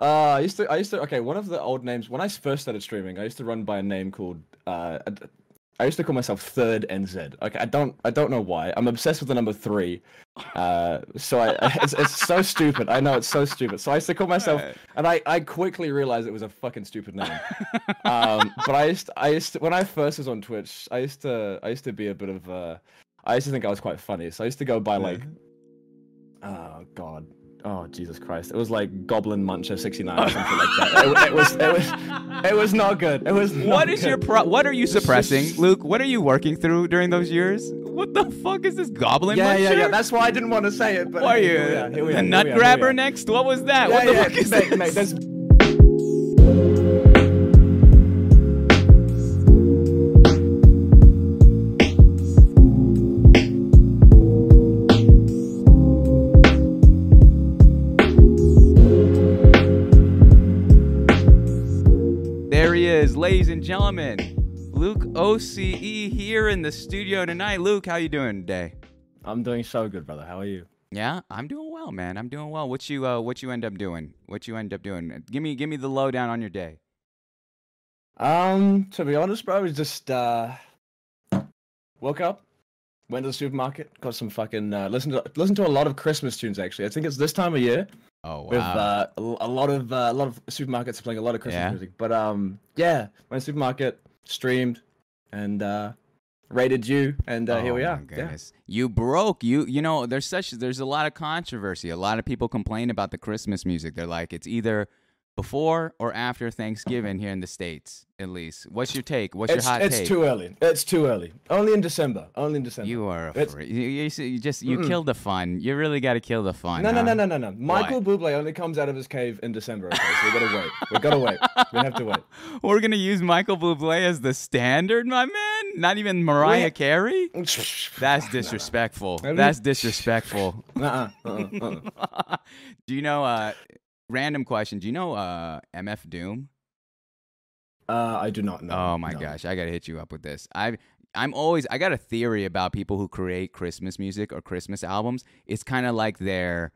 Uh, I used to, I used to. Okay, one of the old names when I first started streaming, I used to run by a name called. Uh, I used to call myself Third NZ. Okay, I don't, I don't know why. I'm obsessed with the number three. Uh, so I, it's, it's so stupid. I know it's so stupid. So I used to call myself, and I, I quickly realized it was a fucking stupid name. um, but I used, I used to, when I first was on Twitch, I used to, I used to be a bit of, uh, I used to think I was quite funny. So I used to go by like, oh god, oh Jesus Christ, it was like Goblin Muncher sixty nine or something like that. It, it was, it was, it was not good. It was. What is your pro- what are you suppressing, Luke? What are you working through during those years? What the fuck is this goblin Yeah, yeah, muncher? yeah. That's why I didn't want to say it. But What are you? here we are, here we the nut here we are, here we grabber next? What was that? Yeah, what the yeah, fuck is mate, this? mate, gentlemen. Luke OCE here in the studio tonight. Luke, how you doing today? I'm doing so good, brother. How are you? Yeah, I'm doing well, man. I'm doing well. What you uh what you end up doing? What you end up doing? Give me give me the lowdown on your day. Um, to be honest, bro, it's just uh, woke up, went to the supermarket, got some fucking uh, listen to listen to a lot of Christmas tunes. Actually, I think it's this time of year Oh wow. with uh, a, lot of uh, a lot of supermarkets are playing a lot of Christmas Yeah. music. But um, yeah, went to supermarket, streamed, and uh, raided you, and uh, here we Oh, are. my Yeah. You broke. You you know, there's such there's a lot of controversy. A lot of people complain about the Christmas music. They're like it's either before or after Thanksgiving here in the states, at least. What's your take? What's It's, your hot it's take? It's too early. It's too early. Only in December. Only in December. you are a freak. You, you, just you Mm-mm. killed the fun. You really got to kill the fun. No, no, huh? no, no, no, no. Michael Bublé only comes out of his cave in December. Okay, so we gotta wait. We gotta wait. We have to wait. We're gonna use Michael Bublé as the standard, my man. Not even Mariah Yeah. Carey. That's disrespectful. That's disrespectful. Uh-uh, uh-uh, uh-uh. do you know? Uh, random question. Do you know uh, MF Doom? Uh, I do not know. Oh my no. gosh, I gotta hit you up with this. I I'm always I got a theory about people who create Christmas music or Christmas albums. It's kind of like their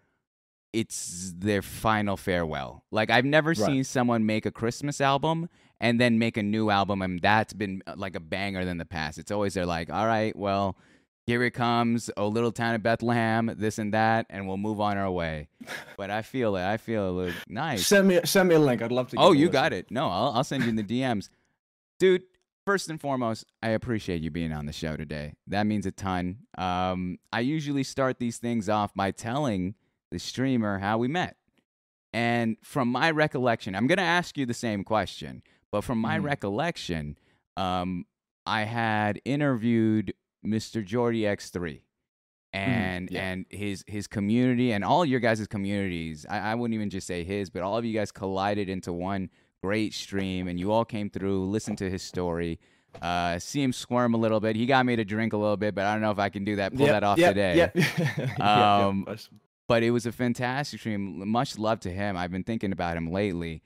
it's their final farewell. Like I've never Right. seen someone make a Christmas album and then make a new album and that's been uh, like a banger than the past. It's always they're like, "All right, well, here it comes, oh little town of Bethlehem, this and that, and we'll move on our way." but I feel it. I feel it. Nice. Send me send me a link. I'd love to. Oh, you got it. No, I'll, I'll send you in the DMs. Dude, first and foremost, I appreciate you being on the show today. That means a ton. Um, I usually start these things off by telling the streamer how we met. And from my recollection, I'm going to ask you the same question, but from my Mhm. recollection, um, I had interviewed Mr. Jordy X3 and yeah. and his his community and all your guys' communities. I, I wouldn't even just say his, but all of you guys collided into one great stream, and you all came through, listened to his story, uh, see him squirm a little bit. He got me to drink a little bit, but I don't know if I can do that, pull Yep, that off yep, today. Yep. Um, But it was a fantastic stream. Much love to him. I've been thinking about him lately,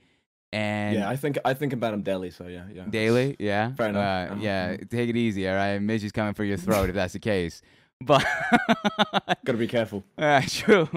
and yeah, I think I think about him daily. So yeah, yeah. Daily, yeah. Fair enough. Uh, Uh-huh, Yeah, mhm. take it easy, all right. Midge coming for your throat if that's the case. But Gotta be careful. uh, true.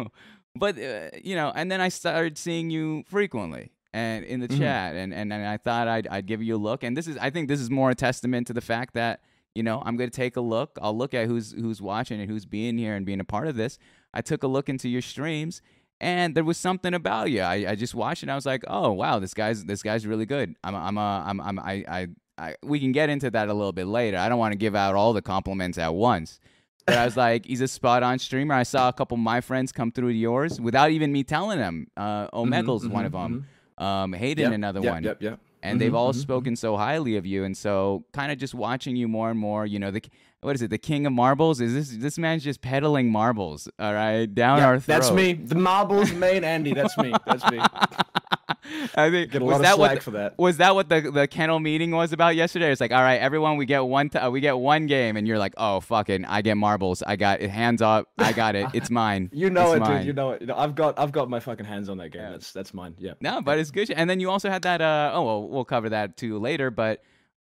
But uh, you know, and then I started seeing you frequently and in the Mhm. chat, and, and and I thought I'd I'd give you a look. And this is I think this is more a testament to the fact that you know I'm to take a look. I'll look at who's who's watching and who's being here and being a part of this. I took a look into your streams. And there was something about you. I, I just watched it. and I was like, "Oh wow, this guy's this guy's really good." I'm I'm a, I'm I'm I, I I we can get into that a little bit later. I don't want to give out all the compliments at once. But I was like, he's a spot on streamer. I saw a couple of my friends come through yours without even me telling them. Uh, Omegle's Mhm, one mhm, of them. mhm. Um, Hayden, Yep, another yep, one. Yep, yep. And they've Mhm, all mhm, spoken so highly of you. And so, kind of just watching you more and more, you know, the what is it, the king of marbles? Is this this man's just peddling marbles? All right, down Yeah, our throat. that's me. The marbles main Andy. That's me. That's me. I think Get a was lot of that what slack the- for that. was that what the the kennel meeting was about yesterday? It's like, all right, everyone, we get one, t- uh, we get one game, and you're like, oh fucking, I get marbles, I got it, hands up, I got it, it's mine. You know It's it, mine. dude. You know it. I've got I've got my fucking hands on that game. Yeah. That's that's mine. Yeah. No, but it's good. And then you also had that. Uh, oh, well, we'll cover that too later. But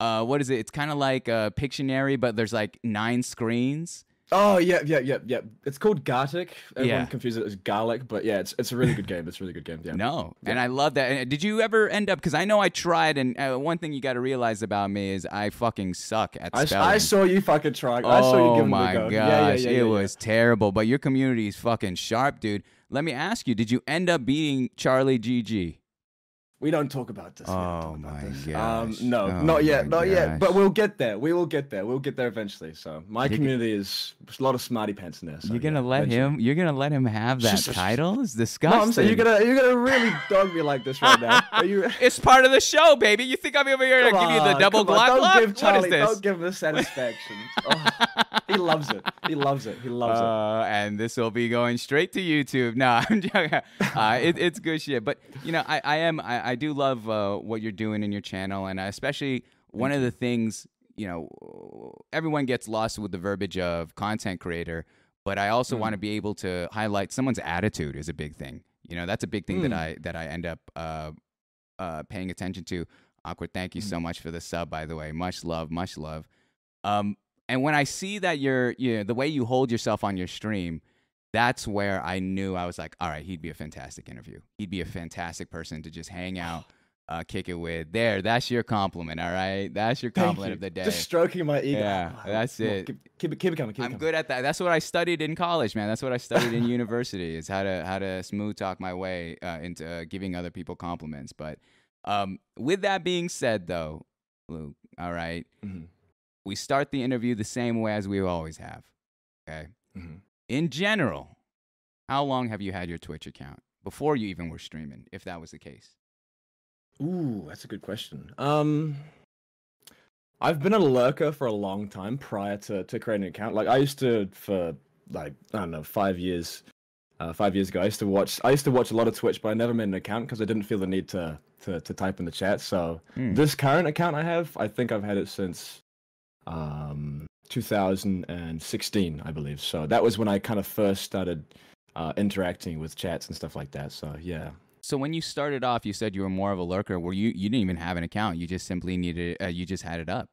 uh, what is it? It's kind of like uh, Pictionary, but there's like nine screens. Oh yeah, yeah, yeah, yeah. It's called Gartic. Everyone Yeah. confuses it as garlic, but yeah, it's it's a really good game. It's a really good game. Yeah. No, and I love that. And did you ever end up? Because I know I tried, and uh, one thing you got to realize about me is I fucking suck at I, spelling. I saw you fucking trying. I saw you oh giving my it a go. gosh, Yeah, yeah, yeah, it yeah, yeah. was terrible. But your community is fucking sharp, dude. Let me ask you: Did you end up beating Charlie GG? We don't talk about this. Oh my this. gosh. Um, no, Oh not yet, not yet. But we'll get there. We will get there. We'll get there eventually. So my You- community is a lot of smarty pants in there. So, you're gonna yeah, let eventually. him? You're gonna let him have that title? It's disgusting. No, I'm saying you're gonna you're gonna really dog me like this right now. You? It's part of the show, baby. You think I'm over here to give you the double Glock Don't lock? give Charlie. what is this? Don't give him the satisfaction. Oh, he loves it. He loves it. He loves it. Uh, and this will be going straight to YouTube. No, I'm joking. Uh, it, it's good shit. But you know, I, I am I, I do love uh, what you're doing in your channel, and especially one of the things you know, everyone gets lost with the verbiage of content creator, but I also want to be able to highlight someone's attitude is a big thing. You know, that's a big thing that Mm. I that I end up uh, uh, paying attention to. Awkward. Thank you so much for the sub, by the way. Much love, much love. Um, and when I see that you're, you know, the way you hold yourself on your stream, that's where I knew I was like, all right, he'd be a fantastic interview. He'd be a fantastic person to just hang out, uh, kick it with. There, that's your compliment. All right, that's your compliment you. of the day. Just stroking my ego. Yeah, that's come it. Keep, keep it. Keep it coming. Keep I'm coming. good at that. That's what I studied in college, man. That's what I studied in university is how to how to smooth talk my way uh, into uh, giving other people compliments. But um, with that being said, though, Luke, all right, Mhm, we start the interview the same way as we always have. Okay. mhm. In general, how long have you had your Twitch account before you even were streaming? If that was the case. Ooh, that's a good question. Um, I've been a lurker for a long time prior to, to creating an account. Like I used to for like I don't know five years, uh, five years ago. I used to watch. I used to watch a lot of Twitch, but I never made an account because I didn't feel the need to to, to type in the chat. So Hmm. this current account I have, I think I've had it since um 2016, I believe. So that was when I kind of first started uh, interacting with chats and stuff like that. So yeah. So when you started off, you said you were more of a lurker. Were you? You didn't even have an account. You just simply needed. Uh, you just had it up.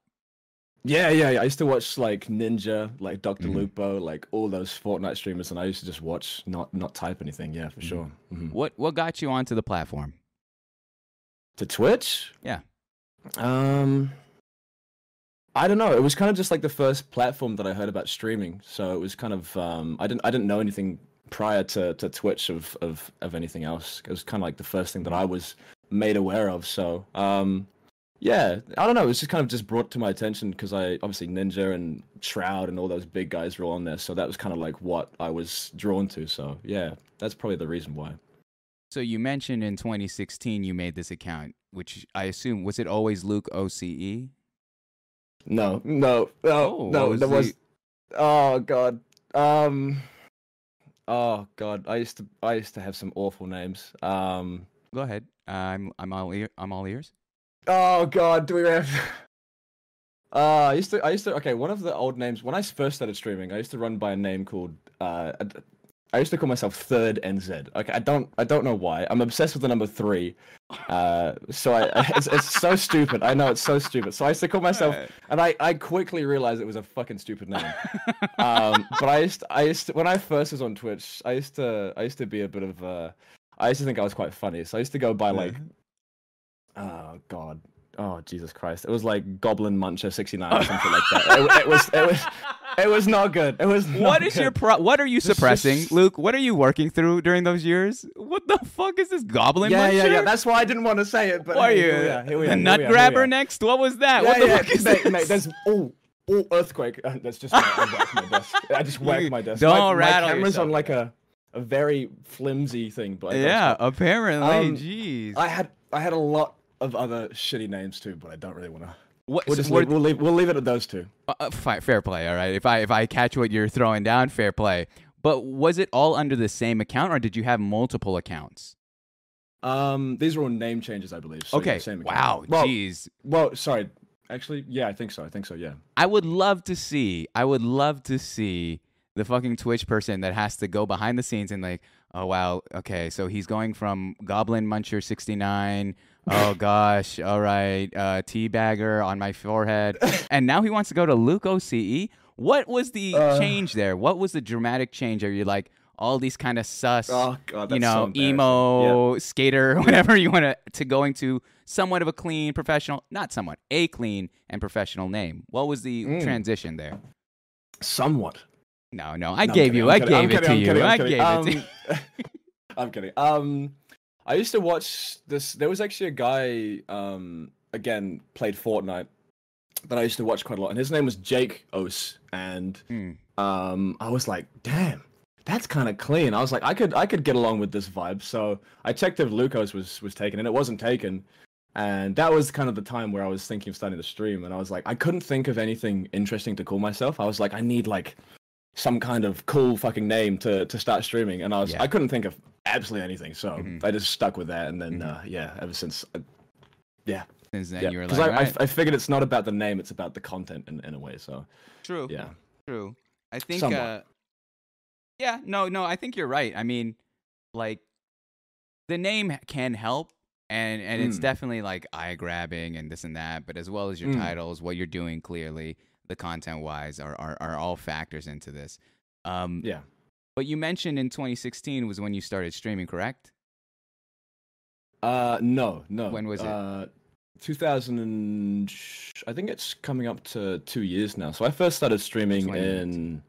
Yeah, yeah, yeah. I used to watch like Ninja, like doctor Mhm. Lupo, like all those Fortnite streamers, and I used to just watch, not not type anything. Yeah, for Mhm. sure. Mhm. What What got you onto the platform? To Twitch? Yeah. Um, I don't know. It was kind of just like the first platform that I heard about streaming, so it was kind of um, I didn't I didn't know anything prior to, to Twitch of, of of anything else. It was kind of like the first thing that I was made aware of. So um, yeah, I don't know. It was just kind of just brought to my attention because I obviously Ninja and Shroud and all those big guys were on there, so that was kind of like what I was drawn to. So yeah, that's probably the reason why. So you mentioned in 2016 you made this account, which I assume was it always Luke? OCE? No, no, no, Oh, no. what was That was. the- Oh god. Um. Oh god. I used to. I used to have some awful names. Um. Go ahead. I'm I'm all ear. I'm all ears. Oh god. Do we have? Uh, I used to. I used to. Okay, one of the old names when I first started streaming, I used to run by a name called. Uh, I- used to call myself Third NZ. Okay, I don't. I don't know why. I'm obsessed with the number three. Uh, so I. It's, it's so stupid. I know it's so stupid. So I used to call myself, and I. I quickly realized it was a fucking stupid name. um, but I used, I used to, when I first was on Twitch, I used to, I used to be a bit of a, I used to think I was quite funny, so I used to go by like, oh god, oh Jesus Christ, it was like Goblin Muncher sixty nine or something like that. It, it was, it was, it was not good. It was. Not What is your pro? What are you This is- suppressing, Luke? What are you working through during those years? What the fuck is this goblin? Muncher? Yeah, yeah, yeah. That's why I didn't want to say it. But What are you? Here we are. Here we the are, nut we are, here we grabber next? What was that? Yeah, what the yeah, fuck is mate, this? mate, there's oh, oh earthquake. Uh, that's just my, I whacked my desk. I just whacked my desk. Don't my, rattle my camera's yourself. on like a, a very flimsy thing, but yeah, apparently. Um, Jeez. I had I had a lot of other shitty names too, but I don't really want to. what, We'll so just were- leave, we'll leave we'll leave it at those two. Uh, uh, fair play, all right. If I if I catch what you're throwing down, fair play. But was it all under the same account, or did you have multiple accounts? Um, these are all name changes, I believe. So yeah, okay. same wow. Well, Jeez. well, sorry. Actually, yeah, I think so. I think so. Yeah. I would love to see. I would love to see the fucking Twitch person that has to go behind the scenes and like, oh wow, okay, so he's going from Goblin Muncher sixty nine. Oh gosh, all right, uh, teabagger on my forehead, and now he wants to go to Luke OCE. What was the Uh. change there? What was the dramatic change? Are you like all these kind of sus, Oh god, you know, embarrassing. emo, skater, whatever you want to, to going to somewhat of a clean professional, not somewhat, a clean and professional name? What was the Mm. transition there? Somewhat. No, no, I No, gave kidding, you, I'm I kidding, I'm gave it kidding, to I'm you, I'm I gave it to you. Um, I'm kidding. Um, I used to watch this. There was actually a guy. Um, again, played Fortnite that I used to watch quite a lot, and his name was Jake Ose, and Hmm. um, I was like, damn. That's kind of clean. I was like, I could, I could get along with this vibe. So I checked if Lucas was was taken, and it wasn't taken. And that was kind of the time where I was thinking of starting to stream, and I was like, I couldn't think of anything interesting to call myself. I was like, I need like some kind of cool fucking name to to start streaming, and I was Yeah. I couldn't think of absolutely anything, so Mhm. I just stuck with that, and then Mhm. uh, yeah, ever since, uh, yeah, Since then, yeah, you were like, I, I, I figured it's not about the name, it's about the content in, in a way. So true, yeah, true. I think, uh, yeah, no, no, I think you're right. I mean, like, the name can help, and and it's Mm. definitely like eye grabbing and this and that. But as well as your Mm. titles, what you're doing clearly, the content wise, are, are are all factors into this. Um, yeah. But you mentioned in 2016 was when you started streaming, correct? Uh, no, no. When was it? Uh, 2000 and I think it's coming up to two years now. So I first started streaming 2018. in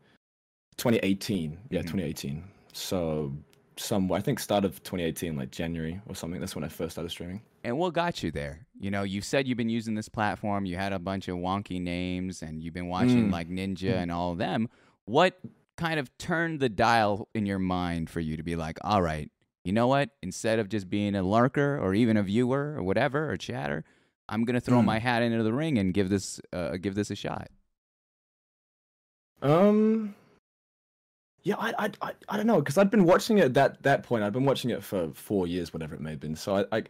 2018. Yeah, Mhm. 2018. So some, I think, start of 2018, like January or something. That's when I first started streaming. And what got you there? You know, you said you've been using this platform. You had a bunch of wonky names, and you've been watching Mm. like Ninja Mm. and all of them. What kind of turned the dial in your mind for you to be like, all right, you know what? Instead of just being a lurker or even a viewer or whatever or chatter, I'm gonna throw Mm. my hat into the ring and give this uh, give this a shot. Um. Yeah, I I I, I don't know because I'd been watching it at that that point. I'd been watching it for four years, whatever it may have been. So I, I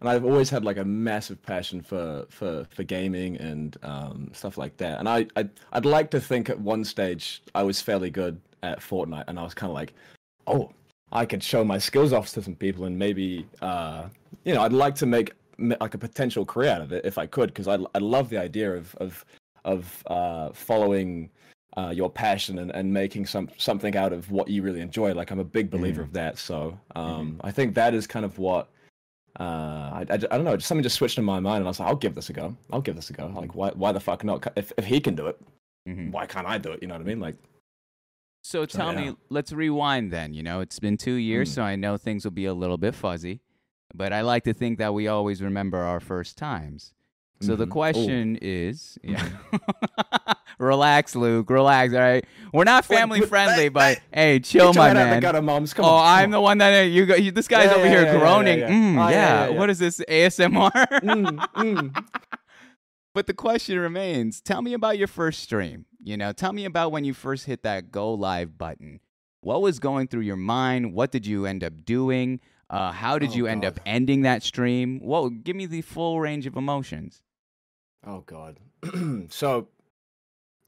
and I've always had like a massive passion for for for gaming and um stuff like that. And I I I'd like to think at one stage I was fairly good at Fortnite, and I was kind of like, oh, I could show my skills off to some people, and maybe uh you know I'd like to make like a potential career out of it if I could, because I I love the idea of of of uh following uh, your passion and, and making some something out of what you really enjoy. Like I'm a big believer Mhm. of that. So um, I think that is kind of what uh, I, I, I don't know. Something just switched in my mind, and I was like, I'll give this a go. I'll give this a go. Like why why the fuck not? If if he can do it, Mhm. why can't I do it? You know what I mean? Like So So, tell yeah. me, let's rewind then. You know, it's been two years, Mm. so I know things will be a little bit fuzzy, but I like to think that we always remember our first times. So the Mhm. Ooh. question is, yeah. relax, Luke. Relax. All right. We're not family but- friendly, but hey, chill, my head out of man. gutter, moms. Come oh, on. I'm the one that you got. You, this guy's Yeah, over yeah, here yeah, groaning. yeah. Mm, Oh, yeah. What is this ASMR? Mm, mm. But the question remains tell me about your first stream. You know, tell me about when you first hit that go live button. What was going through your mind? What did you end up doing? Uh, how did Oh, you end up ending that stream? Well, give me the full range of emotions. Oh god. so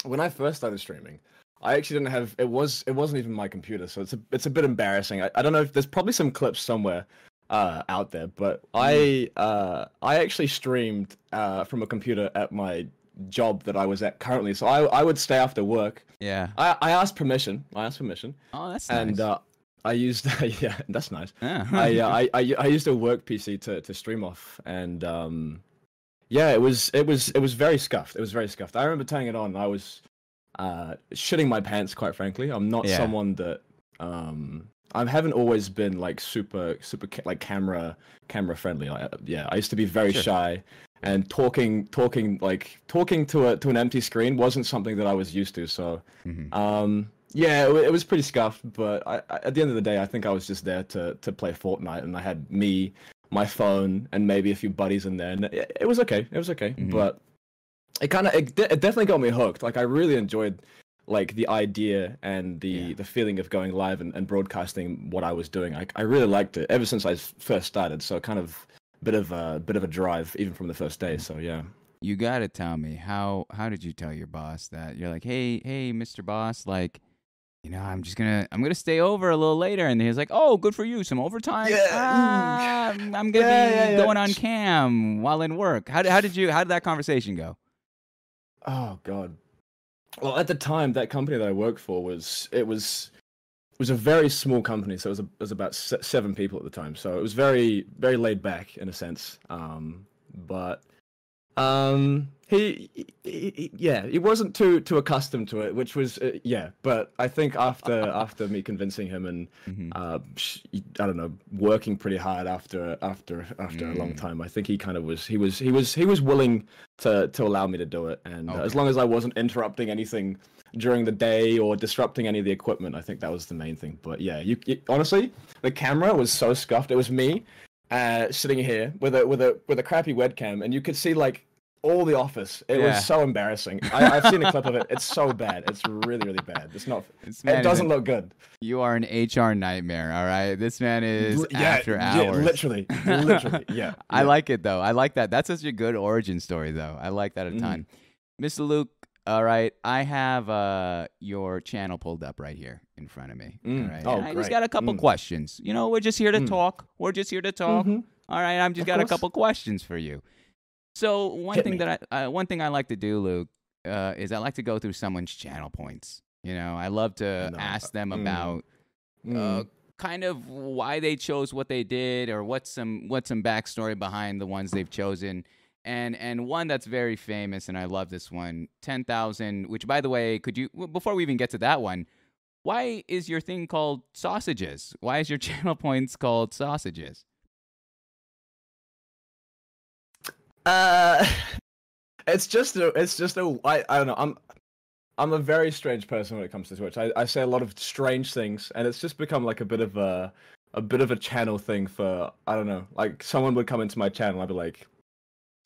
when I first started streaming, I actually didn't have it was it wasn't even my computer, so it's a it's a bit embarrassing. I, I don't know if there's probably some clips somewhere uh out there, but I uh I actually streamed uh from a computer at my job that I was at currently. So I I would stay after work. Yeah. I I asked permission. I asked permission. Oh, that's nice. And uh I used yeah, that's nice. Yeah. I, uh, I I I used a work PC to to stream off, and um, yeah, it was it was it was very scuffed. It was very scuffed. I remember turning it on. and I was uh shitting my pants. Quite frankly, I'm not Yeah. someone that um I haven't always been like super super ca- like camera camera friendly. I, yeah, I used to be very Sure. shy. And talking, talking, like talking to a to an empty screen wasn't something that I was used to. So, Mhm. um, yeah, it, it was pretty scuffed, but I, I, at the end of the day, I think I was just there to to play Fortnite, and I had me, my phone, and maybe a few buddies in there, and it, it was okay. It was okay, Mhm. but it kind of it, it definitely got me hooked. Like I really enjoyed like the idea and the Yeah. the feeling of going live and, and broadcasting what I was doing. I I really liked it ever since I first started. So kind of bit of a bit of a drive even from the first day. So yeah. you gotta tell me how how did you tell your boss that you're like hey hey mr boss like you know i'm just gonna i'm gonna stay over a little later and he's like oh good for you some overtime Yeah, ah, mm. i'm gonna Yeah, be yeah, yeah. going on cam while in work how, did- how did you how did that conversation go Oh god. well, at the time, that company that I worked for was it was it was a very small company, so it was, a, it was about se- seven people at the time. So it was very very laid back in a sense. Um, but um, he, he, he, yeah, he wasn't too too accustomed to it, which was uh, yeah. But I think after after me convincing him and Mhm. uh, I don't know, working pretty hard after after after a long Mm. time, I think he kind of was he was he was he was willing to to allow me to do it, and uh, as long as I wasn't interrupting anything during the day or disrupting any of the equipment, I think that was the main thing. But yeah, you, you honestly, the camera was so scuffed. It was me uh, sitting here with a with a with a crappy webcam, and you could see like all the office. It Yeah. was so embarrassing. I, I've seen a clip of it. It's so bad. It's really really bad. It's not. This It doesn't look good. You are an HR nightmare. All right, this man is Li- after yeah, hours. literally, literally, yeah. I like it though. I like that. That's such a good origin story though. I like that a Mhm. ton. Mr. Luke, all right. I have uh your channel pulled up right here in front of me. Mm. All right. Oh, And I just got a couple Mm. questions. You know, we're just here to Mm. talk. We're just here to talk. Mhm. All right. I'm just Of got a couple questions for you. So one Hit thing me. that I uh, one thing I like to do, Luke, uh, is I like to go through someone's channel points. You know, I love to No, ask them mm. about Mm. uh, kind of why they chose what they did or what's some what's some backstory behind the ones they've chosen and and one that's very famous and i love this one 10000 which by the way could you before we even get to that one why is your thing called sausages why is your channel points called sausages Uh, it's just a, it's just a, I, I don't know. I'm, I'm a very strange person when it comes to Twitch. I, I say a lot of strange things, and it's just become like a bit of a, a bit of a channel thing for, I don't know. Like someone would come into my channel, I'd be like,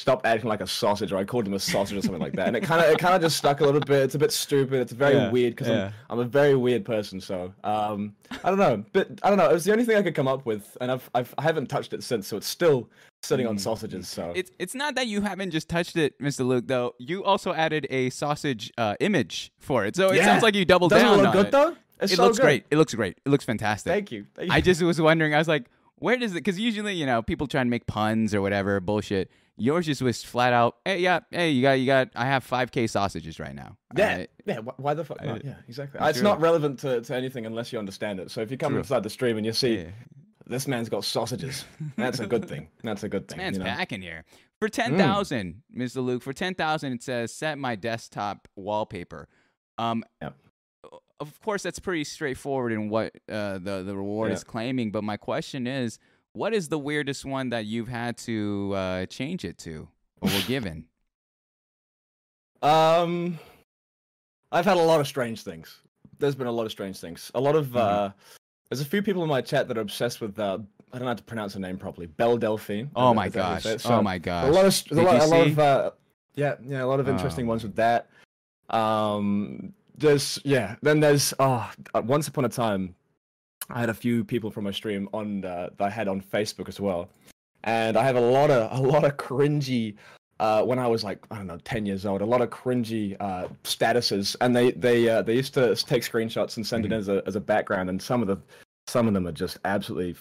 stop acting like a sausage, or I called him a sausage or something like that, and it kind of, it kind of just stuck a little bit. It's a bit stupid. It's very Yeah, weird because yeah. I'm, I'm a very weird person. So, um, I don't know, but I don't know. It was the only thing I could come up with, and I've, I've I haven't touched it since, so it's still sitting on Mm. sausages. So it's it's not that you haven't just touched it mr luke though you also added a sausage uh, image for it so it Yeah. sounds like you doubled Doesn't down it look on good it. though? It's it so looks good. great it looks great it looks fantastic Thank you. Thank you. I just was wondering. I was like, where does it? Because usually, you know, people try and make puns or whatever bullshit. Yours just was flat out. Hey, yeah, hey, you got, you got. I have five k sausages right now. yeah, yeah. Why the fuck? I- not? yeah, exactly. True. It's not relevant to, to anything unless you understand it. So if you come True. inside the stream and you see Yeah. this man's got sausages, that's a good thing. That's a good thing. Man's you know? Mm. packing here. For ten thousand, Mr. Luke. For ten thousand, it says set my desktop wallpaper. Um, Yep. of course, that's pretty straightforward in what uh, the the reward Yeah. is claiming. But my question is, what is the weirdest one that you've had to uh, change it to or were given? Um, I've had a lot of strange things. There's been a lot of strange things. A lot of Mhm. uh, there's a few people in my chat that are obsessed with uh, I don't know how to pronounce her name properly. Belle Delphine. Oh my that how you gosh! oh So, my A gosh! lot of a lot, a lot of uh, yeah, yeah, a lot of interesting Oh. ones with that. Um, there's yeah, then there's oh, uh, once upon a time, I had a few people from my stream on uh, that I had on Facebook as well, and I have a lot of a lot of cringy. Uh, when I was like I don't know ten years old, a lot of cringy uh, statuses, and they they uh, they used to take screenshots and send Mhm. it as a as a background, and some of the some of them are just absolutely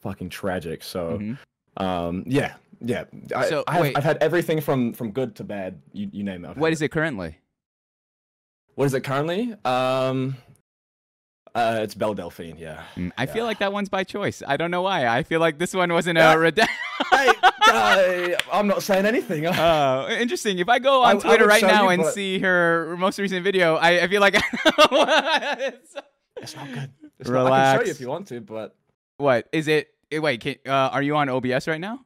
fucking tragic. So. Mhm. Um, yeah, yeah. I, So, I have. I've had everything from from good to bad. You you name it. I've What had it currently? What is it currently? Um, uh, it's Belle Delphine. Yeah. Mm, I feel like that one's by choice. I don't know why. I feel like this one wasn't Yeah. a reda- hey, I, I'm not saying anything. Oh, interesting. If I go on I Twitter would right now you, and but- see her most recent video, I, I feel like It's- it's not good. It's not- I can show you if you want to, but what is it? Wait, can, uh, are you on OBS right now?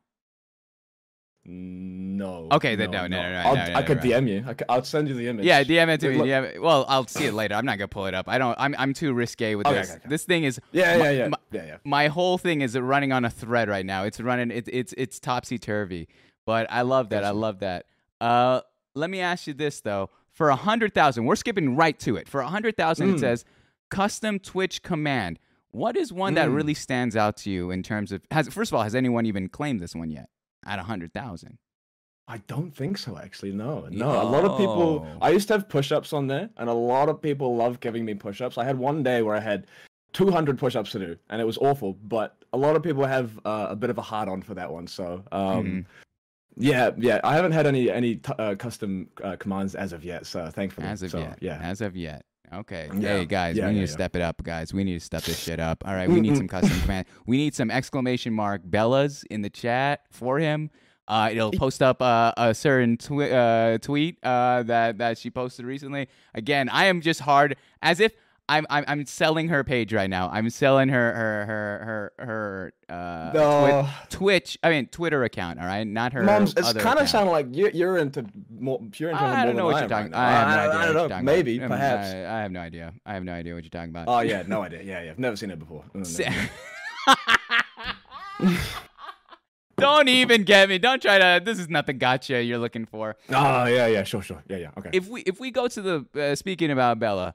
No. Okay, then no, no, no, no, I'll, no, I could no. DM you. I could, I'll send you the image. Yeah, DM it to me. DM it. Well, I'll see it later. I'm not gonna pull it up. I don't. I'm I'm too risque with Okay, this. okay, okay. This thing is Yeah, my- yeah, yeah, my- yeah, yeah. my whole thing is running on a thread right now. It's running. It, it's it's topsy turvy. But I love that. I love that. Uh, let me ask you this though. For a hundred thousand, we're skipping right to it. For a hundred thousand, it Mm. says custom Twitch command. What is one that Mm. really stands out to you in terms of? Has first of all, has anyone even claimed this one yet? At a hundred thousand. I don't think so, actually. No, no. A lot of people. I used to have push-ups on there, and a lot of people love giving me push-ups. I had one day where I had 200 push-ups to do, and it was awful. But a lot of people have uh, a bit of a hard-on for that one. So, um, Mhm. Yeah, yeah. I haven't had any any t- uh, custom uh, commands as of yet, so thankfully. As of so, yet. yeah. As of yet. Okay. Yeah. Hey guys, Yeah, we need yeah, to step it up, guys. We need to step this shit up. All right, we need some custom command. We need some exclamation mark Bellas in the chat for him. Uh, it'll post up uh, a certain twi- uh, tweet uh, that that she posted recently. Again, I am just hard as if I'm I'm, I'm selling her page right now. I'm selling her her her her her uh, No. Twi- Twitch. I mean Twitter account. All right, not her. Moms, it's kind of account. sound like you're, you're into more. You're into I more don't know what I you're talking. right I have no idea. I, don't know. Maybe, about. Perhaps. I, I have no idea. I have no idea what you're talking about. Oh yeah, no idea. Yeah, yeah. I've never seen it before. Don't even get me. Don't try to. This is not the gotcha you're looking for. Oh yeah, yeah. Sure, sure. Yeah, yeah. Okay. If we if we go to the uh, speaking about Bella,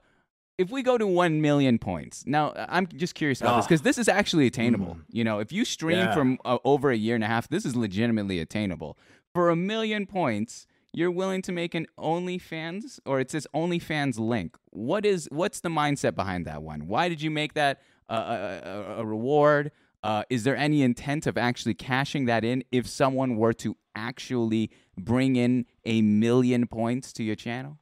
if we go to one million points, now I'm just curious about this Ah. because this is actually attainable. You know, if you stream Yeah. from uh, over a year and a half, this is legitimately attainable. For a million points, you're willing to make an OnlyFans or it says OnlyFans link. What is what's the mindset behind that one? Why did you make that uh, a, a, a reward? Uh, is there any intent of actually cashing that in if someone were to actually bring in a million points to your channel?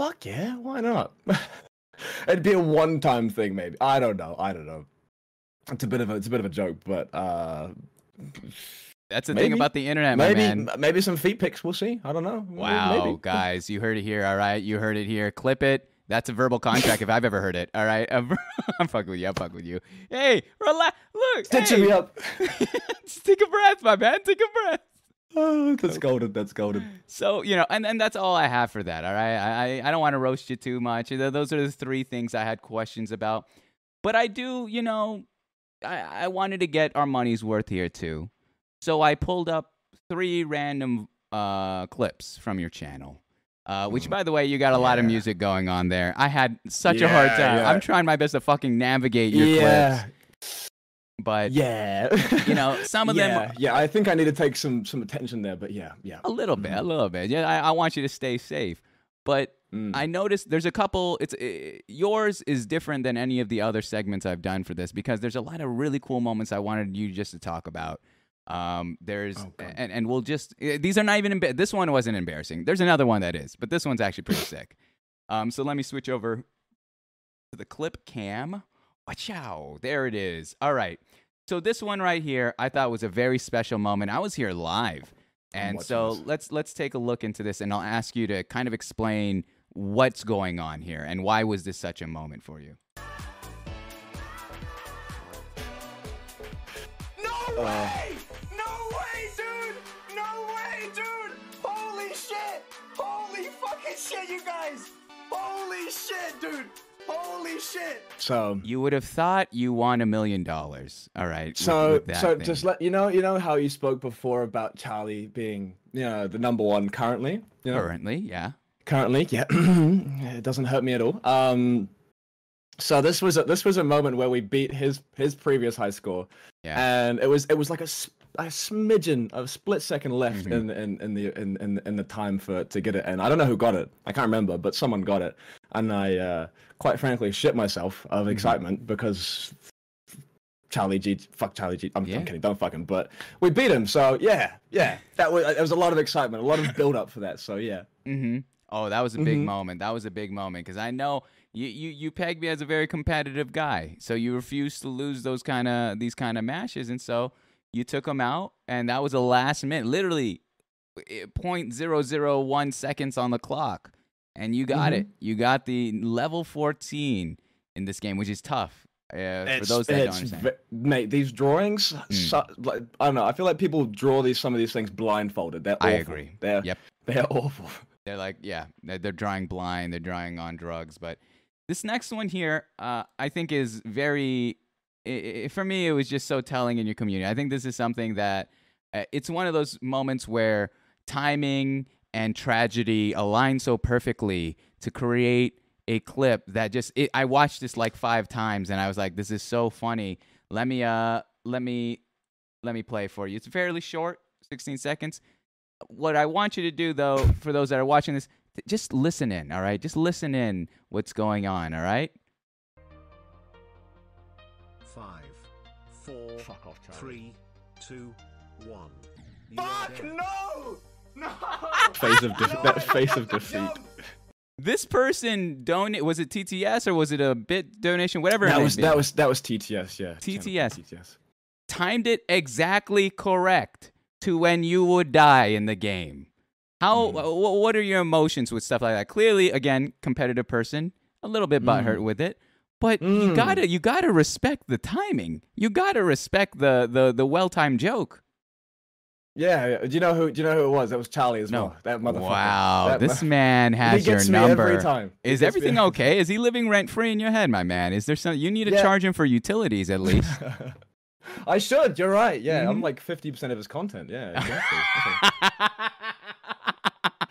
Fuck yeah, why not? It'd be a one-time thing, maybe. I don't know. I don't know. It's a bit of a it's a bit of a joke, but uh, That's the thing about the internet, my maybe man. maybe some feet pics. We'll see. I don't know. Wow, maybe. guys, you heard it here. All right, you heard it here. Clip it. That's a verbal contract if I've ever heard it. All right, ver- I'm fucking with you. I'm fucking with you. Hey, relax. Look, Stitching hey. me up. Just take a breath, my man. Take a breath. Oh, that's golden. That's golden. So you know, and, and that's all I have for that. All right, I I, I don't want to roast you too much. Those are the three things I had questions about. But I do, you know, I I wanted to get our money's worth here too. So I pulled up three random uh clips from your channel. Uh, which, by the way, you got a lot of music going on there. I had such a hard time. yeah. I'm trying my best to fucking navigate your yeah, clips, but yeah. you know, some of yeah, them Yeah, I think I need to take some some attention there, but yeah, yeah. a little bit, a little bit. Yeah, I, I want you to stay safe, but Mm. I noticed there's a couple. It's uh, yours is different than any of the other segments I've done for this because there's a lot of really cool moments I wanted you just to talk about. Um, there's Oh, and and we'll just uh, these are not even emba- this one wasn't embarrassing. There's another one that is, but this one's actually pretty sick. Um, so let me switch over to the clip cam. Watch out, there it is. All right. So this one right here, I thought was a very special moment. I was here live. And so this. let's let's take a look into this and I'll ask you to kind of explain what's going on here and why was this such a moment for you? No uh. way! No way, dude! No way, dude! Holy shit! Holy fucking shit, you guys! Holy shit, dude! Holy shit! So You would have thought you won a million dollars. All right. so with that so thing. just let you know you know how you spoke before about Charlie being you know the number one currently. You know, currently, yeah. currently yeah it doesn't hurt me at all um so this was a, this was a moment where we beat his his previous high score Yeah. and it was it was like a, s- a smidgen a split second left Mhm. in, in in the in, in in the time for to get it and i don't know who got it i can't remember but someone got it and i uh quite frankly shit myself of Mm-hmm. excitement because charlie g fuck charlie g I'm, Yeah. I'm kidding don't fuck him but we beat him so yeah yeah that was there was a lot of excitement a lot of build up for that so yeah Mm-hmm. Oh, that was a big Mhm. moment. That was a big moment because I know you, you you pegged me as a very competitive guy, so you refuse to lose those kind of these kind of matches, and so you took them out, and that was a last minute, literally eh, point zero zero one seconds on the clock, and you got Mhm. it. You got the level fourteen in this game, which is tough. Uh, for those that don't it's understand, ve- mate, these drawings, Mm. so, like, I don't know. I feel like people draw these some of these things blindfolded. They're awful. I agree. They're Yep. they're awful. They're like, yeah, they're, they're drawing blind, they're drawing on drugs. But this next one here, uh, I think is very, i i for me, it was just so telling in your community. I think this is something that uh, it's one of those moments where timing and tragedy align so perfectly to create a clip that just it, I watched this like five times and I was like, this is so funny. Let me uh let me let me play for you. It's fairly short, 16 seconds. What I want you to do though, for those that are watching this, just listen in, all right? Just listen in what's going on, all right? Fuck off, Charlie. three, two, one. Fuck no! No! Face of de- No, that face of defeat. This person donate was it TTS or was it a bit donation? Whatever. That was that was that was TTS. Yeah. TTS. TTS. timed it exactly correct to when you would die in the game. How? Mhm. wh- what are your emotions with stuff like that? Clearly, again, competitive person, a little bit butthurt Mm. with it, but you Mm. gotta you gotta respect the timing. You gotta respect the the the well timed joke. Yeah. Do you know who? Do you know who it was? That was Charlie as No. well. That motherfucker. Wow, That this mo- man has he gets your me number. every time. Is me everything every okay? Is he living rent free in your head, my man? Is there some you need to Yeah. charge him for utilities at least? I should. You're right. Yeah, Mhm. I'm like 50% of his content. Yeah. Exactly.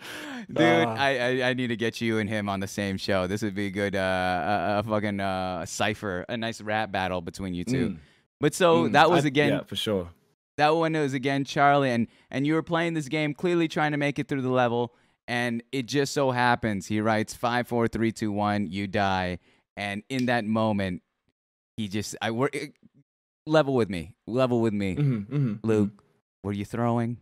Dude, Ah. I, I I need to get you and him on the same show. This would be a good uh, a, a fucking uh, cipher, a nice rap battle between you two. Mm, But so mm. that was I- again Yeah, for sure. that one was again Charlie, and and you were playing this game clearly trying to make it through the level, and it just so happens he writes five, four, three, two, one, you die, and in that moment, he just I were level with me, level with me, hmm hmm Luke. Were you throwing?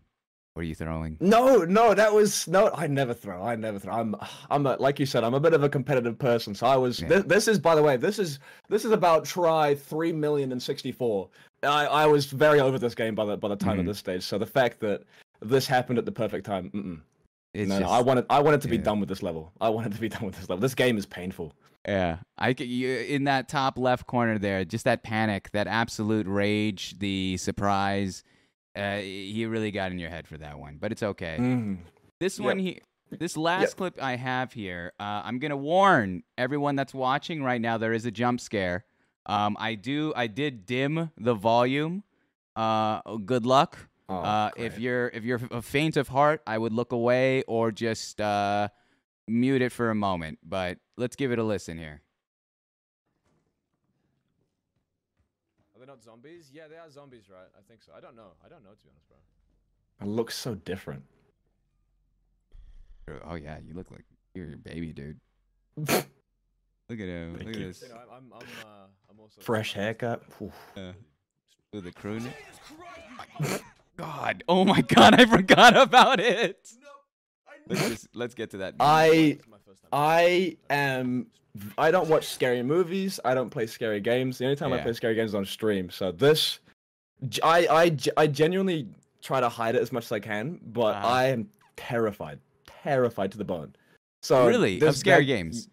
Were you throwing? No, no, that was no. I never throw. I never throw. I'm, I'm a, like you said. I'm a bit of a competitive person. So I was. Yeah. This, this is, by the way, this is this is about try three million and sixty four. I, I was very over this game by the by the time Mhm. of this stage. So the fact that this happened at the perfect time. Mm-mm. It's no, just, no, I wanted I wanted to be yeah. done with this level. I wanted to be done with this level. This game is painful. Yeah, I you, in that top left corner there, just that panic, that absolute rage, the surprise. Uh, he really got in your head for that one, but it's okay. Mhm. This Yep. one here, this last clip I have here, uh, I'm gonna warn everyone that's watching right now. There is a jump scare. Um, I do, I did dim the volume. Uh, good luck. Oh, uh, if you're if you're faint of heart, I would look away or just uh, mute it for a moment. But let's give it a listen here. Are they not zombies? Yeah, they are zombies, right? I think so. I don't know. I don't know to be honest, bro. It looks so different. Oh yeah, you look like you're a baby, dude. Look at him. Thank look you. at this. I'm, I'm, I'm, uh, I'm also Uh, fresh haircut. Oof. with the crew. God, oh my God, I forgot about it. Let's just let's get to that. I I am. I don't watch scary movies. I don't play scary games. The only time I play scary games is on stream. So this, I I I genuinely try to hide it as much as I can, but Uh-huh. I am terrified, terrified to the bone. So really of scary that- games.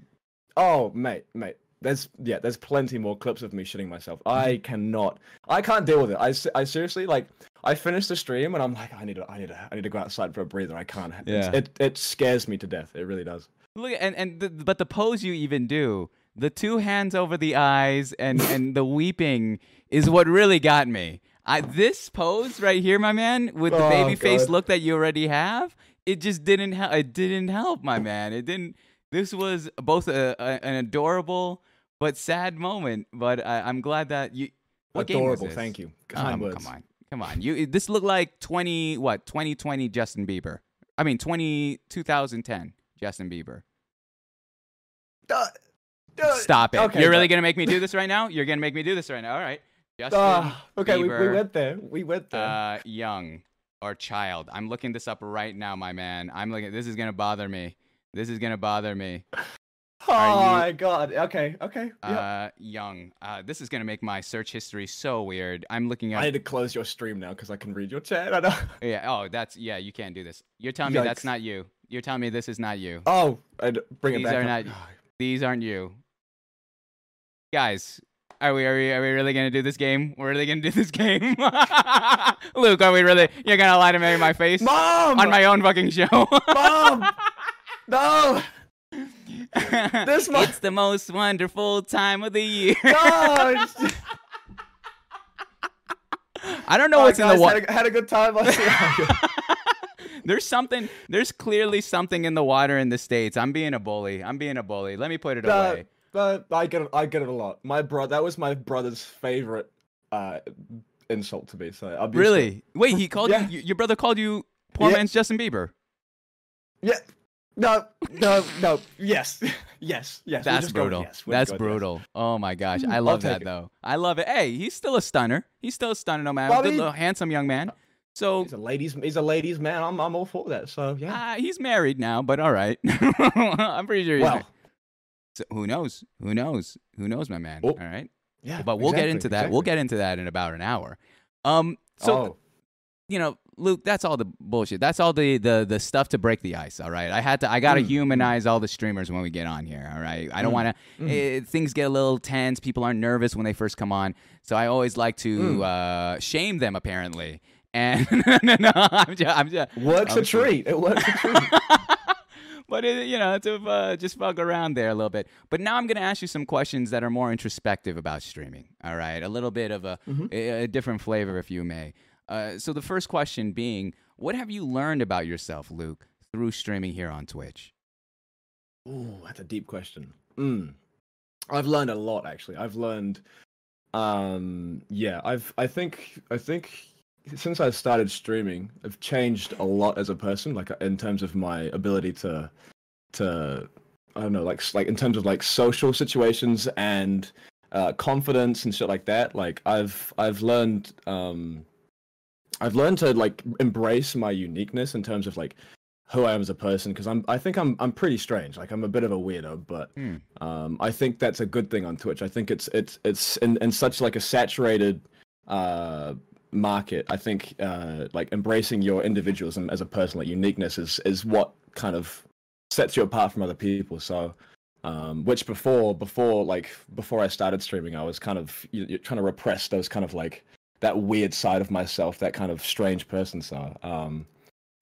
Oh, mate, mate. There's yeah, there's plenty more clips of me shitting myself. Mm-hmm. I cannot. I can't deal with it. I, I seriously like. I finished the stream and I'm like, I need to, I need to, I need to go outside for a breather. I can't. Yeah. It it scares me to death. It really does. Look, and and the, but the pose you even do, the two hands over the eyes and and the weeping is what really got me. I this pose right here, my man, with the Oh, baby face look that you already have, it just didn't help. It didn't help, my man. It didn't. This was both a, a an adorable but sad moment. But I, I'm glad that you. What game was Adorable. Thank you. Um, come on, come on. You this looked like twenty what? Twenty twenty Justin Bieber. I mean 20, 2010 Justin Bieber. Uh, uh, Stop it. okay, You're really gonna make me do this right now? You're gonna make me do this right now. All right. Justin Ah, okay, we, we went there. We went there. uh, young or child. I'm looking this up right now, my man. I'm looking. This is gonna bother me. This is gonna bother me. oh you- my god. Okay. Okay. Yep. Uh, young. Uh, this is gonna make my search history so weird. I'm looking I at. need to close your stream now because I can read your chat. I know. Yeah. Oh, that's yeah. You can't do this. You're telling me that's not you. You're telling me this is not you. Oh, I'd bring it These back. are up. not- These aren't you. Guys, are we are we are we really gonna do this game? We're really gonna do this game? Luke, are we really you're gonna lie to me in my face? Mom. on my own fucking show. Mom. no. This mo- it's the most wonderful time of the year. No. I don't know Alright, what's in the water. had, a, had a good time. See you. There's something. There's clearly something in the water in the states. I'm being a bully. I'm being a bully. Let me put it No, away. but I get it. I get it a lot. My brother. That was my brother's favorite uh, insult to me. So I'll be Really? Wait, he called Yeah. you. Your brother called you poor Yeah. man's Justin Bieber. Yeah. No. No. No. Yes. Yes. Yes. That's just go with brutal. yes. That's just go yes. brutal. Oh my gosh, I love that it. though. I love it. Hey, he's still a stunner. He's still a stunner, no matter. Good little handsome young man. So He's a ladies. He's a ladies man. I'm I'm all for that. So yeah. uh, he's married now, but all right. I'm pretty sure. He's well, so who knows? Who knows? Who knows, my man? Oh, all right. yeah. But we'll get into that. We'll get into that in about an hour. Um. So oh, you know, Luke, that's all the bullshit. That's all the the the stuff to break the ice. All right, I had to. I gotta Mm, humanize all the streamers when we get on here. All right, I don't Mm, want to. mm. things get a little tense. People aren't nervous when they first come on, so I always like to Mm. uh, shame them. Apparently, and no, no, I'm just, I'm just works I'm a treat. It works a treat. but it, you know, to uh, just fuck around there a little bit. But now I'm going to ask you some questions that are more introspective about streaming. All right, a little bit of a, Mhm. a, a different flavor, if you may. Uh, so the first question being, what have you learned about yourself, Luke, through streaming here on Twitch? Ooh, that's a deep question. Mm. I've learned a lot actually. I've learned um yeah, I've I think I think since I started streaming, I've changed a lot as a person like in terms of my ability to to I don't know, like like in terms of like social situations and uh confidence and shit like that. Like I've I've learned um I've learned to like embrace my uniqueness in terms of like who I am as a person because I'm I think I'm I'm pretty strange. Like I'm a bit of a weirdo, but Hmm. um, I think that's a good thing on Twitch. I think it's it's it's in, in such like a saturated uh, market. I think uh, like embracing your individualism as a person, like uniqueness, is is what kind of sets you apart from other people. So. Um, which before before like before I started streaming, I was kind of you, trying to repress those kind of like that weird side of myself, that kind of strange person. So um,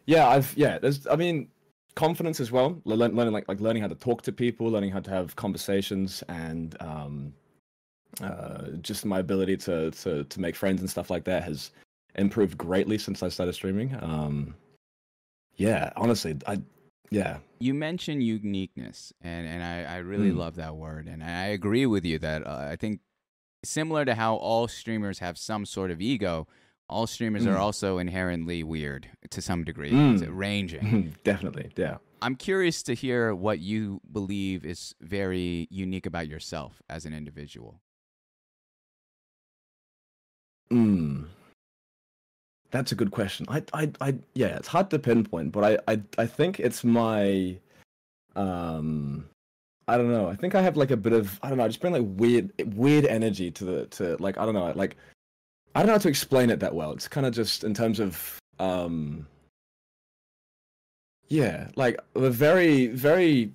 yeah, I've yeah. There's I mean confidence as well. le- Learning like like learning how to talk to people, learning how to have conversations, and um, uh, just my ability to to to make friends and stuff like that has improved greatly since I started streaming. Um, yeah, honestly, I yeah. You mentioned uniqueness, and, and I, I really Mm. love that word. And I agree with you that uh, I think similar to how all streamers have some sort of ego, all streamers are Mm. also inherently weird to some degree, Mm. It's ranging. Definitely, yeah. I'm curious to hear what you believe is very unique about yourself as an individual. Mm. That's a good question. I, I, I, yeah, it's hard to pinpoint, but I, I, I think it's my, um, I don't know. I think I have like a bit of, I don't know. I just bring like weird, weird energy to the, to like, I don't know, like, I don't know how to explain it that well. It's kind of just in terms of, um, yeah, like a very, very.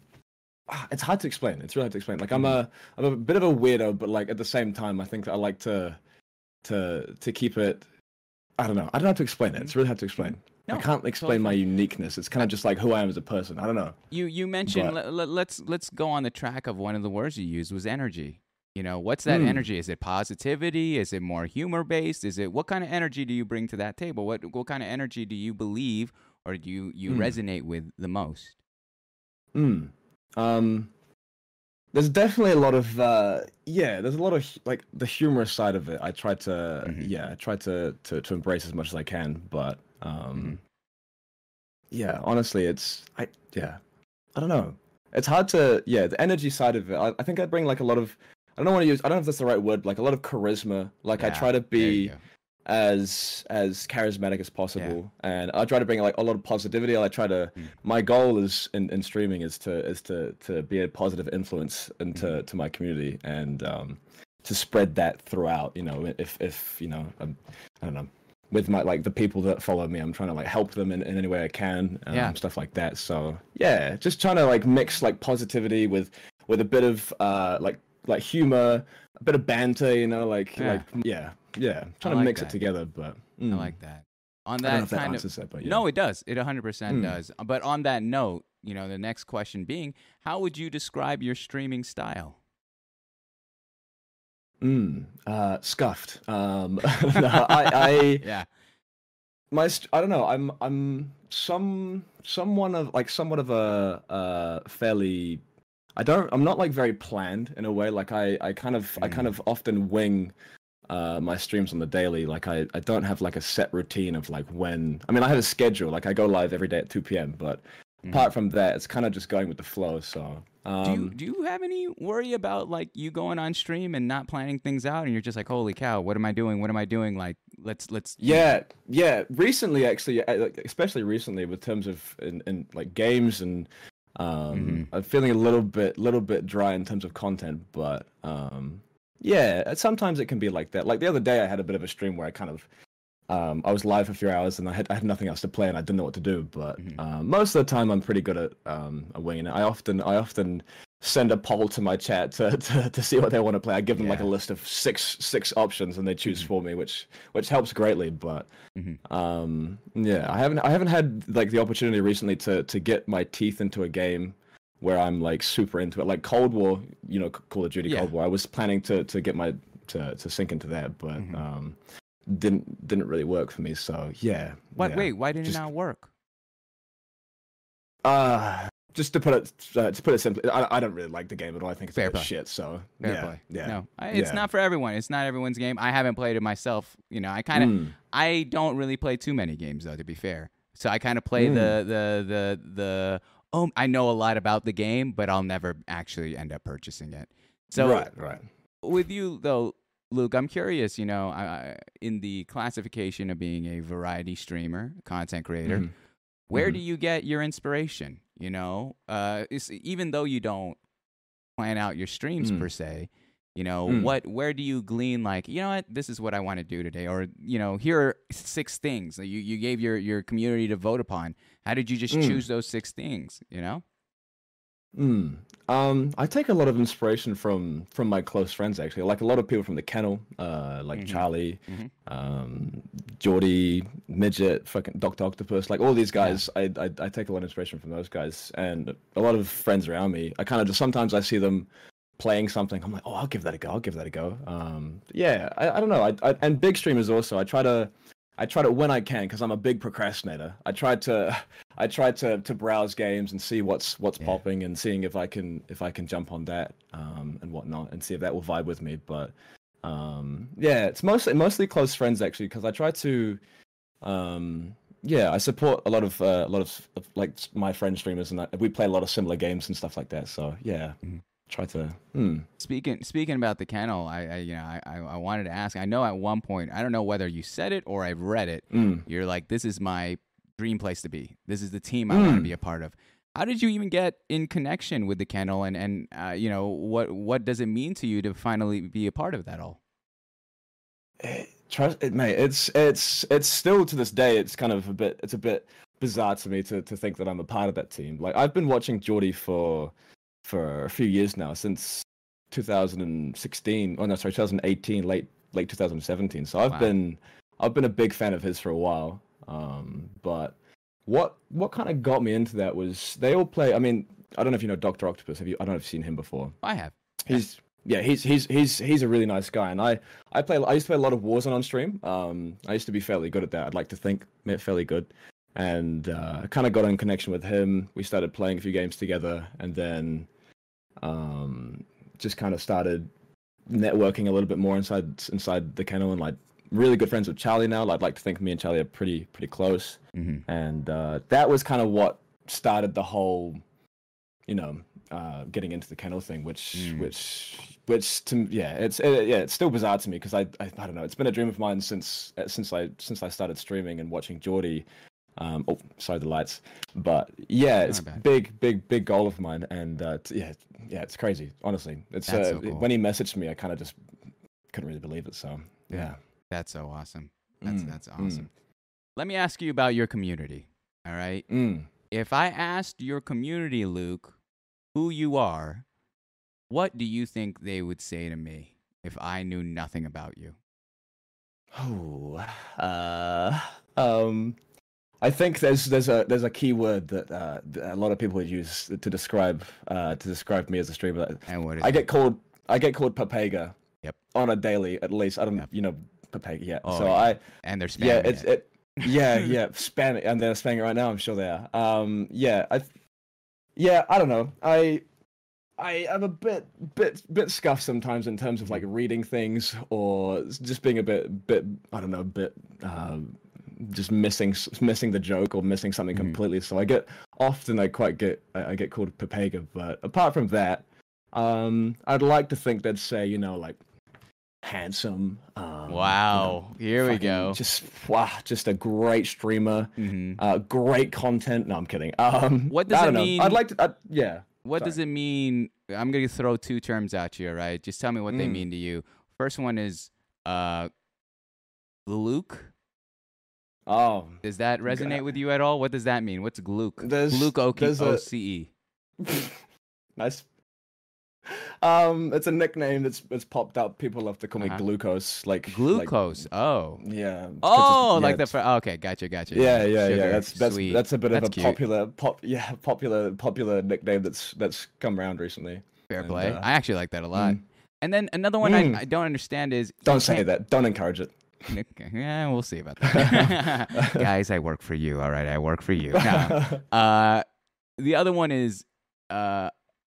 ah, It's hard to explain. It's really hard to explain. Like I'm a, I'm a bit of a weirdo, but like at the same time, I think I like to to to keep it i don't know i don't know how to explain it it's really hard to explain No, i can't explain my uniqueness it's kind of just like who i am as a person i don't know You you mentioned But- let, let, let's let's go on the track of one of the words you used was energy. You know, what's that Hmm. energy? Is it positivity? Is it more humor based? Is it what kind of energy do you bring to that table? What what kind of energy do you believe or do you you Hmm. resonate with the most? mm. um there's definitely a lot of uh yeah there's a lot of like the humorous side of it i try to Mhm. yeah i try to, to to embrace as much as i can but um Mhm. yeah honestly it's i yeah i don't know it's hard to yeah the energy side of it i, I think i bring like a lot of i don't want to use i don't know if that's the right word like a lot of charisma like i try to be. As as charismatic as possible and i try to bring like a lot of positivity i try to Mm. my goal is in, in streaming is to is to to be a positive influence into Mm-hmm. to my community and um to spread that throughout you know if if you know I'm, i don't know with my like the people that follow me i'm trying to like help them in, in any way i can um, Yeah. stuff like that so yeah just trying to like mix like positivity with with a bit of uh like like humor a bit of banter you know like Yeah. like yeah yeah trying to mix that. it together but I mm. like that. On I that if that kind of that, but yeah. No, it does. It 100% Mm. does. But on that note, you know, the next question being, how would you describe your streaming style? Mm, uh, scuffed. Um, no, I, I, Yeah. my, I don't know. I'm, I'm some, someone of like somewhat of a, uh, fairly. I don't. I'm not like very planned in a way. Like I, I kind of, I kind Mm. of often wing, uh, my streams on the daily. Like I, I don't have like a set routine of like when. I mean, I have a schedule. Like I go live every day at 2 p.m. But Mhm. apart from that, it's kind of just going with the flow. So, um, do you do you have any worry about like you going on stream and not planning things out and you're just like holy cow what am I doing what am I doing like let's let's Yeah, yeah. Recently, actually, uh, especially recently, with terms of in, in like games and um, Mhm. I'm feeling a little bit, little bit dry in terms of content. But um, yeah, uh, sometimes it can be like that. Like the other day, I had a bit of a stream where I kind of um, I was live for a few hours and I had I had nothing else to play and I didn't know what to do. But Mhm. um, most of the time, I'm pretty good at um, at winging it. I often I often send a poll to my chat to, to, to see what they want to play. I give them like a list of six six options and they choose Mhm. for me, which which helps greatly. But Mhm. um, yeah, I haven't I haven't had like the opportunity recently to to get my teeth into a game where I'm like super into it. Like Cold War, you know, Call of Duty Yeah. Cold War. I was planning to to get my to to sink into that, but Mhm. um, didn't didn't really work for me. So yeah. what yeah. wait why did Just- it not work Uh just to put it uh, to put it simply, I, I don't really like the game at all. I think it's Fair a play. shit. So Fair yeah, play. yeah. no I, it's yeah. not for everyone it's not everyone's game I haven't played it myself you know I kind of Mm, I don't really play too many games though, to be fair. So I kind of play Mm. the the the the. Oh, I know a lot about the game, but I'll never actually end up purchasing it. So right, right. with you though, Luke, I'm curious. You know, I, in the classification of being a variety streamer, content creator, Mhm. where Mhm. do you get your inspiration? You know, uh, it's, even though you don't plan out your streams Mm. per se, you know, Mm. what where do you glean like, you know what, this is what I want to do today, or you know, here are six things that you you gave your your community to vote upon. How did you just Mm. choose those six things? You know, Mm. Um, I take a lot of inspiration from from my close friends actually. Like a lot of people from the kennel, uh, like Mhm. Charlie, Mhm. um, Geordie, Midget, fucking Doctor Octopus. Like all these guys, I, I I take a lot of inspiration from those guys, and a lot of friends around me. I kind of just sometimes I see them playing something. I'm like, oh, I'll give that a go. I'll give that a go. Um, yeah, I, I don't know. I, I and big streamers also. I try to. I try to when I can because I'm a big procrastinator. I try to, I try to to browse games and see what's what's Yeah. popping and seeing if I can if I can jump on that um, and whatnot and see if that will vibe with me. But um, yeah, it's mostly mostly close friends actually because I try to, um, yeah, I support a lot of uh, a lot of, of like my friend streamers and I, we play a lot of similar games and stuff like that. So yeah, Mhm. Try to. Hmm. Speaking speaking about the kennel, I, I you know I, I wanted to ask. I know at one point, I don't know whether you said it or I've read it. Mm. You're like, this is my dream place to be. This is the team I want to Mm. be a part of. How did you even get in connection with the kennel, and and uh, you know what what does it mean to you to finally be a part of that all? It, trust it, mate. It's it's it's still to this day. It's kind of a bit. It's a bit bizarre to me to, to think that I'm a part of that team. Like I've been watching Geordie for for a few years now, since 2016. Oh no, sorry, 2018, late late 2017. So I've Wow. been I've been a big fan of his for a while. Um, but what what kind of got me into that was they all play. I mean, I don't know if you know Doctor Octopus. Have you? I don't know if you've seen him before. I have. He's yeah, he's he's he's he's a really nice guy, and I I play I used to play a lot of Warzone on stream. Um, I used to be fairly good at that. I'd like to think fairly good, and uh, I kind of got in connection with him. We started playing a few games together, and then um, just kind of started networking a little bit more inside inside the kennel, and like really good friends with Charlie now. I'd like to think me and Charlie are pretty pretty close hmm and uh, that was kind of what started the whole you know uh, getting into the kennel thing which Mm. which which to yeah it's it, yeah it's still bizarre to me because I, I I don't know it's been a dream of mine since uh, since I since I started streaming and watching Geordie um oh sorry the lights but yeah it's big big big goal of mine and uh, t- yeah yeah it's crazy honestly it's uh, so cool. when he messaged me I kind of just couldn't really believe it so yeah That's so awesome. That's Mm, that's mm. awesome. Let me ask you about your community. All right. mm. If I asked your community, Luke, who you are, what do you think they would say to me if I knew nothing about you? Oh, uh, um, I think there's there's a there's a key word that, uh, that a lot of people would use to describe uh, to describe me as a streamer. And what is I it? get called I get called Pepega. Yep. On a daily, at least. I don't Yep. you know Pepega yet. Oh, so yeah. I and they're spamming yeah it's it. it yeah yeah spam and they're spamming it right now. I'm sure they are. Um yeah I yeah I don't know I. I am a bit, bit, bit scuffed sometimes in terms of like reading things or just being a bit, bit, I don't know, a bit, um, just missing, missing the joke or missing something Mhm. completely. So I get, often I quite get I, I get called Pepega, but apart from that, um, I'd like to think they'd say you know like handsome. Um, you Wow. know, Here we go. Just wow, just a great streamer. hmm Uh, great content. No, I'm kidding. Um, What does I it don't know. mean- I'd like to. i yeah. What does it mean? I'm gonna throw two terms at you, right? Just tell me what they Mm. mean to you. First one is uh, Luke. Oh, Does that resonate with you at all? What does that mean? What's gluke? There's- Gluke O there's a- C E. nice. Um, it's a nickname that's that's popped up. People love to call me Uh-huh. glucose. Like like- Glucose. oh. yeah. Oh, yeah, like the. it's- Fr- okay, gotcha, gotcha. Yeah, yeah, Sugar, yeah. That's that's sweet. that's a bit That's of a cute. popular pop. Yeah, popular popular nickname that's that's come around recently. Fair and, play. uh, I actually like that a lot. mm. And then another one Mm. I, I don't understand is Don't say that. Don't encourage it. Okay, Yeah, we'll see about that. Guys, I work for you. All right, I work for you. No. Uh, the other one is uh,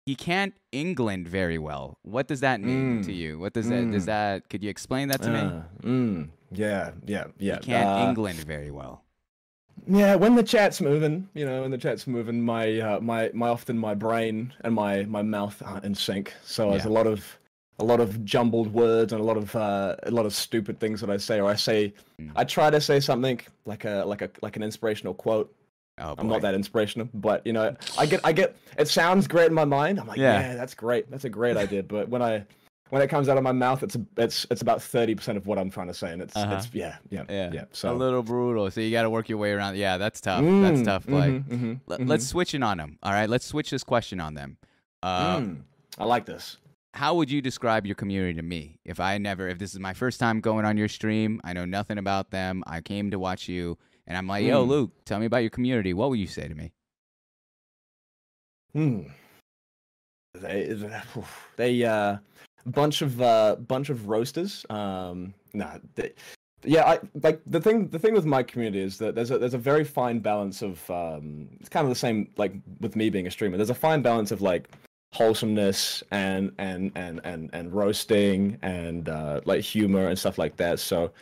he can't England very well. What does that mean to Mm. you? What does that? Does Mm. that? Could you explain that to me? Uh, mm, yeah, yeah, yeah. He can't uh, England very well. Yeah, when the chat's moving, you know, when the chat's moving, my uh, my my often my brain and my my mouth aren't in sync. So there's a lot of a lot of jumbled words and a lot of uh, a lot of stupid things that I say, or I say, Mm. I try to say something like a like a like an inspirational quote. Oh. I'm not that inspirational, but you know, I get I get it sounds great in my mind. I'm like, Yeah. yeah, that's great, that's a great idea. But when I when it comes out of my mouth, it's it's it's about thirty percent of what I'm trying to say, and it's Uh-huh. it's yeah yeah Yeah. yeah. So a little brutal. So you got to work your way around. Yeah, that's tough. that's Mm, tough. Like, mhm, mhm, let, mhm. let's switch it on them. All right, let's switch this question on them. Uh, Mm, I like this. How would you describe your community to me if i never if this is my first time going on your stream i know nothing about them i came to watch you and i'm like yo Mm. luke tell me about your community what would you say to me Hmm. They they uh bunch of uh bunch of roasters. Um nah they, yeah, I like the thing the thing with my community is that there's a there's a very fine balance of um it's kind of the same like with me being a streamer. There's a fine balance of like wholesomeness and and and and and roasting and uh like humor and stuff like that. So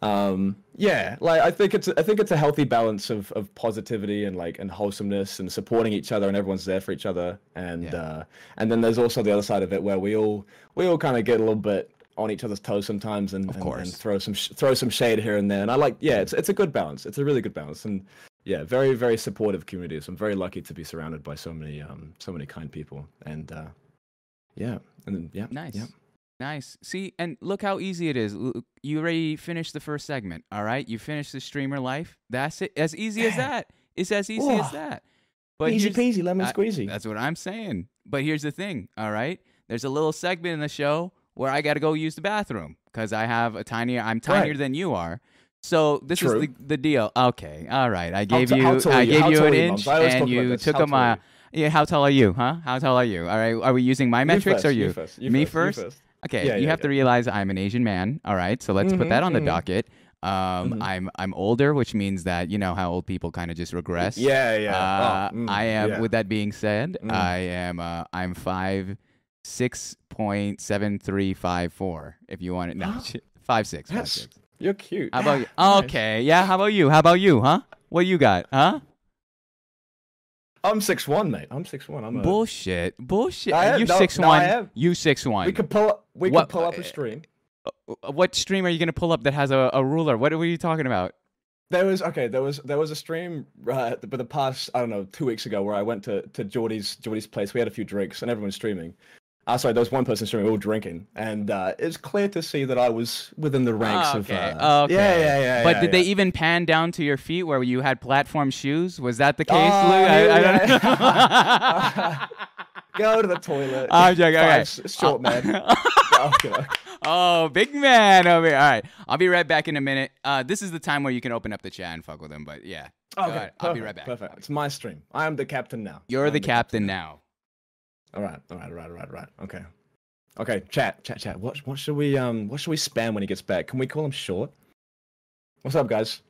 um yeah like i think it's i think it's a healthy balance of of positivity and like and wholesomeness and supporting each other and everyone's there for each other. And Yeah. uh and then there's also the other side of it where we all we all kind of get a little bit on each other's toes sometimes and, Of and, and throw some sh- throw some shade here and there. And i like yeah it's it's a good balance. It's a really good balance. And yeah very very supportive community so i'm very lucky to be surrounded by so many um so many kind people. And uh yeah and then, yeah nice. yeah. nice. See and look how easy it is. You already finished the first segment all right? You finished the streamer life. That's it. As easy as that. It's as easy as that. But easy peasy lemon I- squeezy. That's what I'm saying. But here's the thing, all right? There's a little segment in the show where I got to go use the bathroom because I have a tinier, I'm tinier Right. than you are. So this True. is the, the deal. Okay, all right. I gave t- you, I you? gave How you an you, inch, Mums? I always and you took How a mile. Yeah, how tall are you, huh? How tall are you? All right, are we using my You metrics first, or you you? first, you Me first, first? Okay, Yeah, you yeah, have to realize I'm an Asian man. All right, so let's put Mhm, that on the mhm. docket. Um, Mhm. I'm I'm older, which means that you know how old people kind of just regress. Yeah, yeah. Uh, oh, mm, I am. yeah. With that being said, Mm. I am. Uh, I'm five six point seven three five four. If you want it, no, five six, five six. You're cute. How about you? Nice. Okay, yeah. How about you? How about you? Huh? What you got? Huh? I'm six one, mate. I'm six one. I'm a. Bullshit. Bullshit. I am- you no, six no, one. I am. You six one. we could pull up. We What- could pull up uh, a stream. what stream are you gonna pull up that has a, a ruler? What are you talking about? There was okay. There was there was a stream uh, but the past I don't know two weeks ago where I went to to Geordie's Geordie's place. We had a few drinks and everyone's streaming. Uh, sorry, there was one person streaming, we were all drinking, and uh, it's clear to see that I was within the ranks Oh, of. okay. Uh, okay. Yeah, yeah, yeah. But yeah, did they even pan down to your feet where you had platform shoes? Was that the case, Oh, Lou? I, I don't know. go to the toilet? I'm joking. Okay. short man. okay. oh, big man over here. All right. I'll be right back in a minute. Uh, this is the time where you can open up the chat and fuck with him. But yeah. Okay. I'll be right back. Perfect. It's my stream. I am the captain now. You're I'm the captain now. All right, all right, all right, all right, all right. Okay, okay. Chat, chat, chat. What, what should we, um, what should we spam when he gets back? Can we call him short? What's up, guys?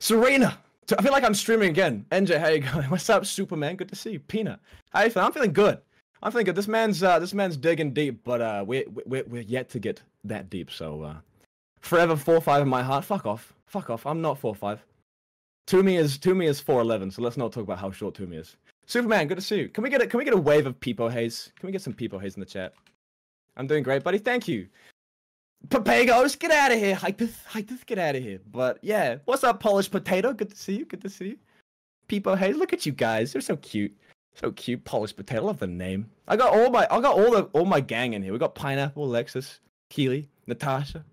Serena. I feel like I'm streaming again. NJ, how you going? What's up, Superman? Good to see you. Peanut, how you feeling? I'm feeling good. I'm feeling good. This man's, uh, this man's digging deep, but uh, we, we, we're yet to get that deep. So, uh, forever four five in my heart. Fuck off. Fuck off. I'm not four five. Toomey is Toomey is four eleven, so let's not talk about how short Toomey is. Superman, good to see you. Can we get a can we get a wave of Peepo Haze? Can we get some Peepo Haze in the chat? I'm doing great, buddy. Thank you. Papagos, get out of here. Hypeth, Hypeth, get out of here. But yeah, what's up, Polish Potato? Good to see you. Good to see you. Peepo Haze, look at you guys. They're so cute. So cute, Polish Potato. Love the name. I got all my I got all the all my gang in here. We got Pineapple, Lexus, Keely, Natasha,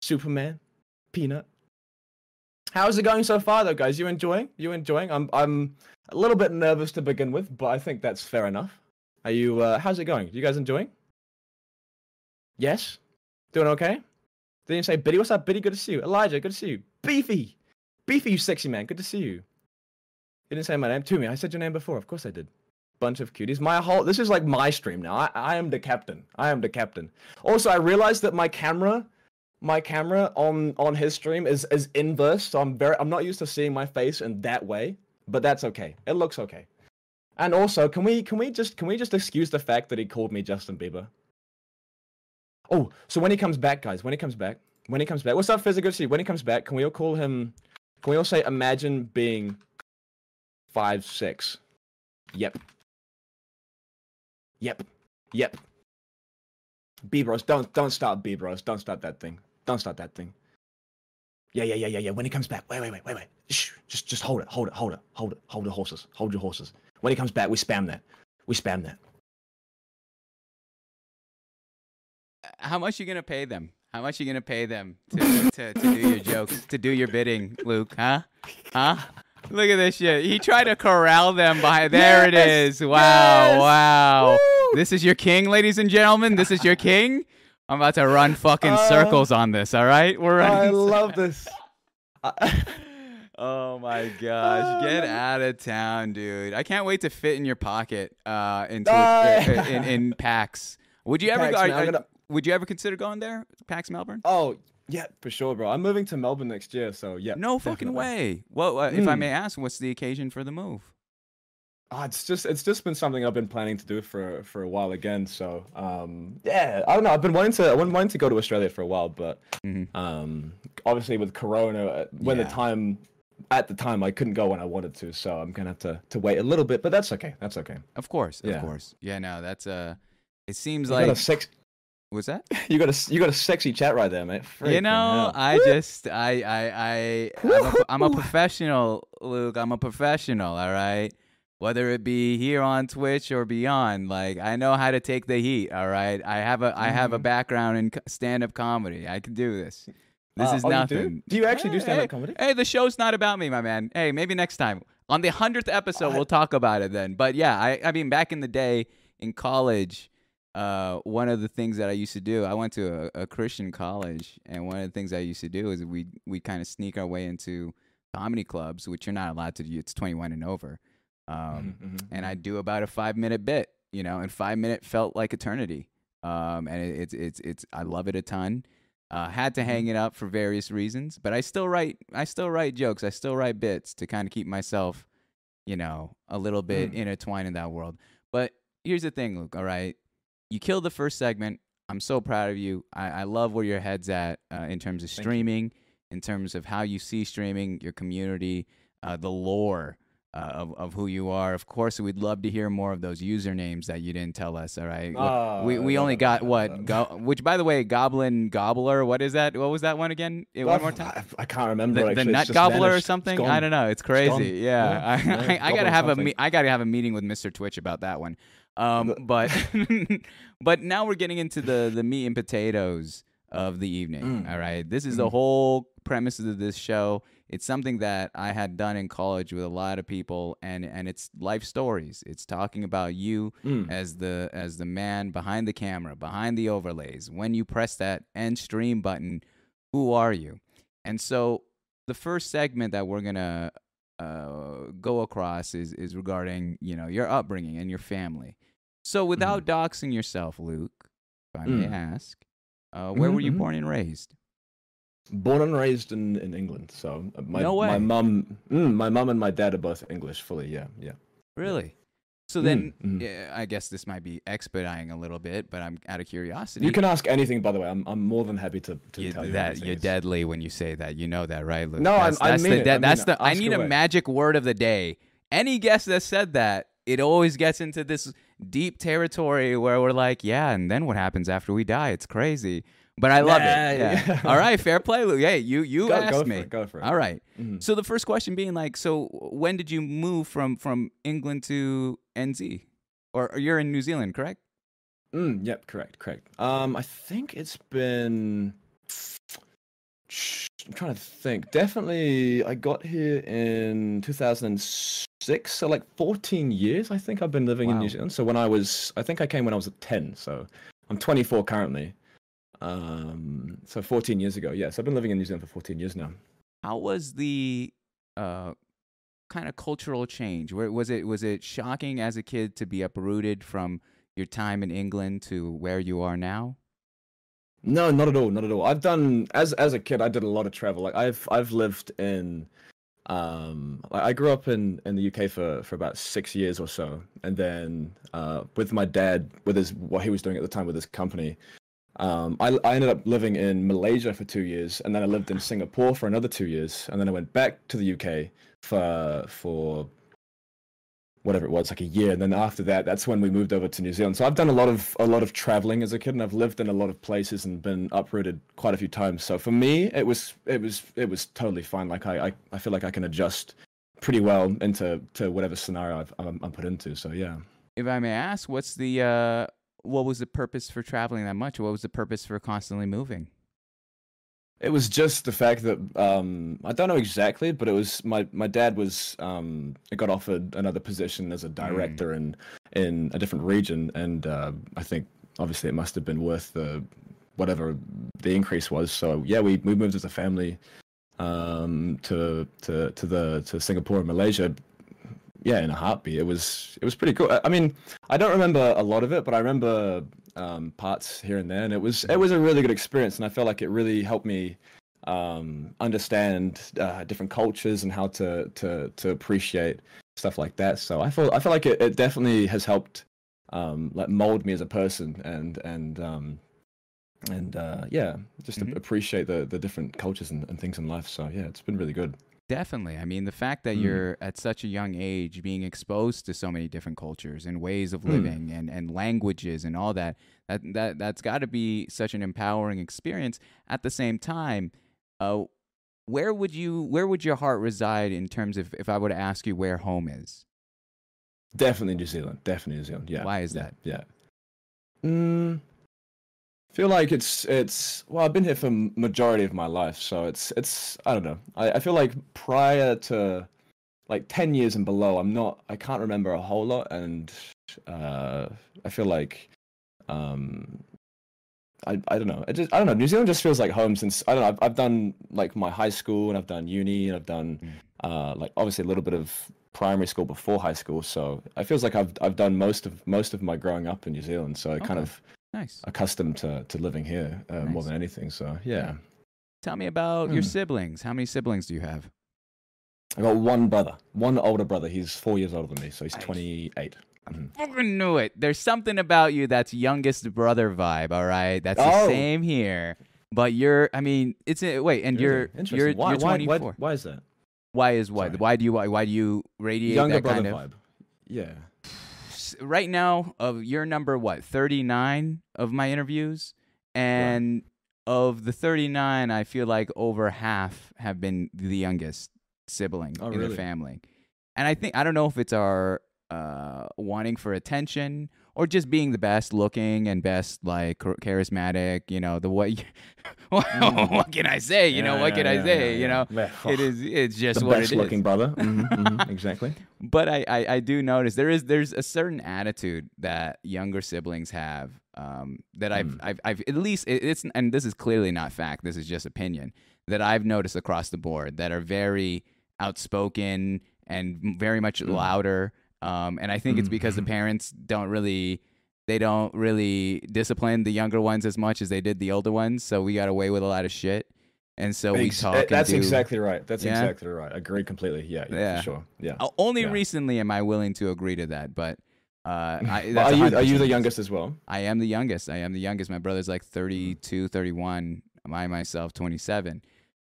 Superman, Peanut. How's it going so far, though, guys? You enjoying? You enjoying? I'm I'm a little bit nervous to begin with, but I think that's fair enough. Are you? Uh, how's it going? You guys enjoying? Yes, doing okay. Didn't you say Biddy? What's up, Biddy? Good to see you. Elijah, good to see you. Beefy, Beefy, you sexy man. Good to see you. You didn't say my name to me. I said your name before. Of course I did. Bunch of cuties. My whole this is like my stream now. I, I am the captain. I am the captain. Also, I realized that my camera my camera on on his stream is is inverse so i'm very i'm not used to seeing my face in that way but that's okay. It looks okay. And also can we can we just can we just excuse the fact that he called me justin bieber? Oh so when he comes back guys when he comes back when he comes back what's up physical see when he comes back can we all call him can we all say imagine being five six yep. Yep. Yep. Bebros, don't don't stop Bebros, don't stop that thing. Don't start that thing. Yeah, yeah, yeah, yeah, yeah. When he comes back, wait, wait, wait, wait, wait. Shh, just, just hold it, hold it, hold it, hold it, hold the horses, hold your horses. When he comes back, we spam that. We spam that. How much you gonna pay them? How much you gonna pay them to, to, to do your jokes, to do your bidding, Luke? Huh? Huh? Look at this shit. He tried to corral them by. There it Yes, is. Wow, yes. wow. Woo. This is your king, ladies and gentlemen. This is your king. I'm about to run fucking Uh, circles on this. All right, we're running. I love this. Oh my gosh, Oh, get out of town, dude! I can't wait to fit in your pocket uh, into Uh, in, in PAX. Would you ever PAX, are- are- gonna- Would you ever consider going there, PAX Melbourne? oh, yeah, for sure, bro. I'm moving to Melbourne next year, so yeah. no fucking way. Well, uh, if I Mm. may ask, what's the occasion for the move? Ah, it's just it's just been something I've been planning to do for for a while again. So um, yeah, I don't know. I've been wanting to I've been wanting to go to Australia for a while, but Mhm. um, obviously with Corona, uh, when Yeah. the time at the time I couldn't go when I wanted to, so I'm gonna have to to wait a little bit. But that's okay. That's okay. Of course, of Yeah. course. Yeah, no, that's uh It seems You like got a sex, what's that? you got a you got a sexy chat right there, mate. you know, hell. I just I I I I'm a, I'm a professional, Luke. I'm a professional. All right. Whether it be here on Twitch or beyond, like I know how to take the heat. All right. I have a I have a Mhm. background in stand up comedy. I can do this. This Uh, is oh, you do? nothing. Do you actually do stand-up hey, comedy? Hey, the show's not about me, my man. Hey, maybe next time on the hundredth episode I- we'll talk about it then. But yeah, I I mean back in the day in college, uh, one of the things that I used to do, I went to a, a Christian college, and one of the things I used to do is we we kind of sneak our way into comedy clubs, which you're not allowed to do. It's 21 and over. Um, Mhm, mhm, and. I do about a five minute bit, you know, and five minute felt like eternity. Um, and it, it's it's it's I love it a ton. Uh, had to hang it up for various reasons, but I still write I still write jokes. I still write bits to kind of keep myself, you know, a little bit Mm. intertwined in that world. But here's the thing, Luke. All right, you killed the first segment. I'm so proud of you. I, I love where your head's at uh, in terms of streaming, in terms of how you see streaming, your community, uh, the lore uh, of of who you are. Of course, we'd love to hear more of those usernames that you didn't tell us. All right, Ah, we we only got what? Go, which, by the way, Goblin Gobbler. What is that? What was that one again? Eh, One more time. I, I can't remember. The, the nut just gobbler or vanished. It's something? I don't know. It's crazy. Yeah, Yeah, I, I, I gotta have a me- I gotta have a meeting with Mr. Twitch about that one. Um, but but now we're getting into the the meat and potatoes of the evening. Mm. All right, this is the whole premise of this show. It's something that I had done in college with a lot of people, and and it's life stories. It's talking about you Mm. as the as the man behind the camera, behind the overlays. When you press that end stream button, who are you? And so the first segment that we're gonna uh, go across is is regarding you know your upbringing and your family. So without doxing yourself, Luke, if I may Mm. ask, uh, where were you Mhm, mhm. born and raised? Born and raised in, in England, so uh, my No my mum, mm, my mum and my dad are both English fully. Yeah, yeah. Really? So then, mm. yeah, I guess this might be expediting a little bit, but I'm out of curiosity. You can ask anything, by the way. I'm, I'm more than happy to, to You- tell you. that you're deadly when you say that. You know that, right? Luke? No, I'm- that's, I mean the, that- I mean that's it. the. I need a magic word of the day. Any guest that said that, it always gets into this deep territory where we're like, yeah, and then what happens after we die? It's crazy. But I love Nah, it. Yeah. All right, fair play, Luke. Hey, you you Go- asked go for me. it, go for it. All right. Mhm. So the first question being like, so when did you move from from England to NZ, or, or you're in New Zealand, correct? Mm, yep, correct, correct. Um, I think it's been. I'm trying to think. Definitely, I got here in 2006, so like 14 years. I think I've been living in New Zealand. So when I was, I think I came when I was 10. So I'm 24 currently. Um, so 14 years ago. Yes, I've been living in New Zealand for 14 years now. How was the uh, kind of cultural change? Where was it? Was it shocking as a kid to be uprooted from your time in England to where you are now? No, not at all, not at all. I've done as as a kid. I did a lot of travel. Like I've I've lived in, um, I grew up in in the UK for for about six years or so, and then uh, with my dad, with his what he was doing at the time with his company, um, I I ended up living in Malaysia for two years, and then I lived in Singapore for another two years, and then I went back to the UK for for whatever it was, like a year, and then after that, that's when we moved over to New Zealand. So I've done a lot of a lot of traveling as a kid, and I've lived in a lot of places and been uprooted quite a few times. So for me, it was it was it was totally fine. Like I I, I feel like I can adjust pretty well into to whatever scenario I'm, I'm put into. So yeah. If I may ask, what's the uh, what was the purpose for traveling that much? What was the purpose for constantly moving? It was just the fact that um, I don't know exactly, but it was my my dad was um, got offered another position as a director in in a different region, and uh, I think obviously it must have been worth the whatever the increase was. So yeah, we we moved as a family um, to to to the to Singapore and Malaysia. Yeah, in a heartbeat. It was it was pretty cool. I- I mean, I don't remember a lot of it, but I remember um, parts here and there, and it was it was a really good experience, and I felt like it really helped me um, understand uh, different cultures and how to to to appreciate stuff like that. So I feel I feel like it, it definitely has helped um, like mold me as a person and and um, and uh, yeah, just Mhm. appreciate the the different cultures and, and things in life. So yeah, it's been really good. Definitely. I mean, the fact that Mm. you're at such a young age being exposed to so many different cultures and ways of Mm. living and, and languages and all that, that, that that's got to be such an empowering experience. At the same time, uh, where would you where would your heart reside in terms of if I were to ask you where home is? Definitely New Zealand. Definitely New Zealand. Yeah. Why is yeah, that? Yeah. Mm, feel like it's it's well, I've been here for majority of my life, so it's it's I don't know. I, I feel like prior to like ten years and below, I'm not. I can't remember a whole lot, and uh, I feel like um. I, I don't know. It just I don't know. New Zealand just feels like home since I don't know. I've, I've done like my high school and I've done uni and I've done Mm. uh, like obviously a little bit of primary school before high school. So it feels like I've I've done most of most of my growing up in New Zealand. So I kind of Nice. accustomed to, to living here uh, more than anything. So yeah, Tell me about your Hmm. siblings. How many siblings do you have? I got one brother, one older brother. He's four years older than me, so he's Nice. 28. I fucking knew it. There's something about you that's youngest brother vibe. All right, that's the Oh. same here. But you're, I mean, it's a, wait, and you're you're why, you're why, 24. why, why is that? Why is what? Sorry. Why do you why, why do you radiate Younger that brother kind of? vibe. Yeah. Right now, of your number, what 39 of my interviews, and of the 39, I feel like over half have been the youngest sibling Oh, in the family, and I think I don't know if it's our uh, wanting for attention or just being the best looking and best like charismatic. You know the way. Mm. what can I say? You know Yeah, what can yeah, I say? yeah, You know. yeah. It is. It's just the what best it is. looking brother. Mhm, mhm, exactly. But I, I, I do notice there is there's a certain attitude that younger siblings have um, that I've, Mm. I've I've at least it, it's and this is clearly not fact. This is just opinion that I've noticed across the board that are very outspoken and very much Mm. louder. Um, and I think it's Mm. because the parents don't really they don't really discipline the younger ones as much as they did the older ones. So we got away with a lot of shit. And so we Ex- talk. That's do- exactly right. That's Yeah? exactly right. I agree completely. Yeah, yeah, Yeah. for sure. Yeah. Uh, Only Yeah. recently am I willing to agree to that, but Uh, I, are you are you the youngest as well? I am the youngest. I am the youngest. My brother's like 32, 31. I myself 27.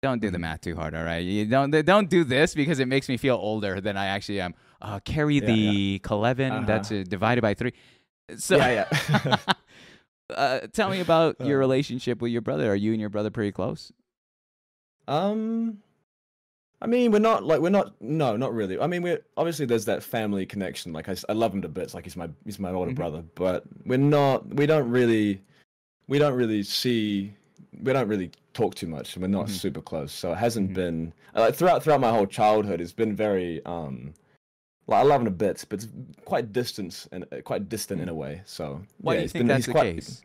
Don't do the Mhm. math too hard, all right? You don't don't do this because it makes me feel older than I actually am. Uh, carry Yeah, the Clevin. Uh-huh. That's uh, divided by three. So, yeah, yeah. uh, tell me about your Uh. relationship with your brother. Are you and your brother pretty close? Um, I mean, we're not like we're not. No, not really. I mean, we're obviously there's that family connection. Like I love him to bits. Like he's my he's my older Mhm. brother. But we're not. We don't really. We don't really see. We don't really talk too much. We're not Mhm. super close. So it hasn't Mhm. been like throughout throughout my whole childhood. It's been very um. Like I love him to bits, but it's quite distant and uh, quite distant in a way. So Why yeah, do you think been- that's the quite- case?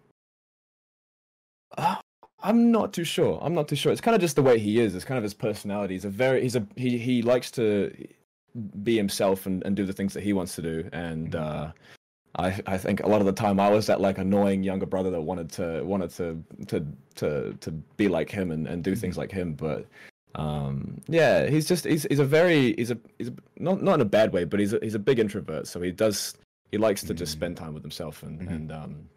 Uh, I'm not too sure. I'm not too sure. It's kind of just the way he is. It's kind of his personality. He's a very he's a he he likes to be himself and, and do the things that he wants to do. And Mhm. uh, I I think a lot of the time I was that like annoying younger brother that wanted to wanted to to to to be like him and, and do things like him. But um yeah, he's just he's he's a very he's a he's a, not not in a bad way, but he's a, he's a big introvert. So he does he likes to just Mm. spend time with himself and Mhm. and um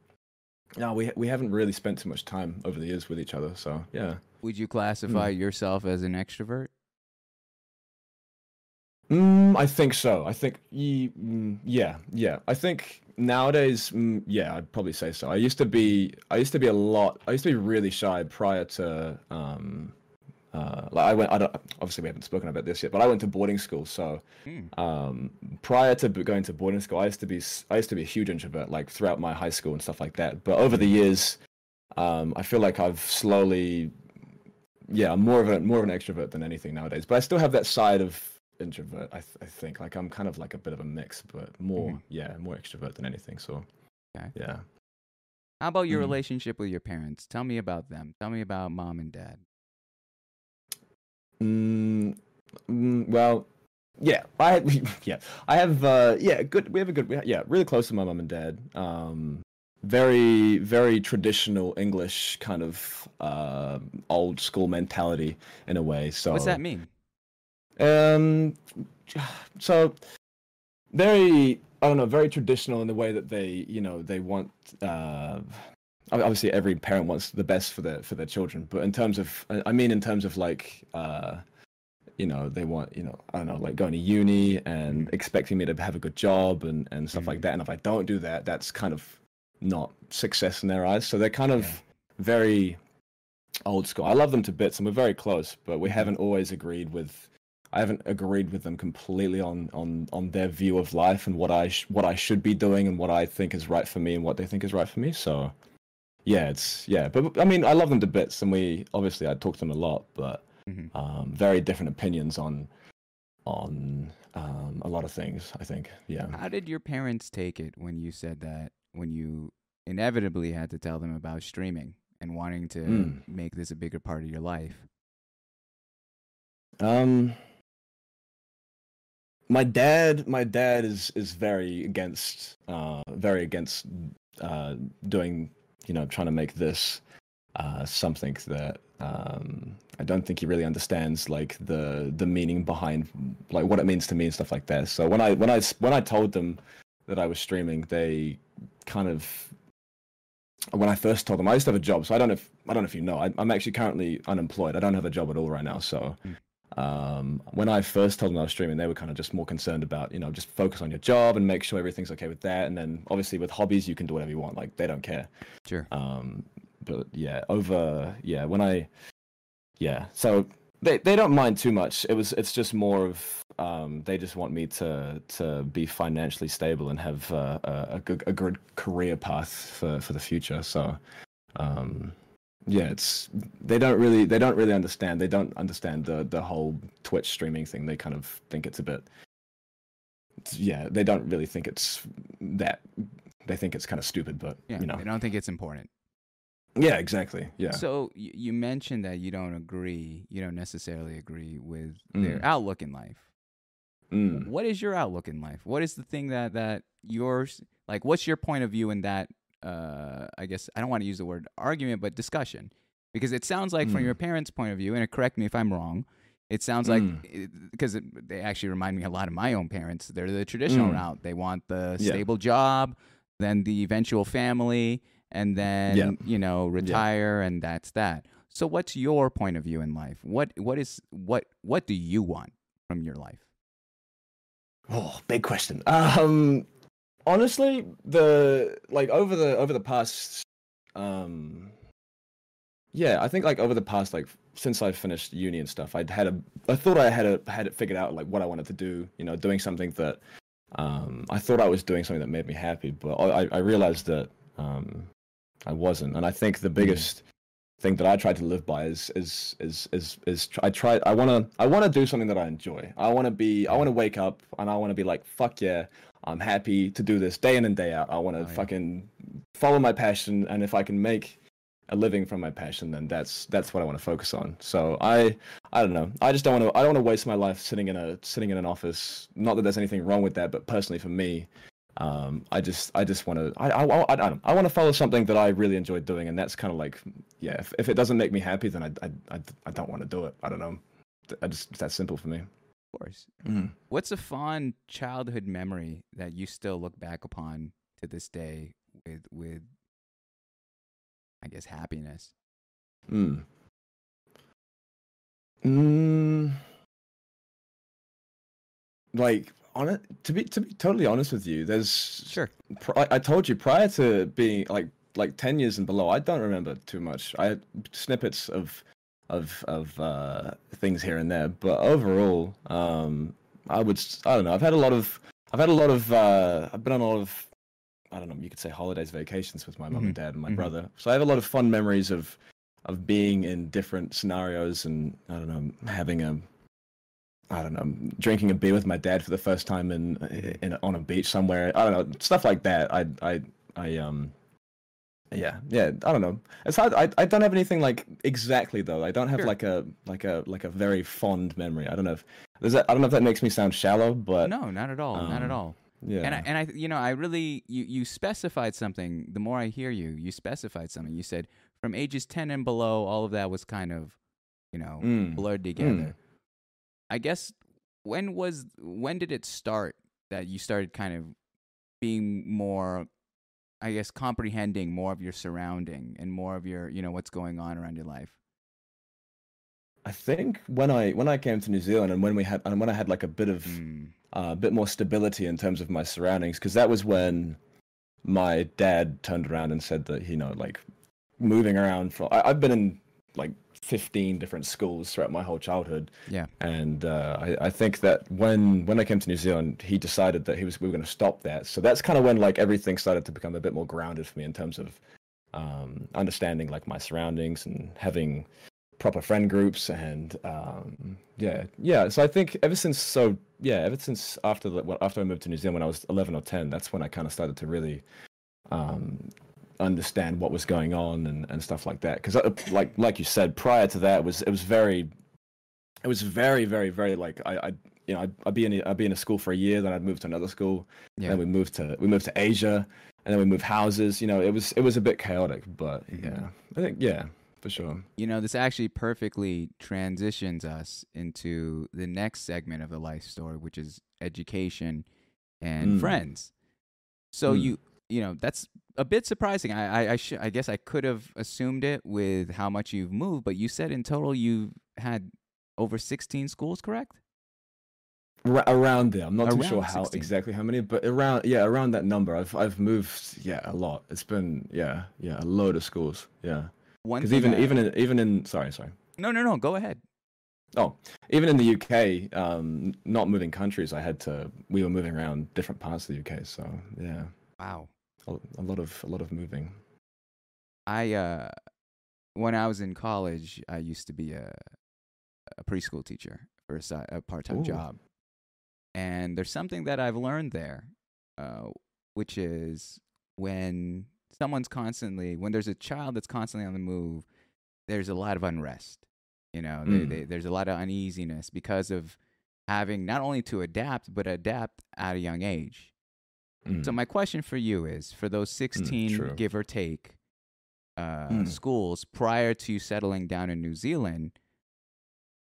no, we we haven't really spent too much time over the years with each other. So yeah. Would you classify yourself as an extrovert? Mm, I think so. I think mm, yeah, yeah. I think nowadays, mm, yeah, I'd probably say so. I used to be, I used to be a lot. I used to be really shy prior to, um, uh, like I went. I don't. Obviously, we haven't spoken about this yet, but I went to boarding school. So, Mm. um, prior to going to boarding school, I used to be, I used to be a huge introvert, like throughout my high school and stuff like that. But over the years, um, I feel like I've slowly, yeah, I'm more of a more of an extrovert than anything nowadays. But I still have that side of introvert. I, th- I think like I'm kind of like a bit of a mix, but more Mhm. yeah, more extrovert than anything. So Okay. yeah. How about your Mhm. relationship with your parents? Tell me about them. Tell me about mom and dad. Mm, mm, well, yeah, I yeah, I have uh yeah, good. We have a good we ha- yeah, really close to my mom and dad. Um, very very traditional English kind of uh, old school mentality in a way. So What's that mean? Um, so very, I don't know, very traditional in the way that they, you know, they want. Uh, obviously, every parent wants the best for their for their children, but in terms of, I mean, in terms of like, uh, you know, they want, you know, I don't know, like going to uni and expecting me to have a good job and and stuff like Mhm. that. And if I don't do that, that's kind of not success in their eyes. So they're kind of Yeah. very old school. I love them to bits, and we're very close, but we Mhm. haven't always agreed with. I haven't agreed with them completely on on on their view of life and what I sh- what I should be doing and what I think is right for me and what they think is right for me. So, yeah, it's yeah, but I mean, I love them to bits, and we obviously I talk to them a lot, but Mhm. um, very different opinions on on um, a lot of things. I think, yeah. How did your parents take it when you said that? When you inevitably had to tell them about streaming and wanting to Mm. make this a bigger part of your life? Um, my dad, my dad is is very against, uh, very against uh, doing, you know, trying to make this uh, something that um, I don't think he really understands, like the the meaning behind, like what it means to me and stuff like that. So when I when I when I told them that I was streaming, they kind of when I first told them I used to have a job, so I don't know if I don't know if you know, I, I'm actually currently unemployed. I don't have a job at all right now, so Mm. Um, when I first told them I was streaming, they were kind of just more concerned about, you know, just focus on your job and make sure everything's okay with that. And then obviously with hobbies, you can do whatever you want. Like they don't care. Sure. Um, but yeah, over yeah, when I yeah, so they they don't mind too much. It was it's just more of um, they just want me to to be financially stable and have uh, a, a good a good career path for for the future. So um, yeah, it's they don't really they don't really understand. They don't understand the the whole Twitch streaming thing. They kind of think it's a bit yeah, they don't really think it's that they think it's kind of stupid, but Yeah, you know. they don't think it's important. Yeah, exactly. Yeah. So you mentioned that you don't agree, you don't necessarily agree with their Mm. outlook in life. Mm. What is your outlook in life? What is the thing that that yours like? What's your point of view in that? Uh, I guess I don't want to use the word argument, but discussion, because it sounds like from Mm. your parents' point of view, and correct me if I'm wrong. It sounds like Mm. because they actually remind me a lot of my own parents. They're the traditional Mm. route. They want the Yeah. stable job, then the eventual family, and then Yeah. you know retire, and that's that. So, what's your point of view in life? What what is what what do you want from your life? Oh, big question. Um, honestly, the like over the over the past, um, yeah, I think like over the past like since I finished uni and stuff, I'd had a I thought I had a had it figured out like what I wanted to do. You know, doing something that, um, I thought I was doing something that made me happy, but I I realized that um, I wasn't, and I think the biggest thing that I try to live by is is is is is I try I want to I want to do something that I enjoy. I want to be I want to wake up and I want to be like fuck yeah, I'm happy to do this day in and day out. I want to Oh, yeah. fucking follow my passion and if I can make a living from my passion then that's that's what I want to focus on. So I I don't know. I just don't want to I don't want to waste my life sitting in a sitting in an office. Not that there's anything wrong with that, but personally for me um, I just, I just want to, I, I, I, I don't, I want to follow something that I really enjoy doing, and that's kind of like, yeah. If, if it doesn't make me happy, then I, I, I, I don't want to do it. I don't know. I just, it's that simple for me. Of course. What's a fond childhood memory that you still look back upon to this day with with I guess happiness? Mm. Mm. Like on it, to be to be totally honest with you, there's Sure. pri- I told you prior to being like like 10 years and below i don't remember too much i had snippets of of of uh things here and there but overall um i would i don't know i've had a lot of i've had a lot of uh i've been on a lot of i don't know you could say holidays vacations with my mom and dad and my mhm. brother so i have a lot of fun memories of of being in different scenarios and i don't know having a I don't know, drinking a beer with my dad for the first time in, in on a beach somewhere. I don't know, stuff like that. I I I um yeah, yeah, I don't know. It's hard I I don't have anything like exactly though. I don't have Sure. like a like a like a very fond memory. I don't know if does that I don't know if that makes me sound shallow, but no, not at all. not at um, all. yeah. And I, and I, you know, I really, you, you specified something. The more I hear you, you specified something. You said from ages ten and below, all of that was kind of, you know, Mm, blurred together. I guess when was when did it start that you started kind of being more, I guess, comprehending more of your surrounding and more of your, you know, what's going on around your life. I think when I when I came to New Zealand and when we had and when I had like a bit of Mm. uh, a bit more stability in terms of my surroundings because that was when my dad turned around and said that you know like moving around for I, I've been in like 15 different schools throughout my whole childhood. Yeah. and uh, I, I think that when when I came to New Zealand he decided that he was we were going to stop that. So that's kind of when like everything started to become a bit more grounded for me in terms of um, understanding like my surroundings and having proper friend groups and um, yeah yeah. So I think ever since so yeah ever since after the well, after I moved to New Zealand when I was 11 or 10 that's when I kind of started to really um, understand what was going on and, and stuff like that because like like you said prior to that it was it was very it was very very very like I, I you know I'd, I'd be in a, I'd be in a school for a year then I'd move to another school Yeah. then we moved to we moved to Asia and then we moved houses you know it was it was a bit chaotic but yeah I think yeah for sure You know, this actually perfectly transitions us into the next segment of the life story, which is education and Mm. friends. So Mm. you, you know, that's a bit surprising. I, I, I, sh- I guess I could have assumed it with how much you've moved, but you said in total you've had over 16 schools, correct? Ra- around there. I'm not too sure how 16. exactly how many, but around yeah, around that number. I've I've moved yeah a lot. It's been yeah yeah a load of schools yeah. Because even I- even in, even in sorry sorry no, no, no, go ahead. oh even in the UK um not moving countries I had to we were moving around different parts of the UK so yeah Wow. A, lot of a lot of moving. I uh when I was in college, I used to be a a preschool teacher for a, a part-time job. And there's something that I've learned there, uh, which is when someone's constantly when there's a child that's constantly on the move, there's a lot of unrest. You know, they, Mm. they, there's a lot of uneasiness because of having not only to adapt but adapt at a young age. So Mm. my question for you is: for those sixteen, true. give or take, uh, Mm. schools prior to settling down in New Zealand,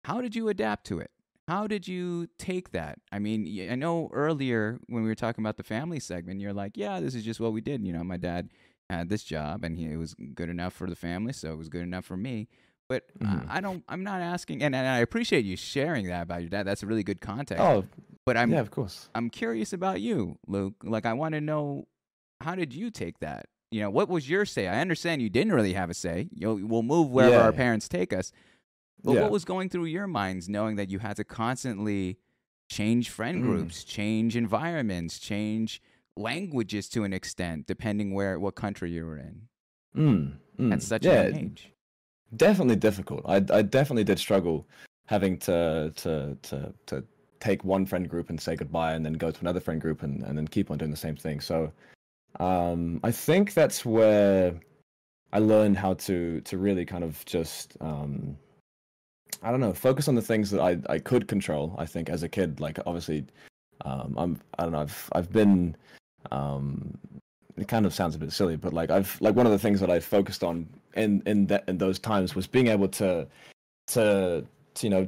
how did you adapt to it? How did you take that? I mean, I know earlier when we were talking about the family segment, you're like, yeah, this is just what we did. You know, my dad had this job and he it was good enough for the family, so it was good enough for me. But I- Mhm. I don't, I'm not asking, and, and I appreciate you sharing that about your dad. That's a really good context. Oh, but I'm, yeah, of course. I'm curious about you, Luke. Like, I want to know how did you take that? You know, what was your say? I understand you didn't really have a say. You'll, we'll move wherever Yeah. our parents take us. But Yeah. what was going through your minds knowing that you had to constantly change friend Mm. groups, change environments, change languages to an extent, depending where what country you were in Mm, mm. at such yeah, a young age? Definitely difficult. I I definitely did struggle having to to to to take one friend group and say goodbye, and then go to another friend group and and then keep on doing the same thing. So, um, I think that's where I learned how to to really kind of just um, I don't know, focus on the things that I I could control. I think as a kid, like obviously, um, I'm I don't know, I've I've been um it kind of sounds a bit silly, but like I've like one of the things that I focused on in in that in those times was being able to to, to you know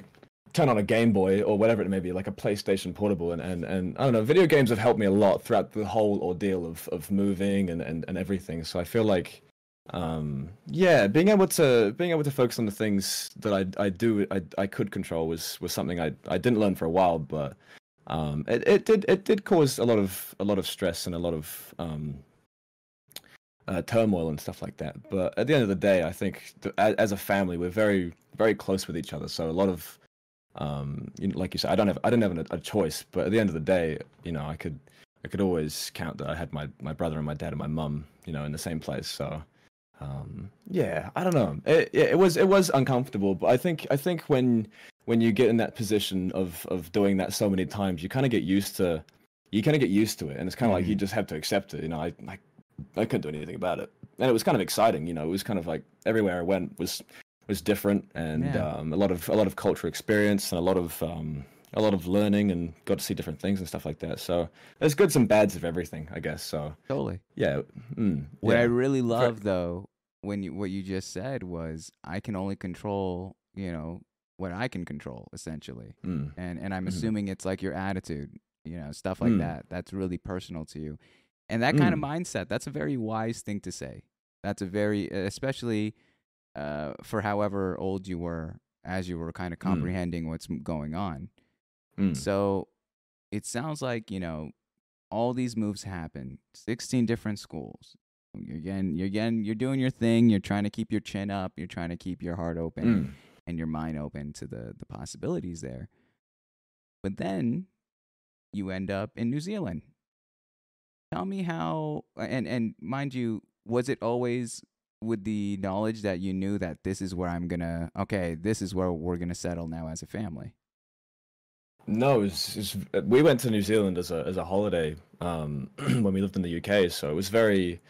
turn on a Game Boy or whatever it may be, like a PlayStation Portable, and and, and I don't know, video games have helped me a lot throughout the whole ordeal of of moving and and, and everything. So I feel like um yeah being able to being able to focus on the things that i i do i i could control was was something i i didn't learn for a while but um it, it did it did cause a lot of a lot of stress and a lot of um uh, turmoil and stuff like that. But at the end of the day, I think th- as, a family, we're very, very close with each other. So a lot of, um, you know, like you said, I don't have, I don't have a, a choice. But at the end of the day, you know, I could, I could always count that I had my my brother and my dad and my mum, you know, in the same place. So, um, yeah, I don't know. It, it it was it was uncomfortable, but I think I think when when you get in that position of of doing that so many times, you kind of get used to, you kind of get used to it, and it's kind of like you just have to accept it. You know, I I I couldn't do anything about it, and it was kind of exciting. You know, it was kind of like everywhere I went was was different, and Yeah. um, a lot of a lot of cultural experience and a lot of um, a lot of learning, and got to see different things and stuff like that. So there's goods and bads of everything, I guess. So Totally. yeah, mm, What I really love though, when you what you just said was I can only control, you know, what I can control essentially. Mm, And and I'm Mhm. assuming it's like your attitude, you know, stuff like Mm. that. That's really personal to you. And that kind of Mm. mindset, that's a very wise thing to say. That's a very especially uh for however old you were as you were kind of comprehending what's going on. mm, So it sounds like, you know, all these moves happen, 16 different schools. You're again, you're again, you're doing your thing. You're trying to keep your chin up. You're trying to keep your heart open mm. and your mind open to the, the possibilities there. But then you end up in New Zealand. Tell me how, and, and mind you, was it always with the knowledge that you knew that this is where I'm gonna, okay, this is where we're gonna settle now as a family? No, it's, it's, we went to New Zealand as a as a holiday um, when we lived in the UK. So it was very,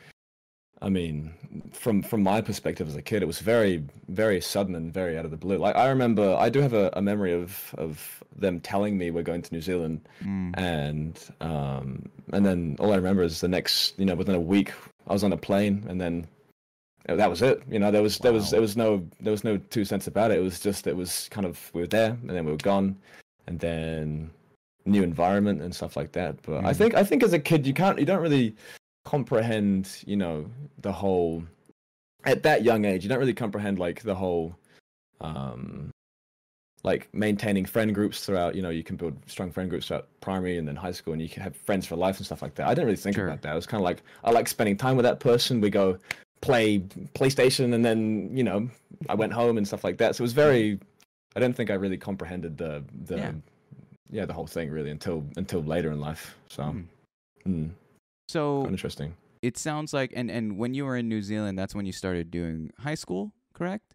I mean, from from my perspective as a kid, it was very very sudden and very out of the blue. Like I remember, I do have a, a memory of of them telling me we're going to New Zealand, Mm. and um, and then all I remember is the next, you know, within a week, I was on a plane, and then that was it. You know, there was there was there was no there was no two cents about it. It was just it was kind of we were there, and then we were gone and then new environment and stuff like that. But I Mhm. think I think as a kid you can't you don't really comprehend, you know, the whole at that young age, you don't really comprehend like the whole um like maintaining friend groups throughout, you know, you can build strong friend groups throughout primary and then high school and you can have friends for life and stuff like that. I didn't really think Sure. about that. It was kind of like I like spending time with that person. We go play PlayStation and then, you know, I went home and stuff like that. So it was very I don't think I really comprehended the the Yeah. yeah, the whole thing really until until later in life. So Mm. mm, So interesting. it sounds like, and and when you were in New Zealand, that's when you started doing high school, correct?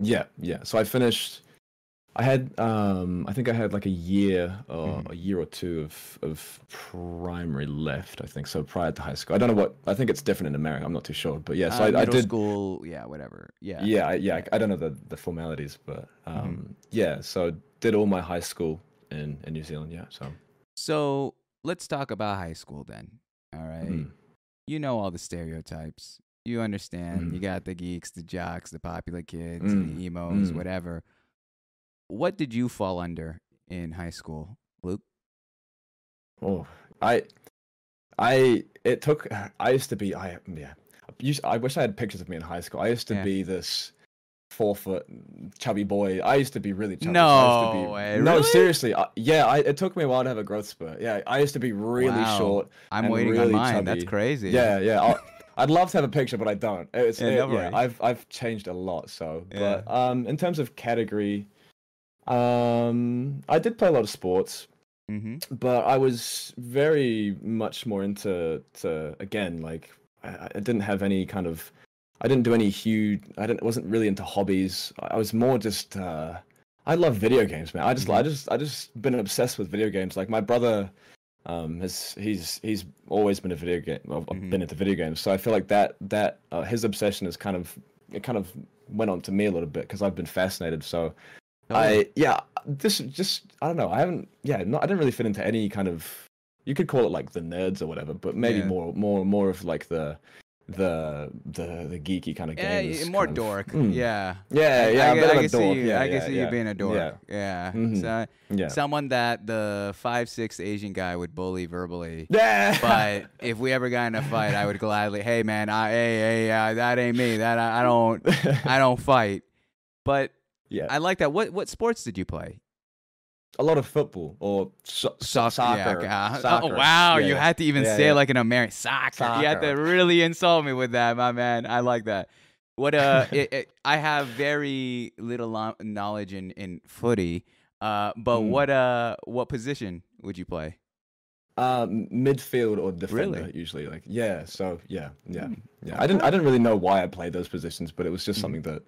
Yeah, yeah. So I finished. I had, um, I think I had like a year or Mhm. a year or two of of primary left. I think so prior to high school. I don't know what. I think it's different in America. I'm not too sure, but yeah. So Uh, I, I middle did. school, yeah, whatever, yeah, Yeah, I, yeah. I, I don't know the the formalities, but um, yeah. So did all my high school in in New Zealand. Yeah. So. So let's talk about high school then. All right, mm, you know all the stereotypes. You understand. Mhm. You got the geeks, the jocks, the popular kids, Mm, the emos, mm. whatever. what did you fall under in high school, Luke? Oh, I, I, it took. I used to be. I yeah. I wish I had pictures of me in high school. I used to Yeah. be this four foot chubby boy. I used to be really chubby. I used to No be, way, No, really? seriously. I, yeah, I, it took me a while to have a growth spurt. Yeah, I used to be really Wow. short. I'm waiting really on mine. That's crazy. Yeah, yeah. I'll, I'd love to have a picture, but I don't. It's Yeah, it- no yeah. I've I've changed a lot. So, Yeah. but um, in terms of category, um, I did play a lot of sports hmm but I was very much more into to again like I, I didn't have any kind of I didn't do any huge I didn't wasn't really into hobbies. I was more just uh I love video games, man. I just I just I just been obsessed with video games. Like my brother um has he's he's always been a video game well, Mhm. been into video games. So I feel like that that uh, his obsession is kind of it kind of went on to me a little bit because I've been fascinated. So I yeah, this just I don't know. I haven't yeah, not I didn't really fit into any kind of you could call it like the nerds or whatever, but maybe Yeah. more more more of like the the the the geeky kind of yeah, games. y- more kind of- dork. Mm. Yeah. Yeah, I- yeah, I, a can- bit I of a can see dork. you. Yeah, I can yeah, see you being a dork. Yeah. Yeah. Mhm. So, Yeah. someone that the five six Asian guy would bully verbally. Yeah. But if we ever got in a fight, I would gladly, hey man, I, hey, hey, uh, that ain't me. That I, I don't, I don't fight. But yeah. I like that. What what sports did you play? A lot of football or so- so- Soccer. soccer. Yeah, okay. Uh, soccer. Oh wow, Yeah, you had to even say like an American soccer. You had to really insult me with that, my man. I like that. What uh, it, it, I have very little lo- knowledge in in footy. Uh, but Mm. what uh, what position would you play? Um, midfield or defender Really? usually. Like yeah, so yeah, yeah, Hmm, yeah. I didn't I didn't really know why I played those positions, but it was just Mhm. something that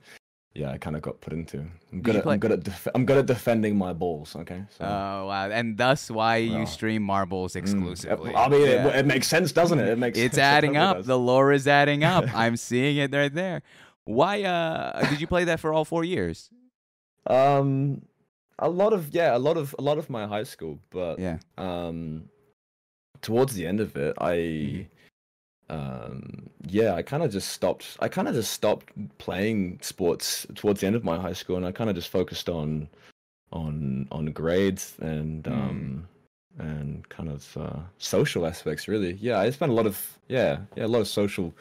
yeah I kind of got put into. I'm good at play- I'm good at def- I'm good at defending my balls. Okay. So. Oh wow, and thus why you stream marbles mm, exclusively. I mean, Yeah. it, it makes sense, doesn't it? It makes it's sense. Adding totally up. does. The lore is adding up. I'm seeing it right there. Why uh did you play that for all four years? Um, a lot of yeah, a lot of a lot of my high school, but Yeah. um, towards the end of it, I Mm-hmm. Um yeah, I kind of just stopped. I kind of just stopped playing sports towards the end of my high school, and I kind of just focused on on on grades and Mm. um and kind of uh, social aspects. Really, yeah, I spent a lot of yeah yeah a lot of social.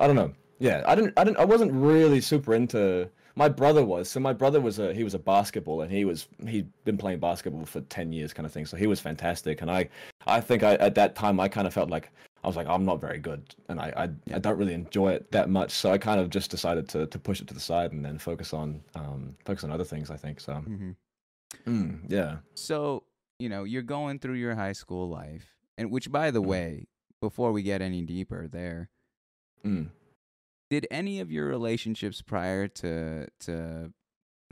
I don't know. Yeah, I didn't I didn't I wasn't really super into my brother was so my brother was a he was a basketball and he was he'd been playing basketball for 10 years kind of thing. So he was fantastic. And i i think i at that time i kind of felt like i was like i'm not very good. And i i, I don't really enjoy it that much. So i kind of just decided to to push it to the side and then focus on um focus on other things i think so. Hmm mm, yeah. So, you know, you're going through your high school life, and which, by the Mm. way, before we get any deeper there, mm. Did any of your relationships prior to to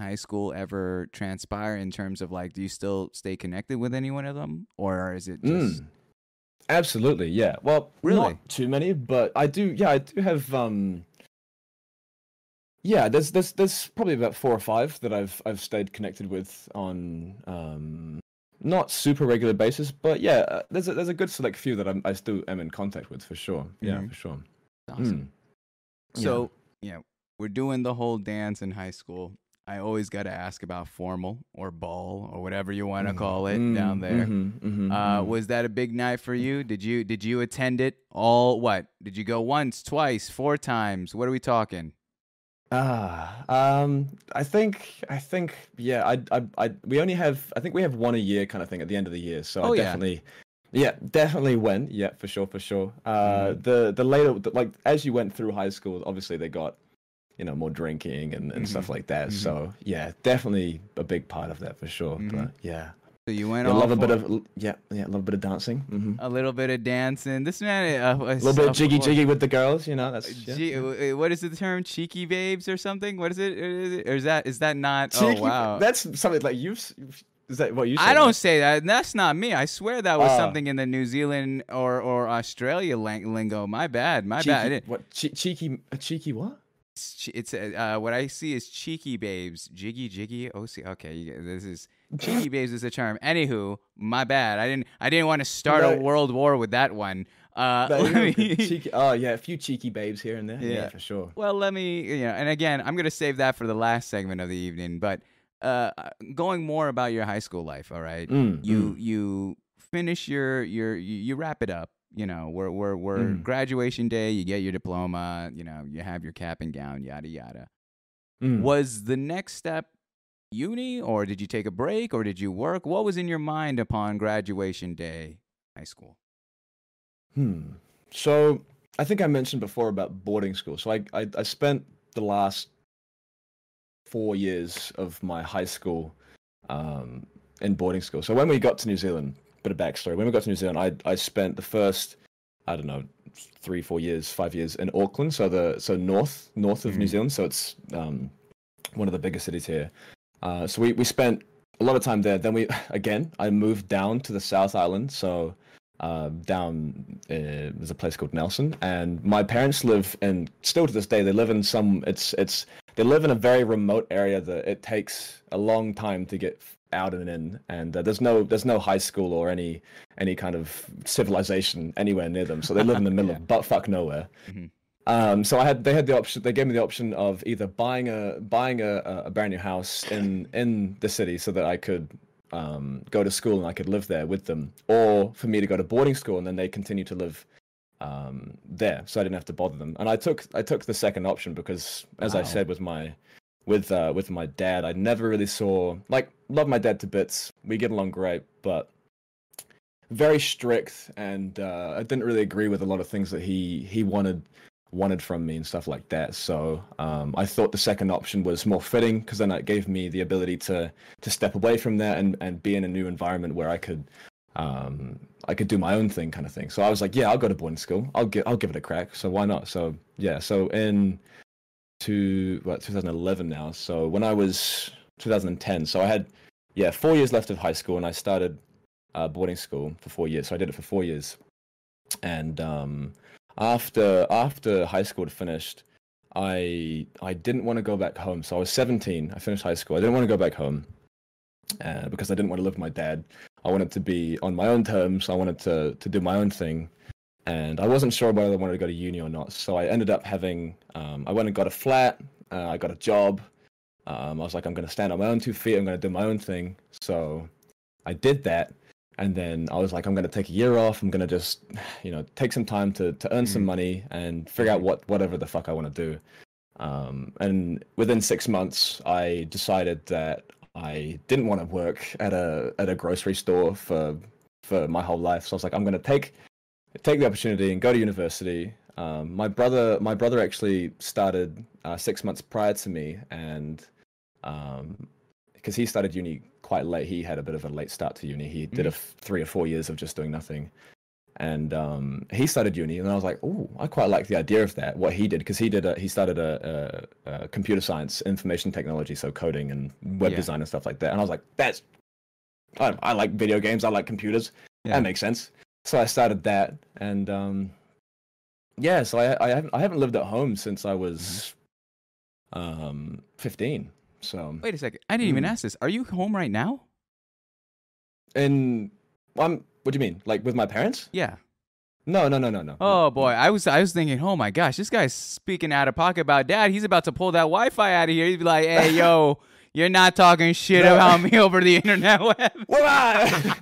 high school ever transpire in terms of like, do you still stay connected with any one of them, or is it just Mm. Absolutely, yeah. Well, Really? not too many, but I do. Yeah, I do have. Um, yeah, there's there's there's probably about four or five that I've I've stayed connected with on um, not super regular basis, but yeah, uh, there's a, there's a good select few that I'm, I still am in contact with for sure. Yeah, Mhm. for sure. awesome? Mm. So, yeah, we're doing the whole dance in high school. I always got to ask about formal or ball or whatever you want to Mm, call it mm, down there. mhm, mhm, Uh, mhm. was that a big night for you? Did you did you attend it all? What did you go once, twice, four times? What are we talking? Ah, um, I think, I think, yeah, I, I, I, we only have, I think we have one a year kind of thing at the end of the year. So Oh, I definitely, yeah, definitely went. Yeah, for sure, for sure. Uh, Mm-hmm. the, the later, the, like, as you went through high school, obviously they got, you know, more drinking and, and stuff Mhm. like that. Mhm. So yeah, definitely a big part of that for sure. Mhm. But yeah, So you went all love a bit of, yeah, yeah, love a bit of dancing. hmm a little bit of dancing. This man, uh, A little bit of jiggy jiggy with the girls, you know, that's, yeah. G- uh, what is the term? Cheeky babes or something? What is it? Is it- Or is that is that not? Cheeky- oh wow. That's something like you've, s- is that what you said? I don't say that. That's not me. I swear that was Ah. something in the New Zealand or or Australia lang- lingo. My bad. My cheeky, bad. What che- cheeky? A cheeky what? It's, it's uh, uh, what I see is cheeky babes, jiggy jiggy. Oh, see, okay, you this is cheeky babes is a term. Anywho, my bad. I didn't I didn't want to start a world war with that one. Uh, No, me- cheeky. Oh yeah, a few cheeky babes here and there. Yeah, Yeah. for sure. well, let me you know. And again, I'm gonna save that for the last segment of the evening. But uh, going more about your high school life. All right, Mm, you mm. you finish your your you, you wrap it up. You know, we're we're we're Mm. graduation day. You get your diploma. You know, you have your cap and gown. Yada yada. Mm. Was the next step uni, or did you take a break, or did you work? What was in your mind upon graduation day, high school? Hmm. So I think I mentioned before about boarding school. So I, I, I spent the last four years of my high school um, in boarding school. So when we got to New Zealand, bit of backstory. When we got to New Zealand, I I spent the first I don't know three four years five years in Auckland. So the so north north of New Mhm. Zealand. So it's um, one of the biggest cities here. Uh, so we we spent a lot of time there. Then we again I moved down to the South Island. So um, down uh, there's a place called Nelson, and my parents live in still to this day they live in some it's it's they live in a very remote area that it takes a long time to get out and in, and uh, there's no there's no high school or any any kind of civilization anywhere near them, so they live in the middle Yeah. of butt fuck nowhere. Mhm. Um, so I had they had the option they gave me the option of either buying a buying a a brand new house in in the city so that I could um, go to school and I could live there with them, or for me to go to boarding school and then they continue to live um, there, so I didn't have to bother them. And I took I took the second option because, as I said with my with uh, with my dad, I never really saw like love my dad to bits. We get along great, but very strict, and uh, I didn't really agree with a lot of things that he he wanted wanted from me and stuff like that. So um, I thought the second option was more fitting because then it gave me the ability to to step away from that and and be in a new environment where I could um I could do my own thing kind of thing. So I was like, yeah, I'll go to boarding school. I'll give I'll give it a crack. So why not? So yeah, so in to what 2011 now. So when I was 2010, so I had yeah, 4 years left of high school and I started uh, boarding school for 4 years. So I did it for 4 years. And um after after high school had finished, I I didn't want to go back home. So I was 17. I finished high school. I didn't want to go back home uh, because I didn't want to live with my dad. I wanted to be on my own terms. I wanted to to do my own thing, and I wasn't sure whether I wanted to go to uni or not. So I ended up having. Um, I went and got a flat. Uh, I got a job. Um, I was like, I'm going to stand on my own two feet. I'm going to do my own thing. So I did that, and then I was like, I'm going to take a year off. I'm going to just, you know, take some time to to earn some Mhm. money and figure out what whatever the fuck I want to do. Um, and within six months, I decided that I didn't want to work at a at a grocery store for for my whole life. So I was like, I'm gonna take take the opportunity and go to university. Um, my brother my brother actually started uh, six months prior to me, and because he started uni quite late, he had a bit of a late start to uni. He did a f- three or four years of just doing nothing. And um, he started uni, and I was like, "Oh, I quite like the idea of that." What he did, because he did, a, he started a, a, a computer science, information technology, so coding and web Yeah. design and stuff like that. And I was like, "That's, I, I like video games, I like computers. Yeah. That makes sense." So I started that, and um, yeah, so I, I haven't, I haven't lived at home since I was, um, fifteen. So Wait a second. I didn't even Hmm. ask this. Are you home right now? And I'm, what do you mean? Like with my parents? Yeah. No, no, no, no, no. Oh boy, I was I was thinking, oh my gosh, this guy's speaking out of pocket about dad. He's about to pull that Wi-Fi out of here. He'd be like, hey yo, you're not talking shit No. about me over the internet web. What am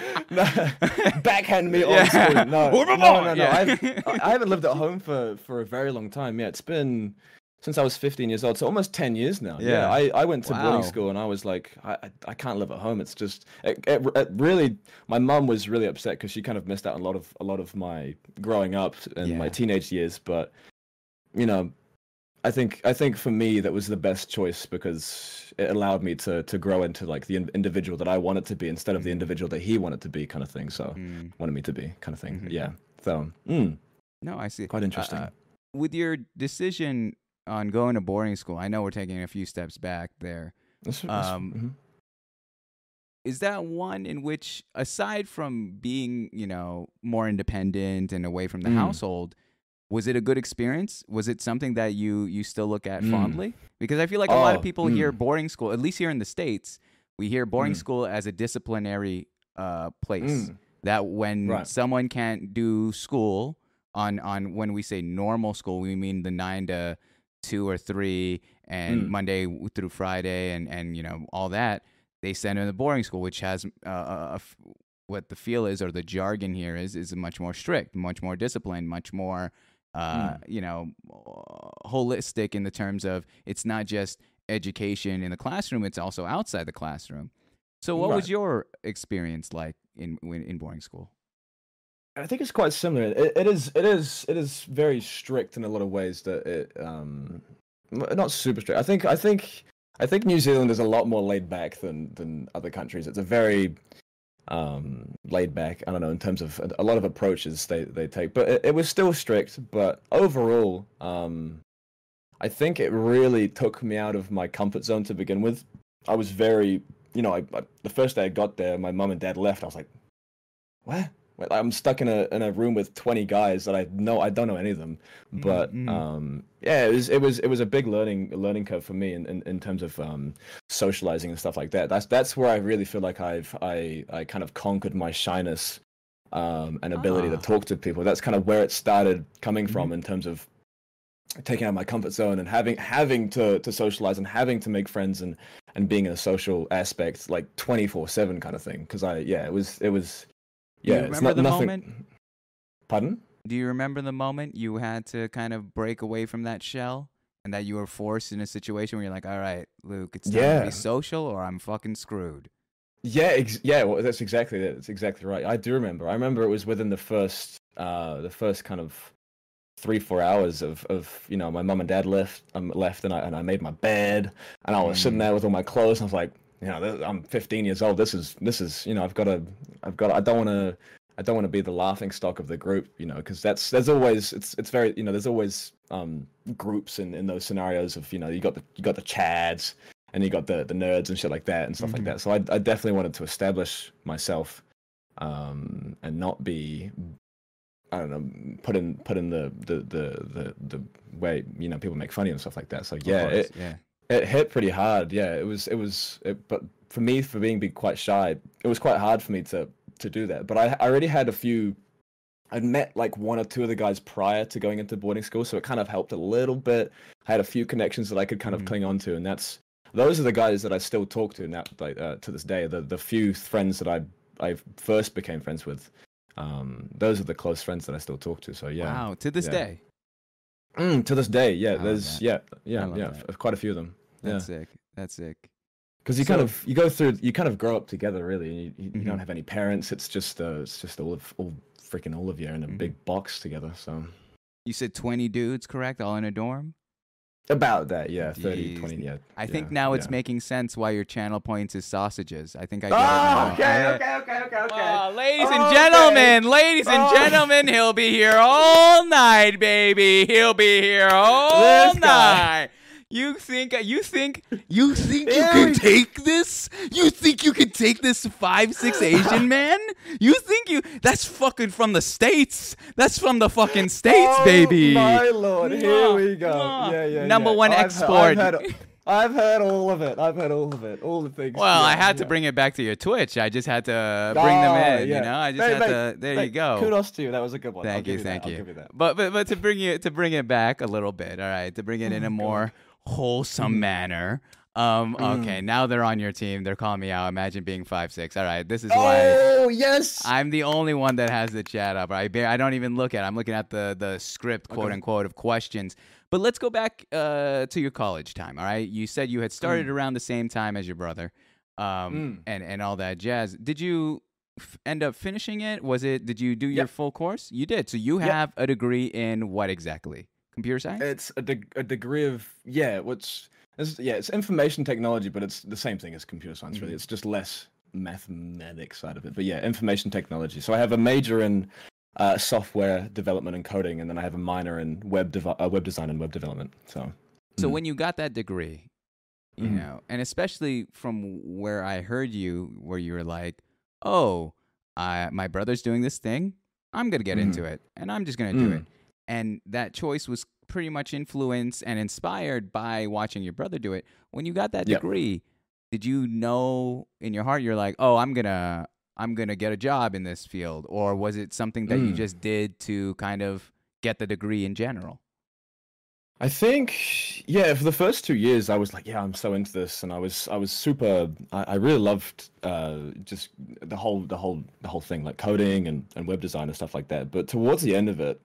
I? backhand me on Yeah. screen. No, Whoop, no, no, no. Yeah. I've, I I haven't lived at home for, for a very long time. Yeah, it's been since I was 15 years old, so almost 10 years now. Yeah. I, I went to Wow. boarding school and I was like, I, I, can't live at home. It's just, it, it, it really, my mum was really upset because she kind of missed out on a lot of a lot of my growing up and Yeah. my teenage years. But you know, I think I think for me that was the best choice because it allowed me to to grow into like the individual that I wanted to be instead of the individual that he wanted to be, kind of thing. So Mm, wanted me to be, kind of thing. Mhm. Yeah. So mm, no, I see. quite interesting. Uh, with your decision on going to boarding school, I know we're taking a few steps back there. That's- that's- um, mhm. is that one in which aside from being you know more independent and away from the Mm. household was it a good experience was it something that you you still look at Mm. fondly because i feel like a lot of Oh, people hear mm. boarding school at least here in the states we hear boarding Mm. school as a disciplinary uh, place Mm. that when Right. someone can't do school on on when we say normal school we mean the 9 to 2 or 3 and Mm. Monday through Friday, and and you know all that. They send them to boarding school, which has uh, a, a f- what the feel is or the jargon here is is much more strict, much more disciplined, much more uh, you know holistic in the terms of it's not just education in the classroom; it's also outside the classroom. So, what was your experience like in in boarding school? I think it's quite similar. It, it is it is it is very strict in a lot of ways. That it um not super strict. I think I think I think New Zealand is a lot more laid back than than other countries. It's a very um laid back. I don't know in terms of a- lot of approaches they they take, but it, it was still strict. But overall, um, I think it really took me out of my comfort zone to begin with. I was very, you know, I, I, the first day I got there, my mum and dad left. I was like, what? I'm stuck in a in a room with 20 guys that I know I don't know any of them. But Mm, mm. um, yeah, it was it was it was a big learning learning curve for me in, in, in terms of um, socializing and stuff like that. That's that's where I really feel like I've I I kind of conquered my shyness um, and ability Ah. to talk to people. That's kind of where it started coming Mm-hmm. from in terms of taking out my comfort zone and having having to to socialize and having to make friends and and being in a social aspect like 24/7 kind of thing because I yeah it was it was Do you yeah it's remember not the nothing moment? pardon Do you remember the moment you had to kind of break away from that shell and that you were forced in a situation where you're like, all right, Luke, it's time to be social or I'm fucking screwed? Yeah, ex- yeah, well, that's exactly it. That's exactly right. I do remember. I remember it was within the first, uh, the first kind of three, four hours of, of you know, my mum and dad left, um, left, and I and I made my bed, and I was sitting Mm. there with all my clothes, and I was like, you know, I'm 15 years old. This is, this is, you know, I've got to, I've got, to, I don't want to, I don't want to be the laughing stock of the group, you know, because that's there's always, it's, it's very, you know, there's always um groups in in those scenarios of, you know, you got the, you got the chads, and you got the the nerds and shit like that and stuff Mhm. like that. So I I definitely wanted to establish myself, um, and not be, I don't know, put in put in the the the the, the way you know people make funny and stuff like that. So yeah, course, it yeah. It hit pretty hard. Yeah, it was it was, it, but for me for being be quite shy, it was quite hard for me to to do that. But I I already had a few. I'd met like one or two of the guys prior to going into boarding school, so it kind of helped a little bit. I had a few connections that I could kind of Mhm. cling on to, and that's those are the guys that I still talk to now, like uh, to this day. The the few friends that I I first became friends with, um, those are the close friends that I still talk to. So yeah, Wow, to this yeah. day. Mm, to this day, yeah. love There's yeah yeah yeah that. quite a few of them. Yeah. That's sick. That's sick. because you kind of you go through you kind of grow up together really and you, you, Mhm. don't have any parents it's just uh it's just all of all freaking all of you in a Mhm. big box together so You said 20 dudes, correct? All in a dorm? About that yeah 30 Jeez. 20 yeah I think yeah, now it's yeah. making sense why your channel points is sausages. I think I get it oh now. okay okay okay okay okay Oh, ladies and oh, Okay. gentlemen, ladies and Oh. gentlemen, he'll be here all night, baby. He'll be here all This guy. You think you think you think you can we- take this? You think you can take this five six Asian man? You think you that's fucking from the states? That's from the fucking states, oh, baby. my lord here we go mwah. yeah yeah Number yeah. one I've he- export. I've heard, I've heard all of it I've heard all of it all the things Well, I yeah, had to bring it back to your Twitch. I just had to ah, bring them Oh, in. yeah. You know, I just Mate, had mate, to. There you go. kudos to you that was a good one I'll Thank give you, that, thank I'll you. you But but but to bring it to bring it back a little bit, all right, to bring it in a oh more wholesome manner. Um, okay, now they're on your team. They're calling me out. Imagine being five six. All right, this is why oh yes I'm the only one that has the chat up. I bar- I don't even look at. it. I'm looking at the the script, quote Okay. unquote, of questions. But let's go back uh, to your college time. All right, you said you had started around the same time as your brother, um, Mm. and and all that jazz. Did you f- end up finishing it? Was it? Did you do your Yep. full course? You did. So you Yep. have a degree in what exactly? Computer science. It's a, deg- a degree of yeah, what's it's, yeah, it's information technology, but it's the same thing as computer science. Really, Mhm. it's just less mathematics side of it. But yeah, information technology. So I have a major in uh, software development and coding, and then I have a minor in web dev- uh, web design and web development. So So Mm. when you got that degree, you Mhm. know, and especially from where I heard you, where you were like, "Oh, I, my brother's doing this thing, I'm gonna get Mhm. into it, and I'm just gonna do Mm. it," and that choice was pretty much influenced and inspired by watching your brother do it. When you got that Yep. degree, did you know in your heart you're like, "Oh, I'm gonna, I'm gonna get a job in this field," or was it something that you Mm. just did to kind of get the degree in general? I think, yeah, for the first two years, I was like, yeah, I'm so into this, and I was, I was super. I, I really loved uh, just the whole, the whole, the whole thing, like coding and, and web design and stuff like that. But towards the end of it,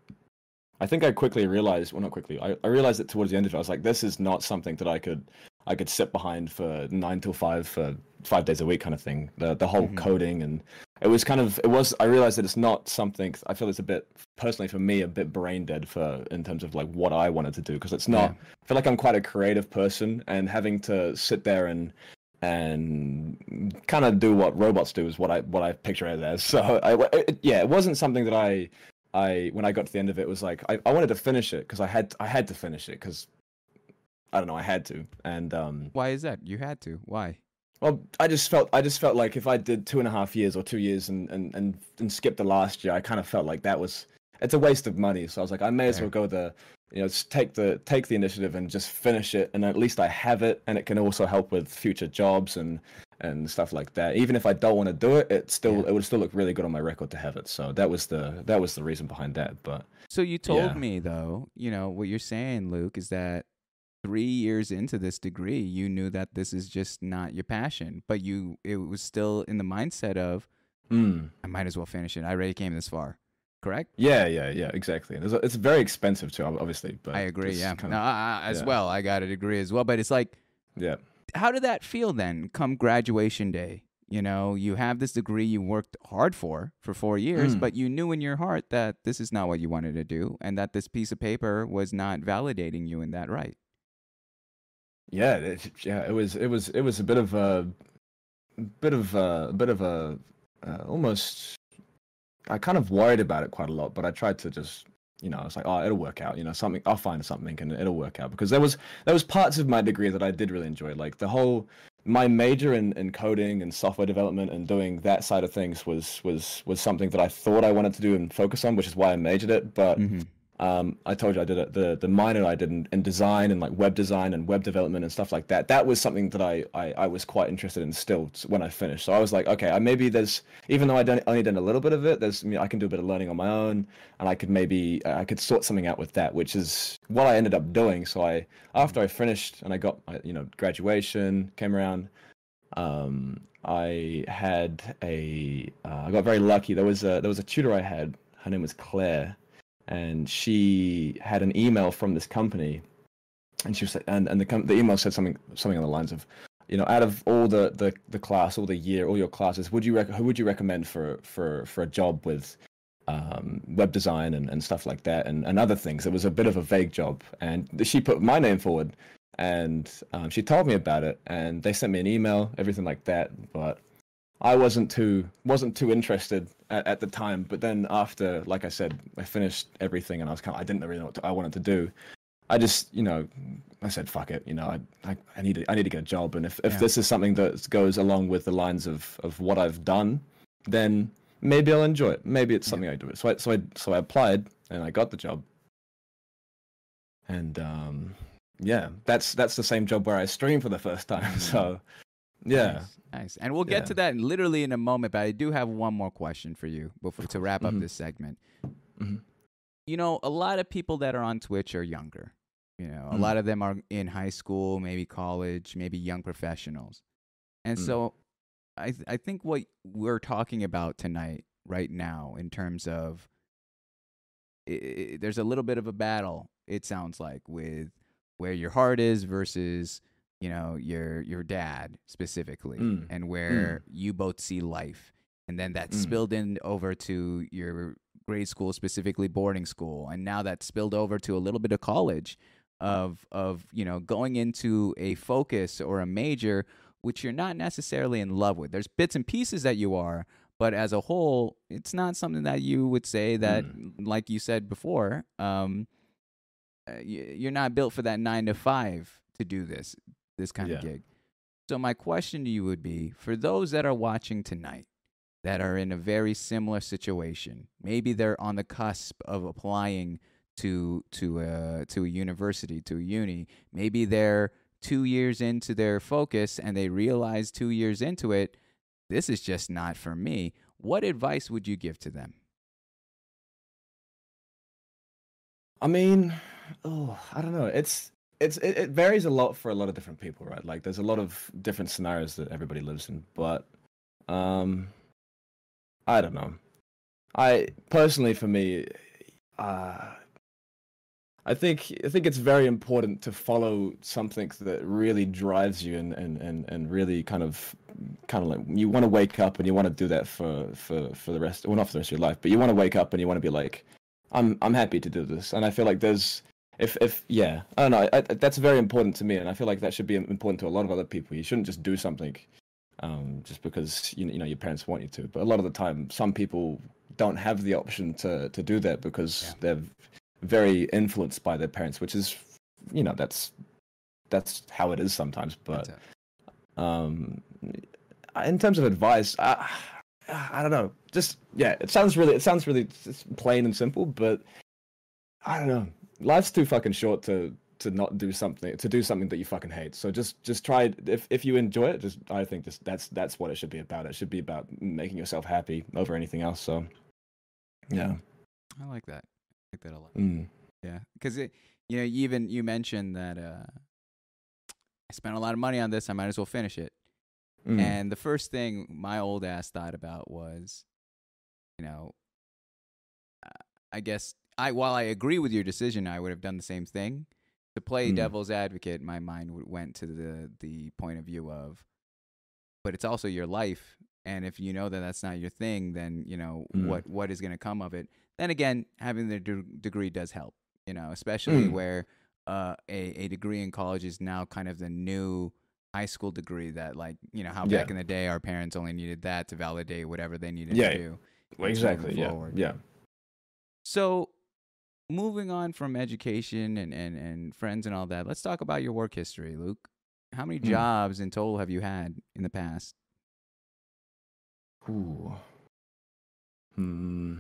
I think I quickly realized, well, not quickly, I, I realized that towards the end of it, I was like, this is not something that I could, I could sit behind for nine till five for five days a week kind of thing. The the whole Mhm. coding and it was kind of, it was. I realized that it's not something. I feel it's a bit personally for me a bit brain dead for in terms of like what I wanted to do because it's not. Yeah. I feel like I'm quite a creative person and having to sit there and and kind of do what robots do is what I what I picture it as. So I, it, yeah, it wasn't something that I I when I got to the end of it was like I, I wanted to finish it because I had I had to finish it because I don't know I had to and um Why is that? You had to. Why? well I just felt I just felt like if I did two and a half years or two years and and and, and skipped the last year I kind of felt like that was it's a waste of money so I was like I may as well go the you know just take the take the initiative and just finish it and at least I have it and it can also help with future jobs and and stuff like that even if I don't want to do it it still Yeah. it would still look really good on my record to have it so that was the that was the reason behind that but So you told Yeah. me though, you know, what you're saying, Luke, is that three years into this degree, you knew that this is just not your passion, but you it was still in the mindset of mm. I might as well finish it. I already came this far. Correct? yeah yeah yeah exactly it's, it's very expensive too obviously but I agree. Yeah. No, I, I- as yeah. well. I got a degree as well, but it's like, yeah how did that feel then? Come graduation day, you know, you have this degree you worked hard for for four years, Mm. but you knew in your heart that this is not what you wanted to do, and that this piece of paper was not validating you in that right. Yeah, it, yeah, it was it was it was a bit of a bit of a, bit of a uh, almost. I kind of worried about it quite a lot, but I tried to just you know I was like, oh, it'll work out. You know, something I'll find something and it'll work out because there was there was parts of my degree that I did really enjoy, like the whole my major in, in coding and software development and doing that side of things was was was something that I thought I wanted to do and focus on, which is why I majored it. But Mm-hmm. Um, I told you I did it, the the minor I did in, in design and like web design and web development and stuff like that. That was something that I, I, I was quite interested in still when I finished. So I was like, okay, I maybe there's even though I don't only done a little bit of it, there's you know, I can do a bit of learning on my own, and I could maybe I could sort something out with that, which is what I ended up doing. So I after I finished and I got my, you know graduation came around, um, I had a uh, I got very lucky. There was a there was a tutor I had. Her name was Claire and she had an email from this company. And she was like and, and the, com- the email said something something on the lines of you know out of all the, the the class all the year all your classes would you rec- who would you recommend for for for a job with um, web design and, and stuff like that and, and other things? It was a bit of a vague job. And she put my name forward and um, she told me about it. And they sent me an email everything like that. But I wasn't too wasn't too interested at, at the time, but then after, like I said, I finished everything, and I was kind of I didn't really know what to, I wanted to do. I just, you know, I said fuck it, you know, I I, I need to I need to get a job, and if, if Yeah. this is something that goes along with the lines of of what I've done, then maybe I'll enjoy it. Maybe it's Yeah. something I do. So I so I so I applied and I got the job, and um, yeah, that's that's the same job where I streamed for the first time. So yeah. Nice, nice. And we'll get Yeah. to that literally in a moment, but I do have one more question for you before to wrap up Mhm. this segment. Mhm. You know, a lot of people that are on Twitch are younger. You know, a Mhm. lot of them are in high school, maybe college, maybe young professionals. And Mm. so I th- I think what we're talking about tonight right now in terms of i i there's a little bit of a battle it sounds like with where your heart is versus you know your your dad specifically Mm. and where you both see life and then that Mm. spilled in over to your grade school specifically boarding school and now that spilled over to a little bit of college of of you know going into a focus or a major which you're not necessarily in love with there's bits and pieces that you are but as a whole it's not something that you would say that like you said before um uh, you're not built for that 9 to 5 to do this this kind of gig. So my question to you would be for those that are watching tonight that are in a very similar situation maybe they're on the cusp of applying to to a to a university to a uni maybe they're 2 years into their focus and they realize 2 years into it this is just not for me. What advice would you give to them? I mean, oh, I don't know. It's it's it, it varies a lot for a lot of different people, right? Like there's a lot of different scenarios that everybody lives in, but um I don't know. I personally for me uh I think I think it's very important to follow something that really drives you and and and, and really kind of kind of like you want to wake up and you want to do that for for for the rest well not for the rest of your life but you want to wake up and you want to be like I'm I'm happy to do this and I feel like there's if if yeah. I don't know. I, that's very important to me and I feel like that should be important to a lot of other people. You shouldn't just do something um, just because you you know your parents want you to. But a lot of the time some people don't have the option to to do that because Yeah. they're very influenced by their parents which is you know that's that's how it is sometimes. But um in terms of advice I, I don't know. Just yeah it sounds really it sounds really plain and simple but i don't know life's too fucking short to to not do something to do something that you fucking hate so just just try it. if if you enjoy it just i think just that's that's what it should be about it should be about making yourself happy over anything else so yeah I like that. I like that a lot. mm. Yeah, because it, you know, you even you mentioned that uh, I spent a lot of money on this. I might as well finish it. Mm. And the first thing my old ass thought about was, you know, I guess I while I agree with your decision, I would have done the same thing. To play Mm. devil's advocate, my mind went to the the point of view of, but it's also your life, and if you know that that's not your thing, then you know Mm. what what is going to come of it. Then again, having the de- degree does help, you know, especially Mm. where uh, a a degree in college is now kind of the new high school degree that like you know how Yeah. back in the day our parents only needed that to validate whatever they needed Yeah, to do Well, exactly yeah forward. yeah so moving on from education and, and, and friends and all that let's talk about your work history luke how many Hmm. jobs in total have you had in the past Ooh. Hmm.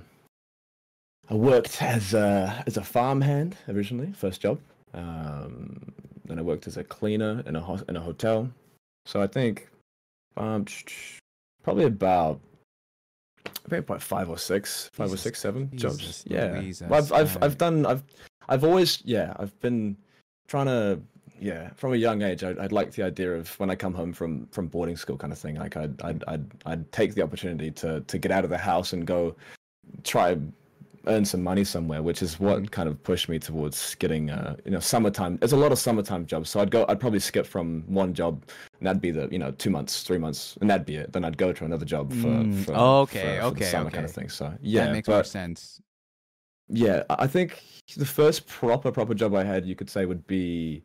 I worked as a as a farmhand originally, first job. Um, then I worked as a cleaner in a hos- in a hotel. So I think, um, probably about maybe about five or six, five or six, seven Jesus jobs. Yeah, Well, I've I've. I've done I've I've always yeah I've been trying to yeah from a young age I'd, I'd like the idea of when I come home from from boarding school kind of thing like I'd I'd I'd, I'd take the opportunity to to get out of the house and go try earn some money somewhere which is what Mhm. kind of pushed me towards getting uh you know summertime. There's a lot of summertime jobs so I'd go I'd probably skip from one job and that'd be the you know two months three months and that'd be it. Then I'd go to another job for, Mm, for okay, for, for okay, summer kind of thing so yeah that makes but, more sense. Yeah, I I think the first proper proper job I had, you could say, would be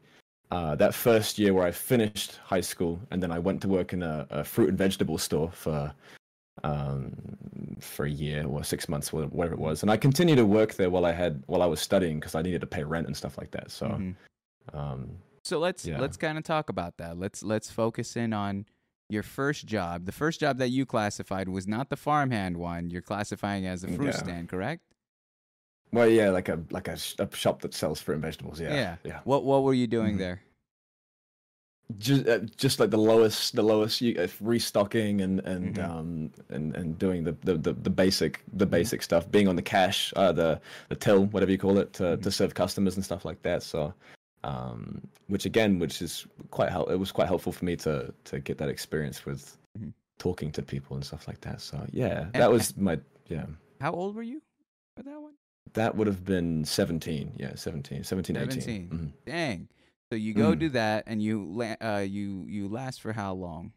uh, that first year where I finished high school, and then I went to work in a, a fruit and vegetable store for um, for a year or six months, whatever it was. And I continued to work there while I had while I was studying because I needed to pay rent and stuff like that. So, Mhm. um, So let's Yeah. let's kind of talk about that. Let's let's focus in on your first job. The first job that you classified was not the farmhand one. You're classifying as a fruit Yeah. stand, correct? well, yeah, like a like a, sh- a shop that sells fruit and vegetables. Yeah, Yeah. yeah. What what were you doing Mhm. there? Just uh, just like the lowest the lowest you, uh, restocking and and Mhm. um and and doing the the, the, the basic the Mhm. basic stuff being on the cash uh the the till whatever you call it to Mhm. to serve customers and stuff like that so um which again which is quite help it was quite helpful for me to to get that experience with Mhm. talking to people and stuff like that so yeah And- that was my yeah How old were you for that one? that would have been 17 yeah 17 17 18 17. Mhm. Dang. So you go Mm. do that, and you la- uh you you last for how long?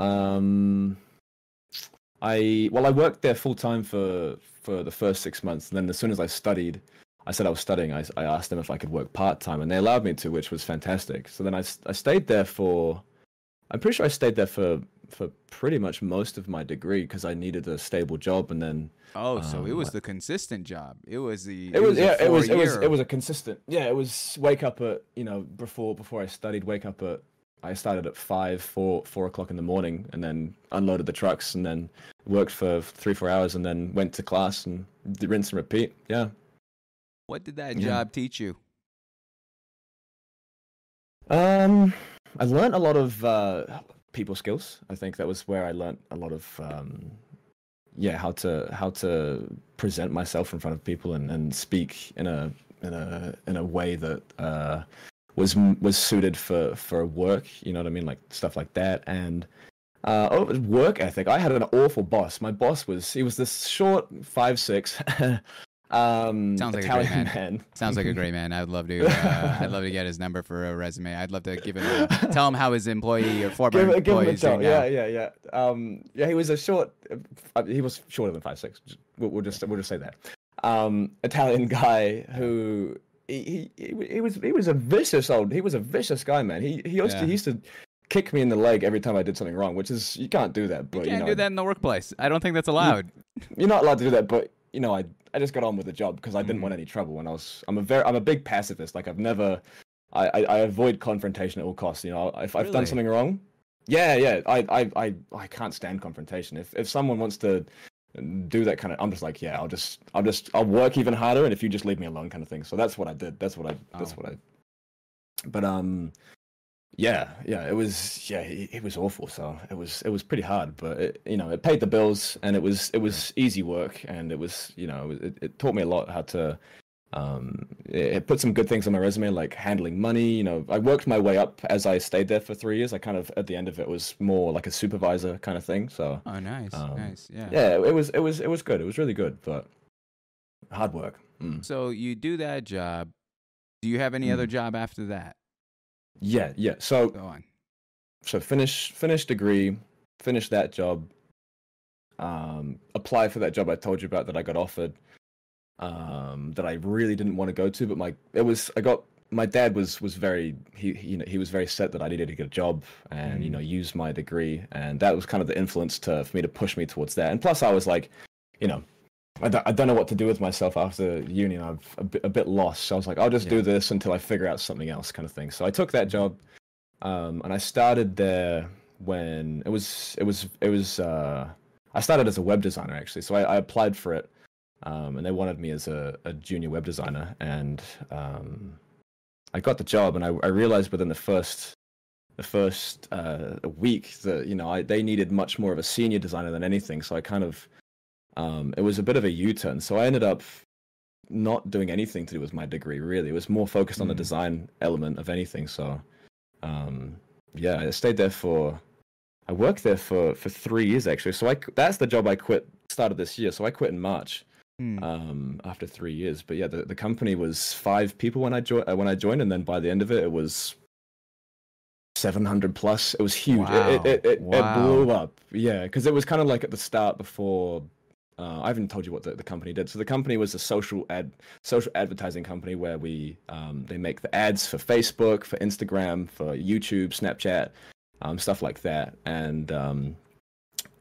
Um, I well, I worked there full time for for the first six months, and then as soon as I studied, I said I was studying. I, I asked them if I could work part time, and they allowed me to, which was fantastic. So then I I stayed there for, I'm pretty sure I stayed there for for pretty much most of my degree because I needed a stable job, and then Oh, so it Um, was the consistent job. It was the it was a yeah it was it was it was a consistent yeah it was wake up at you know before before I studied wake up at I started at five four four o'clock in the morning and then unloaded the trucks and then worked for three four hours and then went to class and rinse and repeat yeah What did that Yeah. job teach you? um I learned a lot of uh, people skills I think that was where I learned a lot of um, yeah how to how to present myself in front of people and, and speak in a in a in a way that uh, was was suited for for work. You know what I mean, like stuff like that. And uh, oh, work ethic. I had an awful boss. My boss was he was this short five six. um Sounds like a great man. man. Sounds like a great man. I'd love to. Uh, I'd love to get his number for a resume. I'd love to give him. A, tell him how his employee or former give, give employee a is doing now. Yeah, yeah, yeah. Um, yeah, he was a short. Uh, he was shorter than five six. We'll, we'll just we'll just say that. Um, Italian guy who he, he he was he was a vicious old. He was a vicious guy, man. He he used Yeah. to he used to kick me in the leg every time I did something wrong, which is you can't do that. You can't know, do that in the workplace. I don't think that's allowed. you're not allowed to do that. But you know, I I just got on with the job because I didn't Mhm. want any trouble when I was. I'm a very I'm a big pacifist. Like I've never. I, I, I avoid confrontation at all costs. You know, if I've done something wrong, yeah, yeah, I, I, I, I can't stand confrontation. If if someone wants to do that kind of, I'm just like, yeah, I'll just, I'll just, I'll work even harder, and if you just leave me alone, kind of thing. So that's what I did. That's what I, that's Oh. what I. But um, yeah, yeah, it was, yeah, it, it was awful. So it was, it was pretty hard, but it, you know, it paid the bills, and it was, it was easy work, and it was, you know, it, it taught me a lot how to um it, put some good things on my resume like handling money you know i worked my way up as i stayed there for three years i kind of at the end of it was more like a supervisor kind of thing so Oh, nice, Um, nice. Yeah. yeah it was it was it was good it was really good but hard work Mm. So you do that job. Do you have any other Mm. job after that? Yeah yeah so Go on. so finish finish degree finish that job um apply for that job i told you about that i got offered um that i really didn't want to go to but my it was i got my dad was was very he, he you know he was very set that i needed to get a job and you Mhm. know use my degree and that was kind of the influence to for me to push me towards that and plus i was like you know I don't, I don't know what to do with myself after uni i'm a bit, a bit lost so i was like i'll just Yeah. do this until i figure out something else kind of thing so i took that job um, and I started there when it was it was it was uh, I started as a web designer actually. So I, I applied for it, um, and they wanted me as a, a junior web designer, and um, I got the job. And I, I realized within the first the first uh, week that you know I, they needed much more of a senior designer than anything. So I kind of um, it was a bit of a U turn. So I ended up not doing anything to do with my degree really. It was more focused on the Mm. design element of anything. So um yeah i stayed there for i worked there for for three years actually so i that's the job i quit started this year so i quit in march Hmm. um after three years but yeah the, the company was five people when i joined uh, when i joined and then by the end of it it was 700 plus it was huge It- it, it, it, Wow. it blew up yeah because it was kind of like at the start before uh, I haven't told you what the, the company did. So the company was a social ad social advertising company where we um, they make the ads for Facebook, for Instagram, for YouTube, Snapchat, um, stuff like that. And um,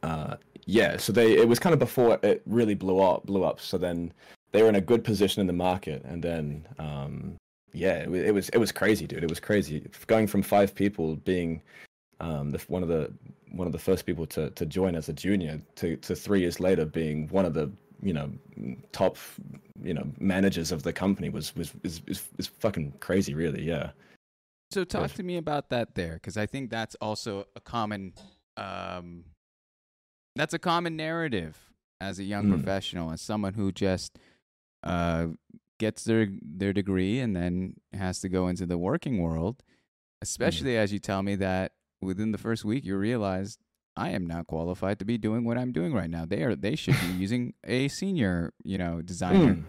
uh, yeah, so they it was kind of before it really blew up blew up. So then they were in a good position in the market, and then um, yeah, it, it was it was crazy, dude. It was crazy going from five people being um, the, one of the one of the first people to, to join as a junior to, to three years later being one of the you know top you know managers of the company was was is, is, is fucking crazy really yeah So talk to me about that there, because I think that's also a common, um, that's a common narrative as a young Mm. professional, as someone who just uh, gets their their degree and then has to go into the working world. Especially as you tell me that within the first week you realize I am not qualified to be doing what I'm doing right now. They are they should be using a senior, you know, designer. Mm.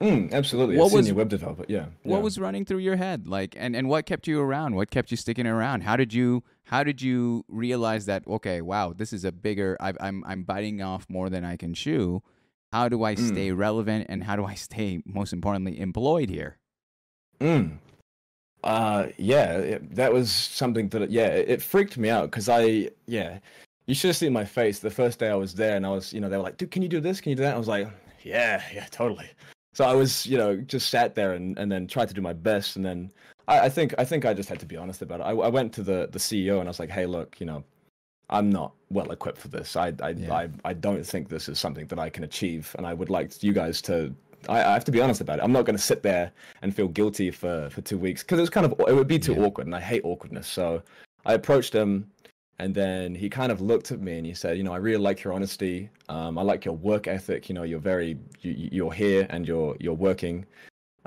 Mm, absolutely What a was- senior web developer yeah what yeah. was running through your head like and, and what kept you around what kept you sticking around how did you how did you realize that okay wow this is a bigger I, i'm i'm biting off more than i can chew how do i Mm. stay relevant and how do i stay most importantly employed here Mm. Uh, yeah, it, that was something that yeah, it, freaked me out because I yeah, you should have seen my face the first day I was there, and I was you know they were like, dude, can you do this? Can you do that? I was like, yeah, yeah, totally. So I was you know just sat there and, and then tried to do my best, and then I, I think I think I just had to be honest about it. I, I went to the the CEO and I was like, hey, look, you know. I'm not well equipped for this. I I, Yeah. I I don't think this is something that I can achieve, and I would like you guys to. I, I have to be honest about it. I'm not going to sit there and feel guilty for for two weeks because it was kind of it would be too Yeah. awkward, and I hate awkwardness. So I approached him, and then he kind of looked at me and he said, "You know, I really like your honesty. Um, I like your work ethic. You know, you're very you, you're here and you're you're working.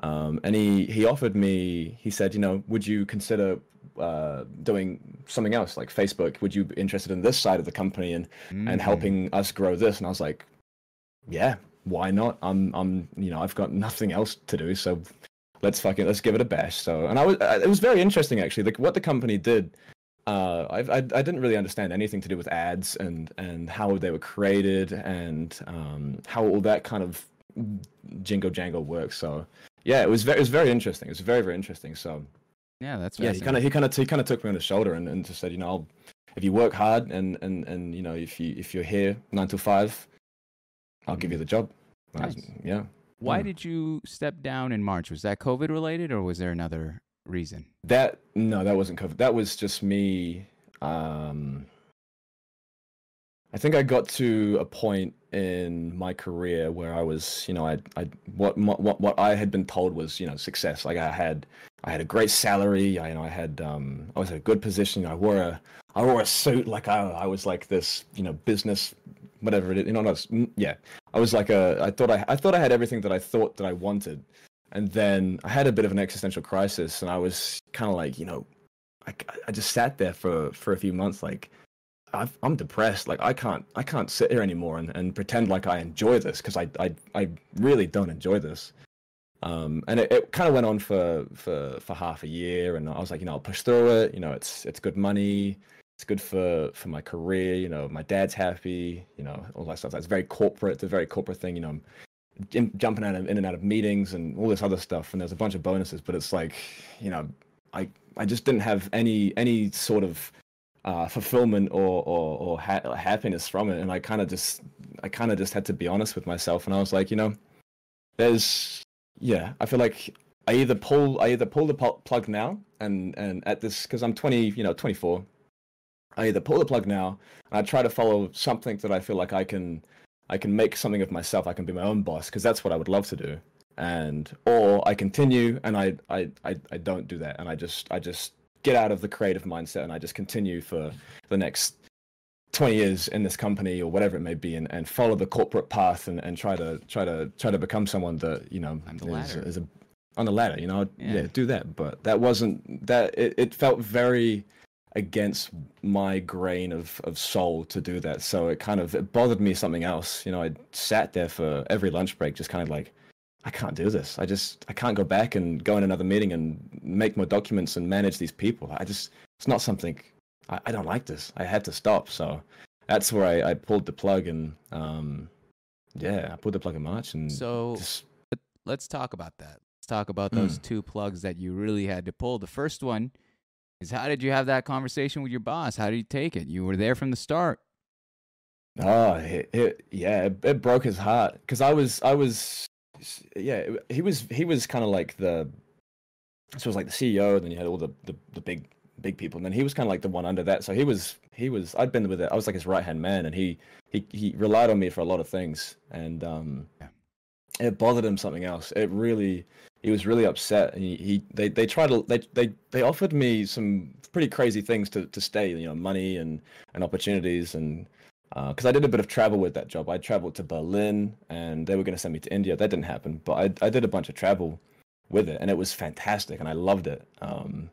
Um, and he he offered me. He said, you know, would you consider uh, doing something else like Facebook? Would you be interested in this side of the company and and Mm. helping us grow this? And I was like, yeah, why not? I'm I'm you know I've got nothing else to do, so let's fucking let's give it a bash. So and I was it was very interesting actually. Like what the company did. Uh, I, I I didn't really understand anything to do with ads and and how they were created and um, how all that kind of jingo jangle works. So yeah, it was very it was very interesting. It was very very interesting. So Yeah, that's yeah, he kind of he kind of he kind of took me on the shoulder and, and just said, you know, I'll, if you work hard and and and you know if you if you're here nine to five, I'll give you the job. And I was- yeah. Why Mm. did you step down in March? Was that COVID related or was there another reason? That no, that wasn't COVID. That was just me. Um, I think I got to a point in my career where I was, you know, I, I, what, what, what I had been told was, you know, success. Like I had, I had a great salary. I, you know, I had, um, I was in a good position. I wore a, I wore a suit. Like I, I was like this, you know, business, whatever it is. You know, not, mm, yeah. I was like a, I thought I, I thought I had everything that I thought that I wanted. And then I had a bit of an existential crisis, and I was kind of like, you know, I, I just sat there for for a few months, like I've, I'm depressed. Like I can't I can't sit here anymore and, and pretend like I enjoy this because I, I I really don't enjoy this. Um, and it, it kind of went on for, for for half a year, and I was like, you know, I'll push through it. You know, it's it's good money. It's good for for my career. You know, my dad's happy. You know, all that stuff. That's very corporate. It's a very corporate thing. You know, I'm in, jumping out of, in and out of meetings and all this other stuff. And there's a bunch of bonuses, but it's like, you know, I I just didn't have any any sort of uh, fulfillment or or, or ha- happiness from it, and I kind of just I kind of just had to be honest with myself, and I was like, you know, there's yeah, I feel like I either pull I either pull the pu- plug now, and and at this because I'm 20, you know, 24. I either pull the plug now and I try to follow something that I feel like I can I can make something of myself. I can be my own boss because that's what I would love to do. And or I continue and I, I I I don't do that and I just I just get out of the creative mindset and I just continue for the next 20 years in this company or whatever it may be and, and follow the corporate path and, and try to try to try to become someone that you know is, is a on the ladder you know Yeah. yeah. do that but that wasn't that it, it felt very against my grain of, of soul to do that so it kind of it bothered me something else you know i sat there for every lunch break just kind of like i can't do this i just i can't go back and go in another meeting and make more documents and manage these people i just it's not something i, I don't like this i had to stop so that's where i, I pulled the plug and um yeah i pulled the plug in march and So just let's talk about that. Let's talk about those Mm. two plugs that you really had to pull. The first one is how did you have that conversation with your boss? How did you take it? You were there from the start. Oh, it, it yeah, it, it broke his heart because I was I was yeah, he was he was kind of like the so it was like the CEO, and then you had all the, the the big big people, and then he was kind of like the one under that. So he was he was I'd been with it. I was like his right hand man, and he he he relied on me for a lot of things, and um, Yeah. It bothered him something else. It really he was really upset. and He, he they they tried to they they they offered me some pretty crazy things to to stay, you know, money and and opportunities and because I did a bit of travel with that job. I traveled to Berlin, and they were going to send me to India. That didn't happen, but I I did a bunch of travel with it, and it was fantastic, and I loved it. Um,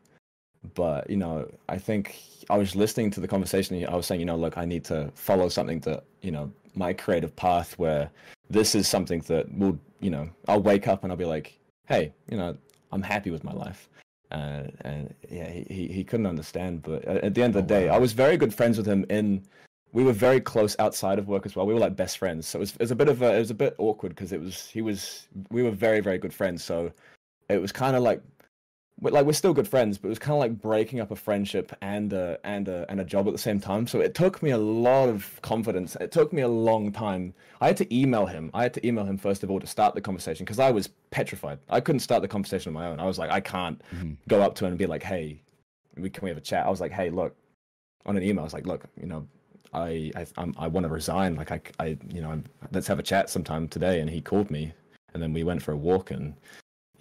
but you know, I think I was listening to the conversation. I was saying, you know, look, I need to follow something that you know my creative path, where this is something that will, you know, I'll wake up and I'll be like, hey, you know, I'm happy with my life. Uh, and yeah, he, he, couldn't understand. But at, at the end of the Oh, day. I was very good friends with him in we were very close outside of work as well. We were like best friends, so it was, it was a bit of a it was a bit awkward because it was he was we were very very good friends. So it was kind of like we're, like we're still good friends, but it was kind of like breaking up a friendship and a, and a, and a job at the same time. So it took me a lot of confidence. It took me a long time. I had to email him. I had to email him first of all to start the conversation because I was petrified. I couldn't start the conversation on my own. I was like, I can't Mhm. go up to him and be like, hey, we can we have a chat? I was like, hey, look, on an email, I was like, look, you know, I I I'm, I want to resign. Like I I you know, I'm, let's have a chat sometime today. And he called me, and then we went for a walk and.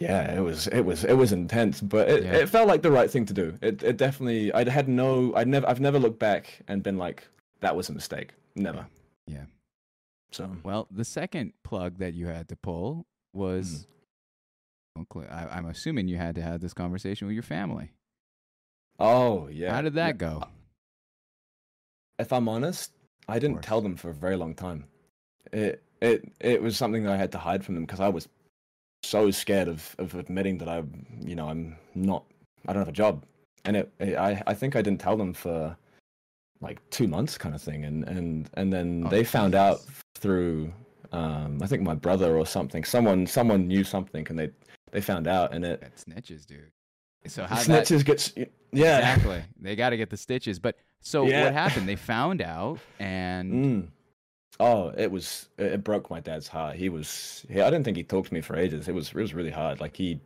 Yeah, it was it was it was intense, but it, Yeah. it felt like the right thing to do. It it definitely I had no I never I've never looked back and been like that was a mistake. Never. Yeah. So Well, the second plug that you had to pull was mm. cl- I, I'm assuming you had to have this conversation with your family. Oh yeah. How did that Yeah. go? If I'm honest, I didn't tell them for a very long time. It it it was something that I had to hide from them because I was so scared of of admitting that I, you know, I'm not, I don't have a job, and it, it I I think I didn't tell them for like two months kind of thing, and and and then Oh, they found out through, um, I think my brother or something. Someone someone knew something, and they they found out, and it That snitches, dude. So how that snitches gets yeah. exactly? They got to get the stitches. But so Yeah. what happened? They found out, and Mm. Oh, it was it it broke my dad's heart. He was he, I didn't think he talked to me for ages. It was it was really hard. Like he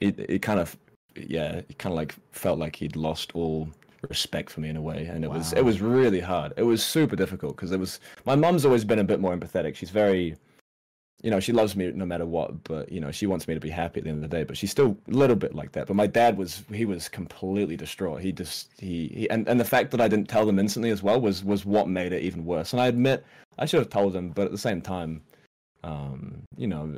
he it kind of yeah, he kind of like felt like he'd lost all respect for me in a way and it was it was really hard. It was super difficult because it was my mum's always been a bit more empathetic. She's very you know, she loves me no matter what, but you know, she wants me to be happy at the end of the day. But she's still a little bit like that. But my dad was he was completely distraught. He just he, he and, and the fact that I didn't tell them instantly as well was was what made it even worse. And I admit I should have told them, but at the same time, um, you know,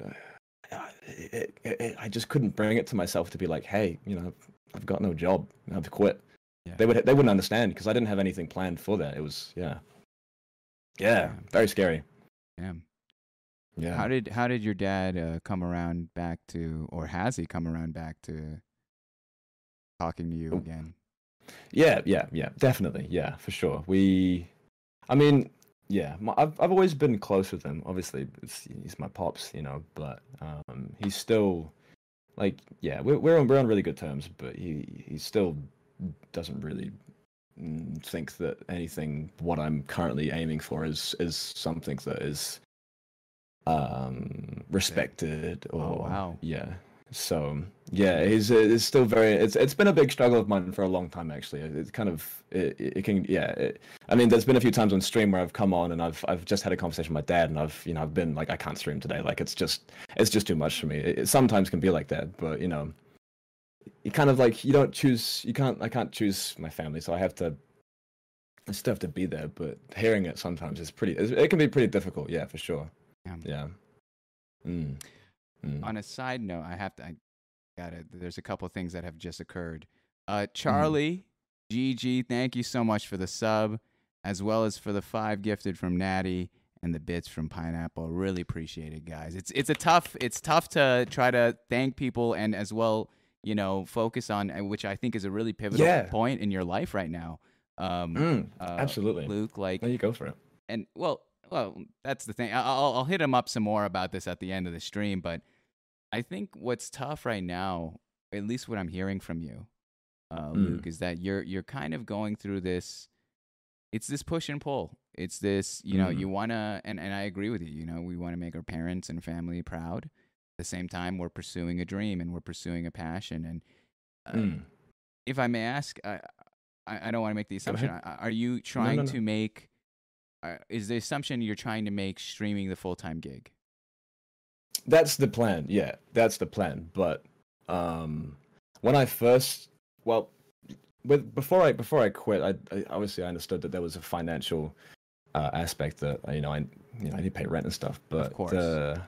it, it, it, I just couldn't bring it to myself to be like, hey, you know, I've got no job, I've quit. Yeah. They would they wouldn't understand because I didn't have anything planned for that. It was yeah, yeah, very scary. Damn. Yeah. How did how did your dad uh, come around back to, or has he come around back to talking to you Oh. again? Yeah, yeah, yeah, definitely. Yeah, for sure. We, I mean, yeah, my, I've I've always been close with him. Obviously, it's, he's my pops, you know, but um, he's still like, yeah, we're we're on we're on really good terms, but he he still doesn't really mm, think that anything what I'm currently aiming for is is something that is um respected or Oh, wow. yeah. So yeah he's it's still very it's it's been a big struggle of mine for a long time actually. It's kind of it, it can yeah it, i mean there's been a few times on stream where i've come on and i've i've just had a conversation with my dad and i've you know i've been like i can't stream today. Like it's just it's just too much for me. It, it sometimes can be like that but you know you kind of like you don't choose you can't i can't choose my family so i have to i still have to be there but hearing it sometimes is pretty it can be pretty difficult yeah for sure Yeah. yeah mm. Mm. On a side note, I have to. I got it. There's a couple things that have just occurred. Uh, Mm-hmm. Charlie, GG, thank you so much for the sub, as well as for the five gifted from Natty and the bits from Pineapple. Really appreciate it, guys. It's it's a tough it's tough to try to thank people and as well, you know, focus on uh, which I think is a really pivotal Yeah. point in your life right now. Um, Mm, uh, absolutely Luke. Like, there you go for it and well, well, that's the thing. I'll I'll hit him up some more about this at the end of the stream, but I think what's tough right now, at least what I'm hearing from you, uh, Mm. Luke, is that you're you're kind of going through this. It's this push and pull. It's this, you know, Mm. you wanna, and and I agree with you. You know, we want to make our parents and family proud. At the same time, we're pursuing a dream and we're pursuing a passion. And uh, Mm. if I may ask, I I, I don't want to make the assumption. Are you trying no. to make? Uh, is the assumption you're trying to make streaming the full time gig? That's the plan. Yeah, that's the plan. But um, when I first, well, with before I before I quit, I, I obviously I understood that there was a financial uh, aspect that you know I you know I need to pay rent and stuff. But course. the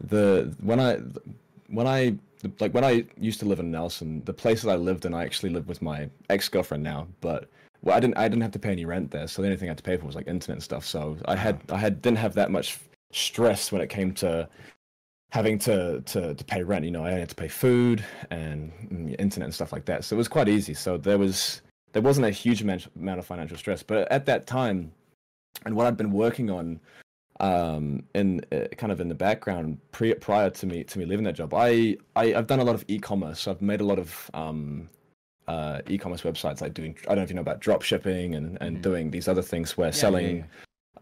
the when I when I like when I used to live in Nelson, the place that I lived in, I actually lived with my ex girlfriend now, but. Well, I didn't. I didn't have to pay any rent there, so the only thing I had to pay for was like internet and stuff. So I had. I had didn't have that much stress when it came to having to, to, to pay rent. You know, I had to pay food and mm, internet and stuff like that. So it was quite easy. So there was there wasn't a huge amount, amount of financial stress. But at that time, and what I'd been working on, um, in uh, kind of in the background pre, prior to me to me leaving that job, I, I I've done a lot of e-commerce. I've made a lot of um, uh, e-commerce websites like doing I don't know if you know about drop shipping and, and Mhm. doing these other things where Yeah, yeah, selling yeah.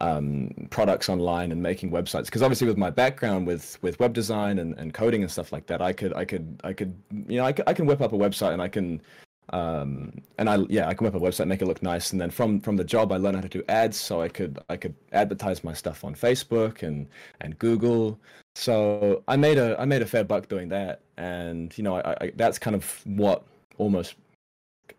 um, products online and making websites. Because obviously with my background with with web design and, and coding and stuff like that i could i could i could you know i can, I can whip up a website and i can um and i yeah i can whip up a website make it look nice. And then from from the job i learned how to do ads. So i could i could advertise my stuff on facebook and and google. So i made a i made a fair buck doing that. And you know i, I that's kind of what almost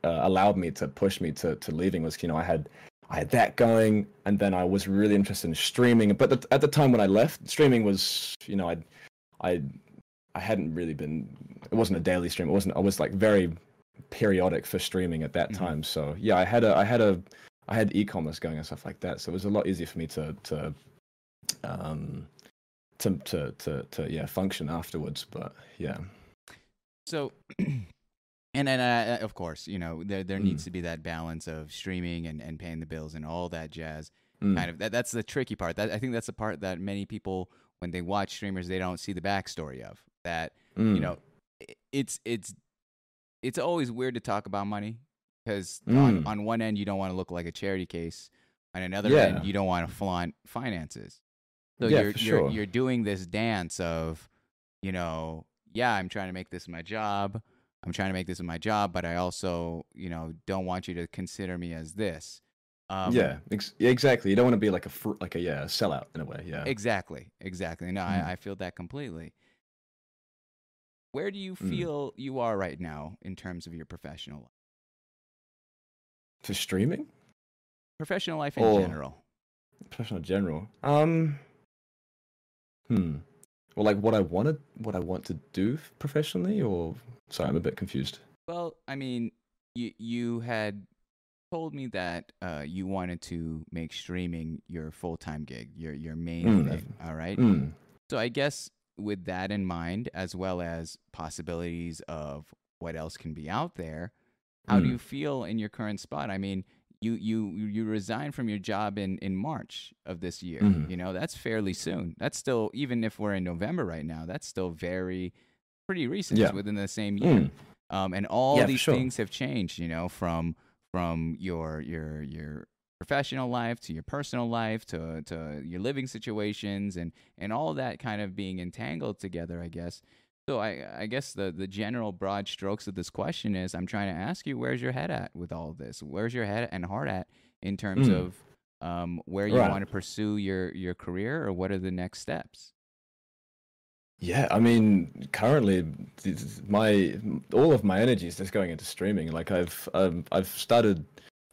uh, allowed me to push me to to leaving was you know i had I had that going, and then I was really interested in streaming. But the, at the time when I left, streaming was, you know, I, I, I hadn't really been. It wasn't a daily stream. It wasn't. I was like very periodic for streaming at that Mhm. time. So yeah, I had a I had a I had e-commerce going and stuff like that. So it was a lot easier for me to to um to to to, to yeah function afterwards. But yeah. So, and then uh, of course, you know, there there needs Mm. to be that balance of streaming and, and paying the bills and all that jazz. Mm. Kind of that that's the tricky part. That I think that's the part that many people when they watch streamers they don't see the backstory of. That Mm. you know, it's it's it's always weird to talk about money because Mm. on on one end you don't want to look like a charity case, on another Yeah. end you don't want to flaunt finances. So Yeah, you're for you're you're doing this dance of, you know, yeah, I'm trying to make this my job. I'm trying to make this my job, but I also, you know, don't want you to consider me as this. Um, yeah, ex- exactly. You don't want to be like a fr- like a yeah a sellout in a way. Yeah. Exactly. Exactly. No, Mm. I, I feel that completely. Where do you Mm. feel you are right now in terms of your professional life? For streaming, Professional life in Oh. general. professional general. Um. Hmm. Well, like what I wanted, what I want to do professionally, or sorry, I'm a bit confused. Well, I mean, you you had told me that uh, you wanted to make streaming your full time gig, your your main Mm, thing. All right. Hmm. So I guess with that in mind, as well as possibilities of what else can be out there, how do Mm. you feel in your current spot? I mean, you you you resigned from your job in in March of this year. Mhm. You know, that's fairly soon. That's still even if we're in November right now, that's still very pretty recent. Yeah. within the same year. Mm. Um, and all Yeah, these sure. things have changed. You know, from from your your your professional life to your personal life to to your living situations and and all that kind of being entangled together i guess so i i guess the the general broad strokes of this question is i'm trying to ask you where's your head at with all this where's your head and heart at in terms Mm. of um where you Right. want to pursue your your career or what are the next steps Yeah, I mean, currently, my all of my energy is just going into streaming. Like I've um, I've started,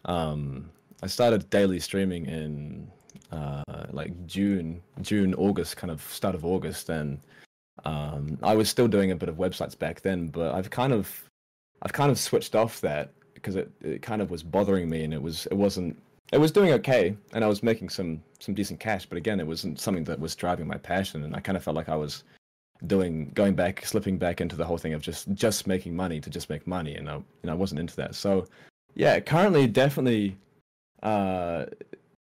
um, I started daily streaming in uh, like June, June, August, kind of start of August, and um, I was still doing a bit of websites back then, but I've kind of, I've kind of switched off that because it, it kind of was bothering me, and it was it wasn't it was doing okay, and I was making some some decent cash, but again, it wasn't something that was driving my passion, and I kind of felt like I was doing going back slipping back into the whole thing of just just making money to just make money and I know I wasn't into that so yeah currently definitely uh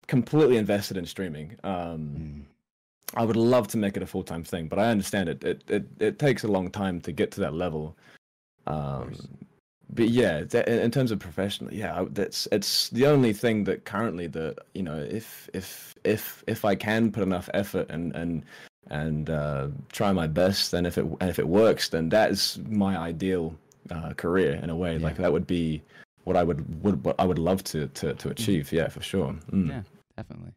completely invested in streaming um Mm. I would love to make it a full-time thing but I understand it it it, it takes a long time to get to that level um but yeah that, in terms of professional yeah I- that's it's the only thing that currently that you know if if if if I can put enough effort and and and uh, try my best. Then if it and if it works, then that is my ideal uh, career in a way. Yeah. Like that would be what I would would what I would love to to, to achieve. Yeah, for sure. Mm. yeah definitely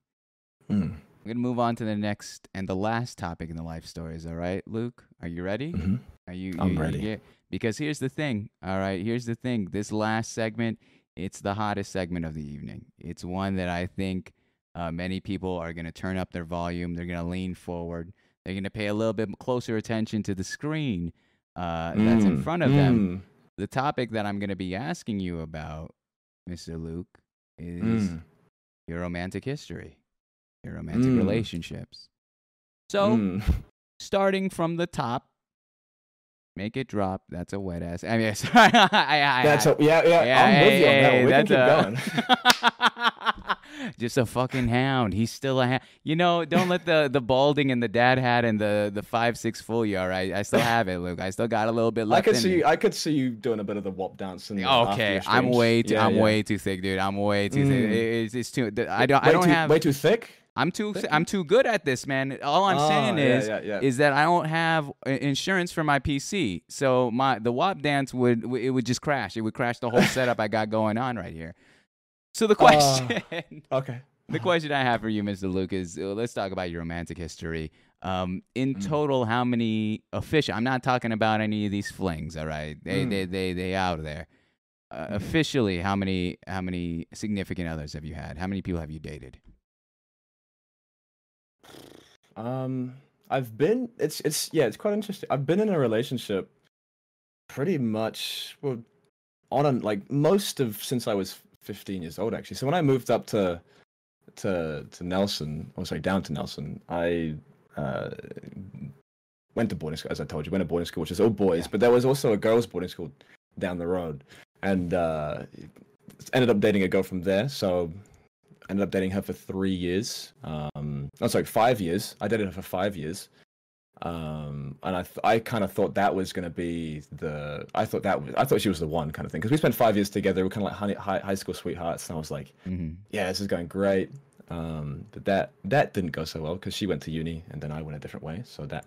Mm. We're gonna move on to the next and the last topic in the life stories all right luke are you ready Mhm. Are you? I'm you- you ready. get- because here's the thing. All right. Here's the thing. This last segment, it's the hottest segment of the evening. It's one that I think uh, many people are going to turn up their volume. They're going to lean forward. They're going to pay a little bit closer attention to the screen uh, that's in Mm. front of them. Mm. The topic that I'm going to be asking you about, Mr. Luke, is Mm. your romantic history, your romantic Mm. relationships. So, Mm. starting from the top. Make it drop. That's a wet ass. I mean, sorry. I, I, That's I, a, yeah, yeah. I'm with you on that. We can keep that's going. a- Just a fucking hound. He's still a hound. You know, don't let the the balding and the dad hat and the the five six fool you. All right, I still have it, Luke. I still got a little bit left. I could see. You, I could see you doing a bit of the WAP dance. In after Okay, I'm way too. Yeah, I'm yeah. way too thick, dude. I'm way too thick. Mm. It- It's, it's too. I don't. Way I don't too, have. way too thick. I'm too. thick? I'm too good at this, man. All I'm Ah, saying is, yeah, yeah. is that I don't have uh, insurance for my PC, so my the WAP dance would it would just crash. It would crash the whole setup I got going on right here. So the Ah. question, Okay. the question I have for you, Mr. Luke, is uh, let's talk about your romantic history. Um, in Mm. total, how many official? I'm not talking about any of these flings. All right, they Mm. they they they out there. Uh, Mhm. officially, how many how many significant others have you had? How many people have you dated? Um, I've been it's it's yeah, it's quite interesting. I've been in a relationship pretty much well on and like most of since I was 15 years old actually. So when I moved up to to to Nelson, or sorry, down to Nelson, I uh went to boarding school as I told you, went to boarding school which is all boys, Yeah. but there was also a girls boarding school down the road. And uh ended up dating a girl from there, so ended up dating her for three years. Um, oh, sorry, five years. I dated her for five years. Um, and I, th- I kind of thought that was going to be the, I thought that was, I thought she was the one kind of thing. Cause we spent five years together. We are kind of like high, high school sweethearts. And I was like, hmm yeah, this is going great. Um, but that, that didn't go so well cause she went to uni and then I went a different way. So that,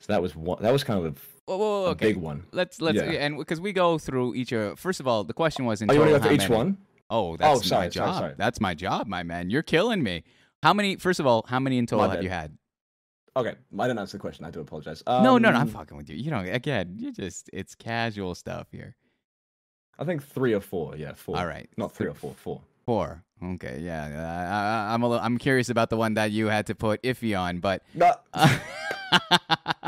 so that was one, that was kind of a okay. big one. Let's let's Yeah. and because we go through each. Uh, first of all, the question was in Oh, you want to go for each one? Oh, that's sorry, my job. sorry. That's my job, my man. You're killing me. How many? First of all, how many in total have bad. you had? Okay. I didn't answer the question. I do apologize. no, no, no. I'm Um, fucking with you. You know, again, you just it's casual stuff here. I think three or four. Yeah. Four. All right, Not three or four, four. four. Okay, yeah. Uh, I, I'm a little, I'm curious about the one that you had to put iffy on, but. No. Uh,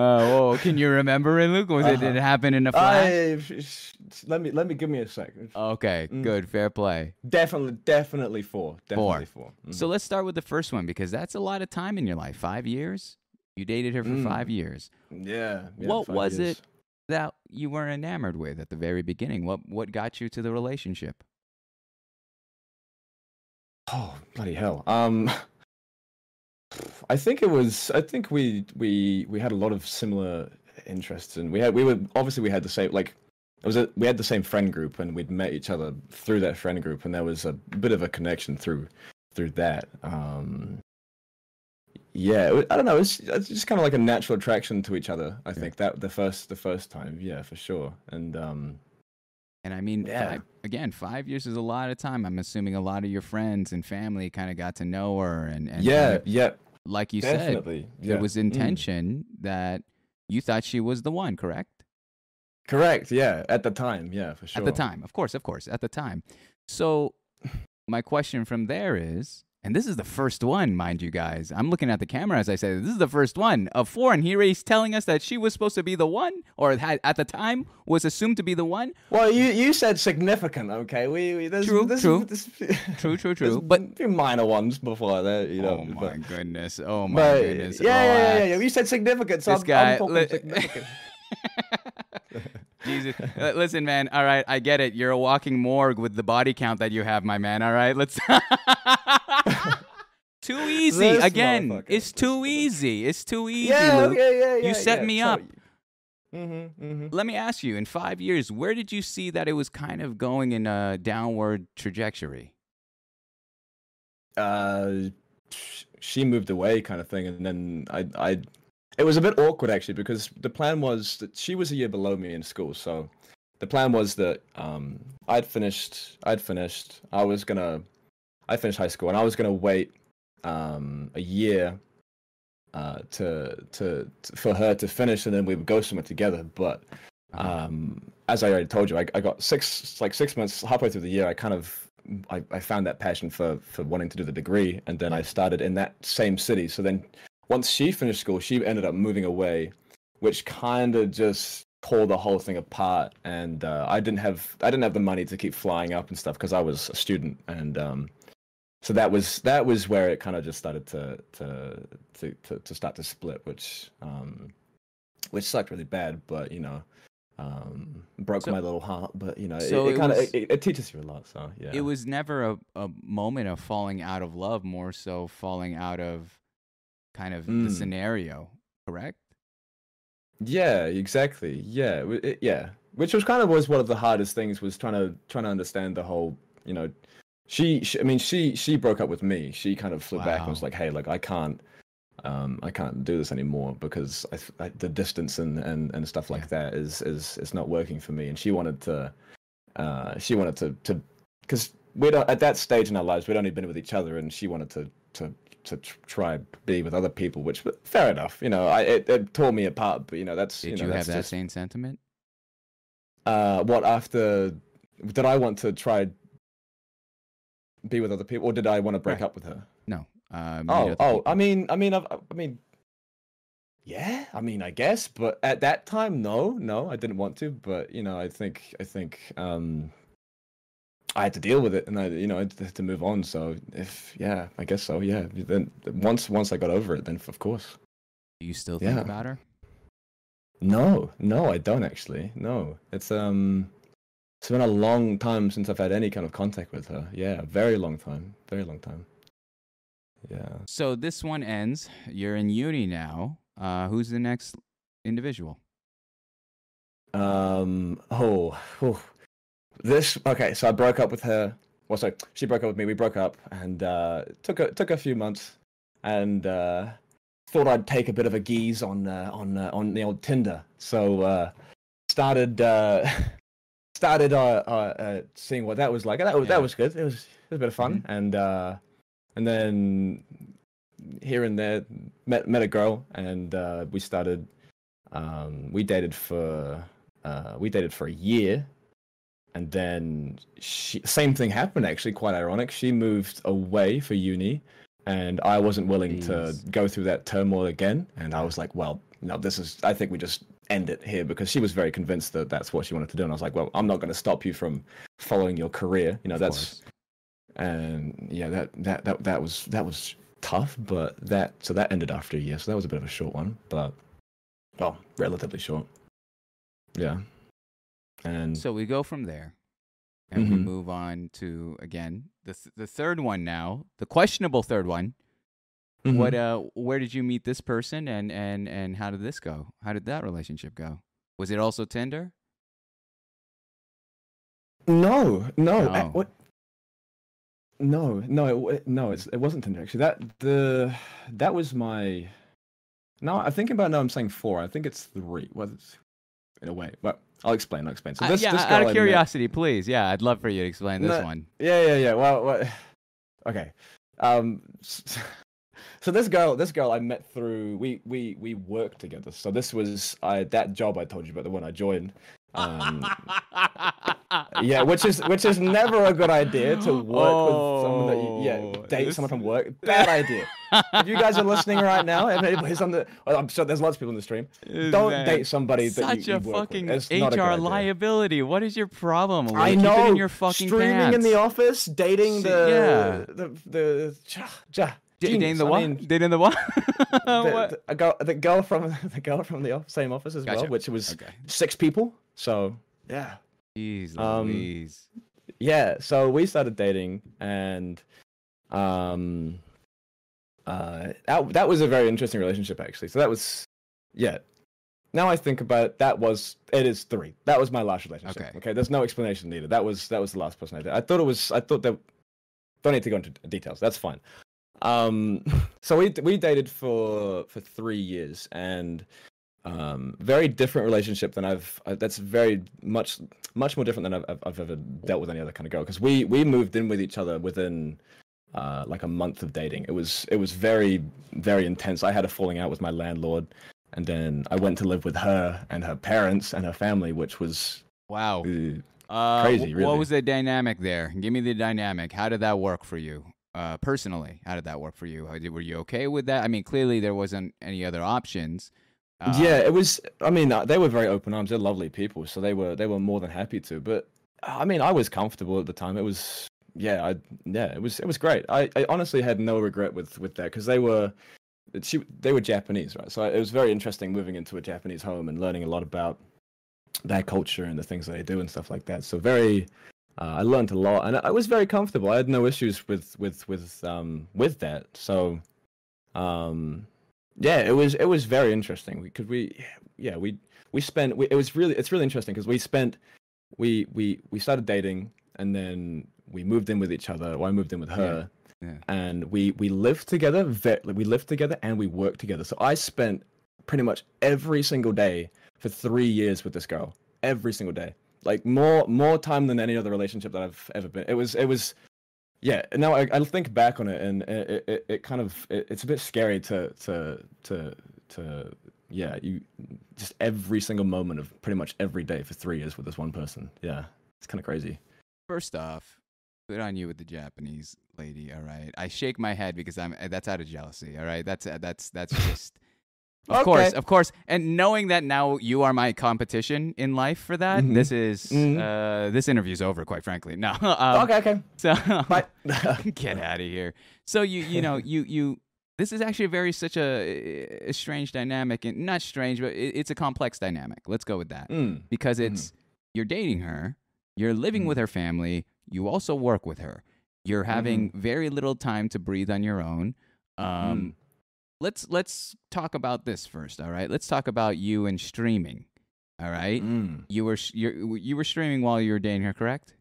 oh, whoa, can you remember it, Luke? Was it did it Uh-huh. happen in a flash? I, sh- sh- let me let me give me a second. Okay, Mm. good, fair play. Definitely, definitely four. Definitely four. Mm. So let's start with the first one because that's a lot of time in your life. Five years. You dated her for Mm. five years. yeah. yeah, what was years. it that you were enamored with at the very beginning? What what got you to the relationship? Oh bloody hell. Um, I think it was. I think we we we had a lot of similar interests, and we had we were obviously we had the same like. It was a, we had the same friend group, and we'd met each other through that friend group, and there was a bit of a connection through through that. Um, yeah, it I don't know. It's, it's just kind of like a natural attraction to each other. I think that the first the first time, yeah, for sure. And um, And I mean, Yeah. five, again, five years is a lot of time. I'm assuming a lot of your friends and family kind of got to know her, and, and kind yeah, of- yeah, like you said, definitely. yeah. there was Mm. intention that you thought she was the one, correct? Correct. Yeah, at the time, yeah, for sure. At the time, of course, of course, at the time. So, my question from there is, and this is the first one, mind you guys. I'm looking at the camera as I say this is the first one of four, and here he's telling us that she was supposed to be the one, or had, at the time was assumed to be the one. Well, you you said significant, okay? We, we there's, True, there's, true. there's, True, true, true. But a few minor ones before that, you know. oh my but, goodness, oh my but goodness. yeah, yeah, yeah, oh, yeah, yeah. You said significant, so This I'm, guy I'm significant. Jesus. Listen, man. All right, I get it. You're a walking morgue with the body count that you have, my man. All right, let's. too easy. This Again, it's too easy. It's too easy, yeah, Luke. yeah, yeah, yeah. You set yeah, me so- up. Mm-hmm, mm-hmm. Let me ask you: In five years, where did you see that it was kind of going in a downward trajectory? uh she moved away kind of thing and then i i it was a bit awkward actually because the plan was that she was a year below me in school so the plan was that um i'd finished i'd finished i was gonna i finished high school and i was gonna wait um a year uh to to, to for her to finish and then we would go somewhere together but um as i already told you I, I got six like six months halfway through the year i kind of I, I found that passion for for wanting to do the degree and then i started in that same city so then once she finished school she ended up moving away which kind of just tore the whole thing apart. And uh, i didn't have i didn't have the money to keep flying up and stuff because i was a student. And um so that was that was where it kind of just started to to, to to to start to split which um which sucked really bad but you know um broke So- my little heart. But you know so it, it it kind of was- it, it teaches you a lot so yeah. It was never a, a moment of falling out of love, more so falling out of kind of the Mm. scenario, correct? Yeah, exactly. Yeah, it, yeah. Which was kind of was one of the hardest things was trying to trying to understand the whole, you know, she, she I mean she she broke up with me. She kind of flew back and was like, "Hey, like I can't um I can't do this anymore because I, I, the distance and and and stuff like that is is is not working for me." And she wanted to uh she wanted to to cuz we don't at that stage in our lives we'd only been with each other and she wanted to to to tr- try be with other people which fair enough you know i it, it tore me apart but you know that's Did you you, have that just- same sentiment? uh, what after? Did I want to try be with other people, or did I want to break Right. up with her? No. Uh, Oh, oh, people. I mean, I mean, I've, I mean, yeah, I mean, I guess, but at that time, no, no, I didn't want to. But you know, I think, I think, um, I had to deal with it, and I, you know, I had to move on. So if, yeah, I guess so. Yeah. Then once, once I got over it, then of course. Do you still think Yeah. about her? No, no, I don't actually. No, it's um, it's been a long time since I've had any kind of contact with her. Yeah, very long time, very long time. Yeah. So this one ends. You're in uni now. Uh, who's the next individual? Um. Oh. oh. This. Okay. So I broke up with her. Well, sorry, she broke up with me. We broke up, and uh, took a took a few months, and uh, thought I'd take a bit of a geese on uh, on uh, on the old Tinder. So uh, started uh, started uh, uh, uh, seeing what that was like. And that was Yeah. that was good. It was it was a bit of fun, and uh, and then here and there met met a girl, and uh, we started. Um, we dated for uh, we dated for a year, and then she, same thing happened. Actually, quite ironic. She moved away for uni, and I wasn't willing to go through that turmoil again. And I was like, well, no, this is. I think we just end it here because she was very convinced that that's what she wanted to do, and I was like, well, I'm not going to stop you from following your career. You know, Of that's course. and yeah, that that that that was that was tough, but that so that ended after a year, so that was a bit of a short one, but well, relatively short. Yeah, and So we go from there, and we Mhm. move on to again the th- the third one now, the questionable third one. Mhm. What uh, where did you meet this person, and and and how did this go? How did that relationship go? Was it also Tinder? No, no, No. what? No, no, it, no, it's, it wasn't Tinder actually. That the that was my. No, I'm thinking about now. I'm saying four. I think it's three. It's, in a way, but I'll explain. I'll explain. So Uh, yeah, this out of met- curiosity, please. Yeah, I'd love for you to explain this No, one. Yeah, yeah, yeah. Well, well okay. Um, so this girl, this girl I met through we we we worked together. So this was I that job I told you about the one I joined. Um, yeah, which is which is never a good idea to work with someone that you, yeah Oh, date this- someone from work. Bad idea. if you guys are listening right now, if anybody's on the, I'm sure there's lots of people in the stream. Don't Man, date somebody that you, you work fucking with. It's a good HR liability. What is your problem? I Keep know. in your fucking streaming pants. in the office, dating See, the the the ja, ja, dating the I what? mean, dating the what? the, the, girl, the girl from the girl from the same office as Gotcha. well, which was Okay. six people. So yeah, Jeez Um, Louise. yeah. So we started dating, and um, uh, that that was a very interesting relationship actually. So that was, yeah. Now I think about it, that was it is three. That was my last relationship. Okay. Okay. There's no explanation needed. That was that was the last person I did. I thought it was. I thought that. Don't need to go into details. That's fine. Um, so we we dated for for three years and um very different relationship than I've uh, that's very much much more different than I've I've, I've ever dealt with any other kind of girl because we we moved in with each other within uh like a month of dating it was it was very very intense I had a falling out with my landlord and then I went to live with her and her parents and her family which was Wow. uh, Uh, Crazy, really. What was the dynamic there? Give me the dynamic. How did that work for you? Uh, personally, how did that work for you? Were you okay with that? I mean, clearly there wasn't any other options. Uh, yeah it was i mean uh, they were very open arms. They're lovely people so they were they were more than happy to but i mean i was comfortable at the time. It was yeah i yeah it was it was great. I, I honestly had no regret with with that because they were she they were japanese right? So it was very interesting moving into a japanese home and learning a lot about their culture and the things that they do and stuff like that. So very uh, i learned a lot and i was very comfortable. I had no issues with with with um with that. So um yeah it was it was very interesting because we yeah we we spent we, it was really it's really interesting because we spent we we we started dating and then we moved in with each other or i moved in with her. Yeah. and we we lived together we lived together and we worked together. So i spent pretty much every single day for three years with this girl. Every single day. Like more more time than any other relationship that i've ever been. It was it was yeah now i, I think back on it and it, it, it kind of it, it's a bit scary to to to to yeah you just every single moment of pretty much every day for three years with this one person yeah it's kind of crazy First off, good on you with the Japanese lady. All right, I shake my head because I'm that's out of jealousy. All right, that's that's that's just Of course, of course. And knowing that now you are my competition in life for that, Mhm. this is Mhm. uh, this interview's over. Quite frankly, no. Um, okay, okay. So get out of here. So you you know you you this is actually a very such a, a strange dynamic and not strange, but it, it's a complex dynamic. Let's go with that Mm. because it's you're dating her, you're living Mm. with her family, you also work with her. You're having very little time to breathe on your own. Um, Mm. Let's let's talk about this first. All right, let's talk about you and streaming. All right, Mm. you were you you were streaming while you were dating her, correct?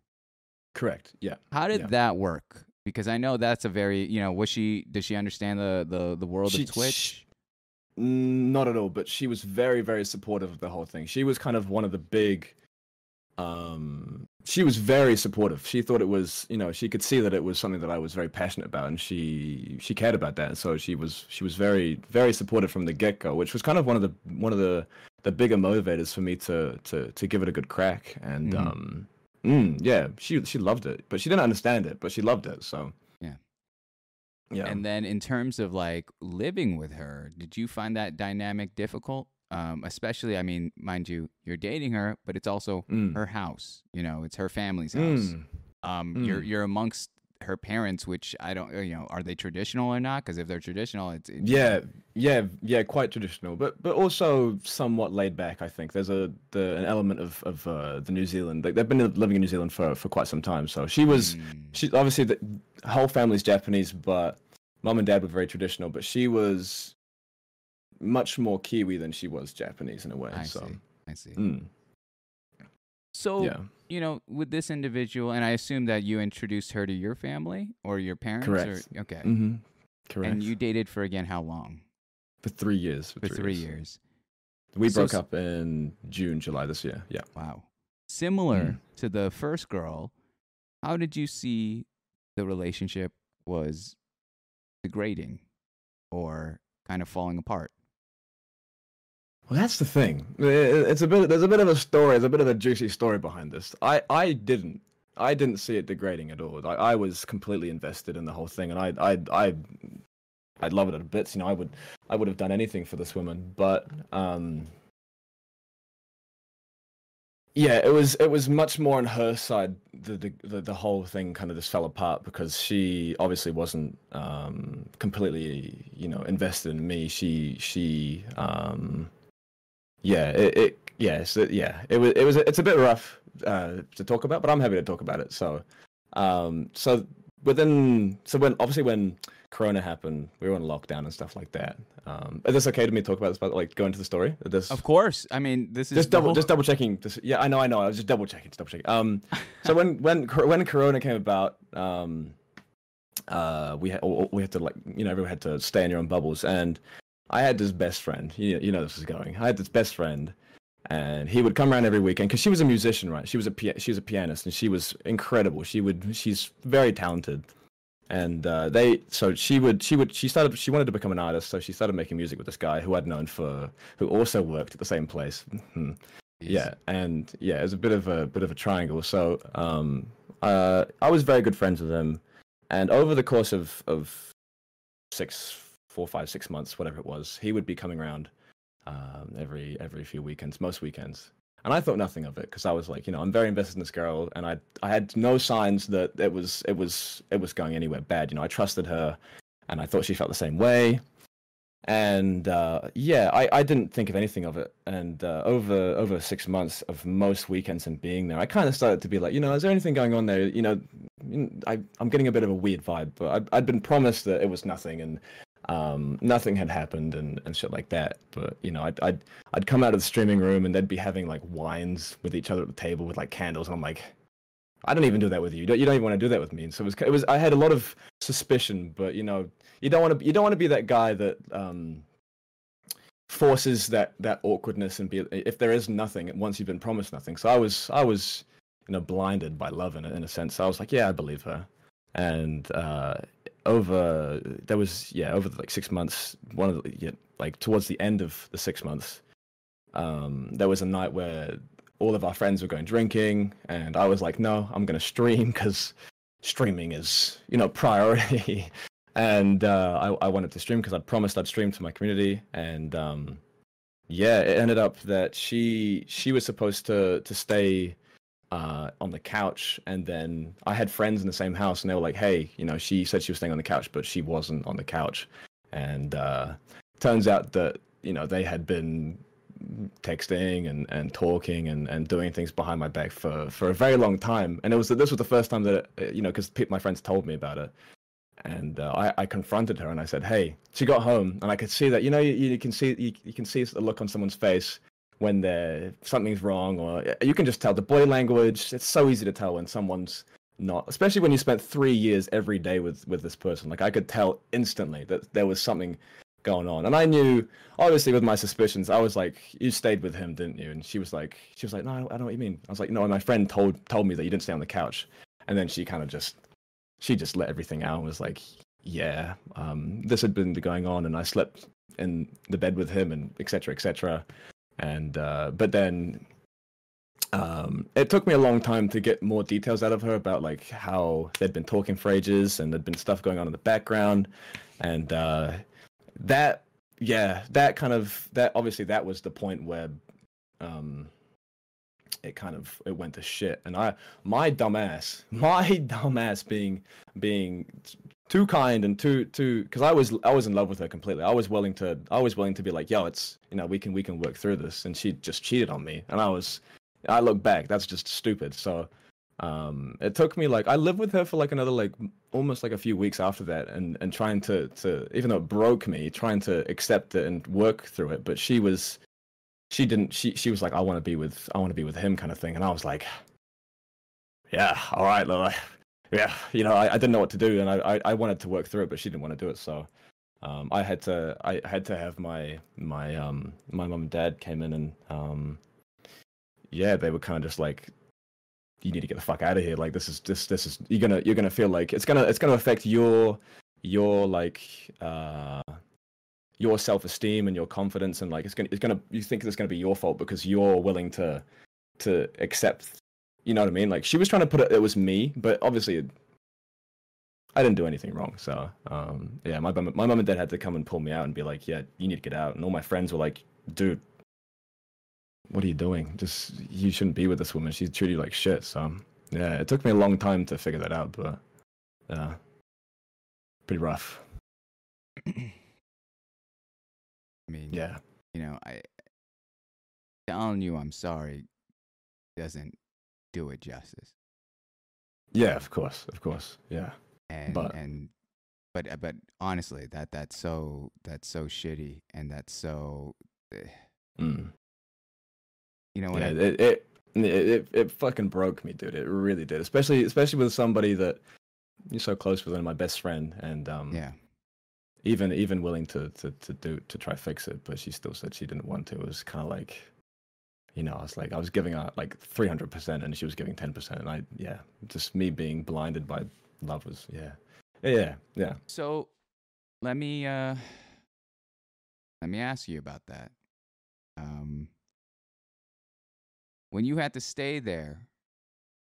Correct. Yeah. How did Yeah. that work? Because I know that's a very you know was she did she understand the the the world She- of Twitch? sh- Mm, Not at all, but she was very, very supportive of the whole thing. She was kind of one of the big. Um, she was very supportive. She thought it was, you know, she could see that it was something that I was very passionate about, and she she cared about that. So she was she was very very supportive from the get go, which was kind of one of the one of the the bigger motivators for me to to to give it a good crack. And Mhm. um, mm, yeah, she she loved it, but she didn't understand it, but she loved it. So Yeah. yeah. And then in terms of like living with her, did you find that dynamic difficult? Um, especially, I mean, mind you, you're dating her, but it's also Mm. her house. You know, it's her family's house. Mm. Um, you're Mm. you're amongst her parents, which I don't, you know, are they traditional or not? Because if they're traditional, it's, it's Yeah, yeah, yeah, quite traditional, but but also somewhat laid back. I think there's a the an element of of uh, the New Zealand. Like, they've been living in New Zealand for for quite some time. So she was Mm. she obviously the whole family's Japanese, but mom and dad were very traditional. But she was much more Kiwi than she was Japanese in a way. I so see. I see. mm, So yeah, you know, with this individual, and I assume that you introduced her to your family or your parents. Correct. Or, okay. hmm correct. And you dated for again how long? for three years. For three years. We So broke up in June, July this year. Yeah. Wow. Similar Mm. to the first girl, how did you see the relationship was degrading or kind of falling apart? Well, that's the thing. It's a bit. There's a bit of a story. There's a bit of a juicy story behind this. I, I didn't. I didn't see it degrading at all. I, I was completely invested in the whole thing, and I, I, I, I'd love it at bits. You know, I would, I would have done anything for this woman. But, um, yeah, it was, it was much more on her side. The, the, the, the whole thing kind of just fell apart because she obviously wasn't, um, completely, you know, invested in me. She, she, um yeah it, it yes it, yeah. It was it was it's a bit rough uh to talk about but i'm happy to talk about it so um so within so when obviously when corona happened we were on lockdown and stuff like that um is this okay to me to talk about this but like go into the story? This Of course. I mean, this is just double whole- just double checking just, yeah i know i know i was just double checking just double checking. Um so when when when corona came about um uh we had we had to like you know everyone had to stay in your own bubbles and i had this best friend. You, you know this is going. I had this best friend and he would come around every weekend because she was a musician right? She was a pia- she was a pianist and she was incredible. She would she's very talented. And uh, they so she would she would she started she wanted to become an artist so she started making music with this guy who i'd known for who also worked at the same place. Hmm. Yeah, and yeah, it was a bit of a bit of a triangle. So um, uh, I was very good friends with him, and over the course of of six, four, five, six months, whatever it was, he would be coming around um, every every few weekends, most weekends. And I thought nothing of it because I was like, you know, I'm very invested in this girl, and I I had no signs that it was it was it was going anywhere bad. You know, I trusted her, and I thought she felt the same way and uh, yeah, I, I didn't think of anything of it. And uh, over over six months of most weekends and being there, I kind of started to be like, you know, is there anything going on there? You know, I I'm getting a bit of a weird vibe, but I'd, I'd been promised that it was nothing and um, nothing had happened and, and shit like that. But you know, I'd, I'd I'd come out of the streaming room and they'd be having like wines with each other at the table with like candles, and I'm like. I don't even do that with you. You don't, you don't even want to do that with me. And so it was, it was. I had a lot of suspicion, but you know, you don't want to. You don't want to be that guy that um, forces that that awkwardness and be if there is nothing once you've been promised nothing so i was i was you know blinded by love in a, in a sense so i was like yeah i believe her and uh over there was yeah over like six months one of the yeah, like towards the end of the six months um there was a night where all of our friends were going drinking and i was like no i'm gonna stream because streaming is you know priority. And uh, I, I wanted to stream because I'd promised I'd stream to my community, and um, yeah, it ended up that she she was supposed to to stay uh, on the couch, and then I had friends in the same house, and they were like, "Hey, you know, she said she was staying on the couch, but she wasn't on the couch," and uh, turns out that you know they had been texting and, and talking and, and doing things behind my back for, for a very long time. And it was this was the first time that it, you know because my friends told me about it, and uh, I, I confronted her and I said, "Hey." She got home and I could see that you know you, you can see you, you can see the look on someone's face when they're something's wrong or you can just tell the body language. It's so easy to tell when someone's not, especially when you spent three years every day with with this person. Like I could tell instantly that there was something going on. And I knew, obviously, with my suspicions, I was like, "You stayed with him, didn't you?" And she was like, "She was like, no, I don't, I don't know what you mean." I was like, "No, my friend told told me that you didn't stay on the couch." And then she kind of just, she just let everything out and was like, "Yeah, um, this had been going on, and I slept in the bed with him, and etc. etc." And uh, but then. Um, it took me a long time to get more details out of her about like how they'd been talking for ages and there'd been stuff going on in the background, and uh, that yeah that kind of that obviously that was the point where um it kind of it went to shit and i my dumbass my dumbass being being too kind and too too because i was i was in love with her completely. I was willing to i was willing to be like yo it's you know we can we can work through this and she just cheated on me. And i was i look back that's just stupid. So um it took me like i lived with her for like another like almost like a few weeks after that and and trying to to even though it broke me trying to accept it and work through it. But she was she didn't she she was like i want to be with i want to be with him kind of thing. And i was like yeah all right Lily. Yeah you know I, I didn't know what to do and I, I wanted to work through it but she didn't want to do it so um i had to i had to have my my um my mom and dad came in and um yeah they were kind of just like you need to get the fuck out of here like this is this this is you're gonna you're gonna feel like it's gonna it's gonna affect your your like uh your self-esteem and your confidence and like it's gonna it's gonna you think it's gonna be your fault because you're willing to to accept you know what i mean like she was trying to put it it was me but obviously it, i didn't do anything wrong so um yeah my mom my mom and dad had to come and pull me out and be like yeah you need to get out and all my friends were like dude what are you doing? Just you shouldn't be with this woman. She's treated you like shit. So yeah, it took me a long time to figure that out, but yeah, pretty rough. I mean, Yeah, you know, I telling you I'm sorry doesn't do it justice. yeah, of course, of course, yeah, And But- and but uh, but honestly, that that's so that's so shitty, and that's so. eh, mm. You know what? yeah. I, It, it it it it fucking broke me, dude. It really did. Especially especially with somebody that you're so close with, and my best friend, and um, yeah. even even willing to to to do to try fix it, but she still said she didn't want to. It was kind of like, you know, I was like I was giving her like three hundred percent, and she was giving ten percent, and I yeah, just me being blinded by love was yeah, yeah, yeah. So let me uh let me ask you about that. Um when you had to stay there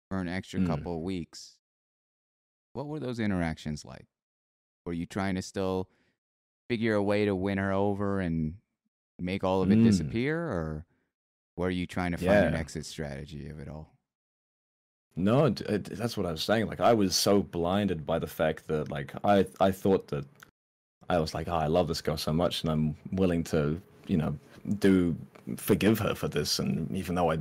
for an extra Mm. couple of weeks, what were those interactions like? Were you trying to still figure a way to win her over and make all of it Mm. disappear or were you trying to find an exit strategy of it all? No, it, that's what I was saying. Like I was so blinded by the fact that like I I thought that I was like, oh, I love this girl so much, and I'm willing to you know do forgive her for this, and even though I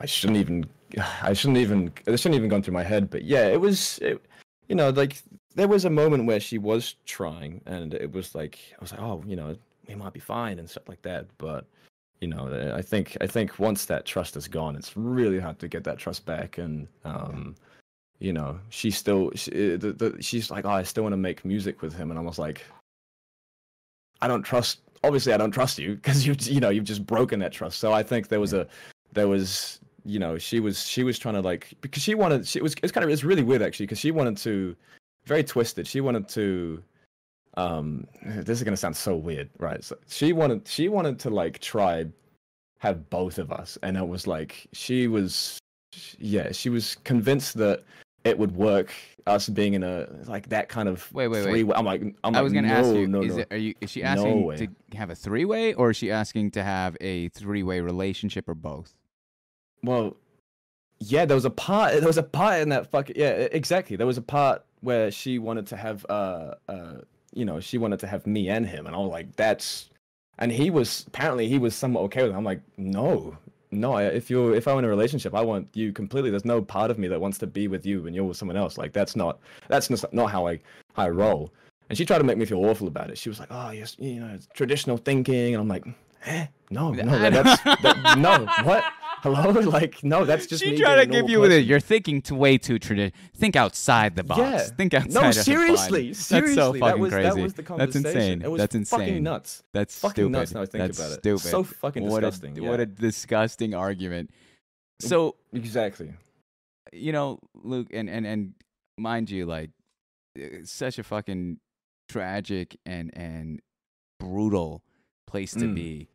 I shouldn't even I shouldn't even it shouldn't even gone through my head, but yeah, it was it, you know like there was a moment where she was trying, and it was like I was like, oh, you know, we might be fine and stuff like that, but you know i think i think once that trust is gone it's really hard to get that trust back. And um you know she still she, uh, the, the, she's like oh i still want to make music with him. And i was like i don't trust obviously i don't trust you because you you know you've just broken that trust. So i think there was a there was you know she was she was trying to like because she wanted she was it's kind of it's really weird actually because she wanted to very twisted she wanted to um this is gonna sound so weird right so she wanted she wanted to like try have both of us and it was like she was yeah she was convinced that it would work us being in a like that kind of Wait, wait, wait. I'm like I'm I was like, gonna no, ask you: no, is no. it are you is she asking way. to have a three way, or is she asking to have a three way relationship, or both? Well, yeah, there was a part. There was a part in that fucking yeah, exactly. There was a part where she wanted to have uh uh you know she wanted to have me and him, and I was like, that's, and he was apparently he was somewhat okay with it. I'm like, no, no. I, if you're if I'm in a relationship, I want you completely. There's no part of me that wants to be with you when you're with someone else. Like that's not that's not, not how I how I roll. And she tried to make me feel awful about it. She was like, "Oh, yes, you know, it's traditional thinking," and I'm like, "Eh, no, no, that, that's that, no, what? Hello, like, no, that's just she being to give you with it. person. You're thinking to way too traditional. Think outside the box. Yeah. Think outside. No, of the seriously, bun. seriously, That's so that fucking was- that crazy. was the That's insane. It was That's insane. fucking nuts. That's Fucking stupid. nuts now I think That's about it. stupid. So fucking what disgusting, A, What a disgusting argument. So Exactly. you know, Luke, and and and mind you, like, such a fucking tragic and and brutal place to Mm. be.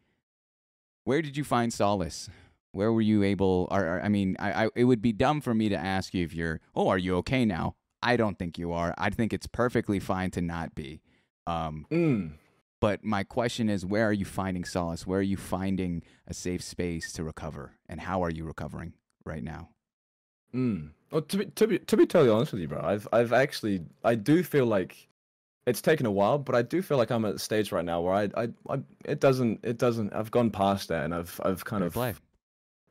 Where did you find solace? Where were you able? Or, or I mean, I, I it would be dumb for me to ask you if you're. Oh, are you okay now? I don't think you are. I think it's perfectly fine to not be. Um, Mm. but my question is, where are you finding solace? Where are you finding a safe space to recover? And how are you recovering right now? Mm. Well, to be to be to be totally honest with you, bro, I've I've actually I do feel like it's taken a while, but I do feel like I'm at a stage right now where I I, I it doesn't it doesn't I've gone past that and I've I've kind Fair of play.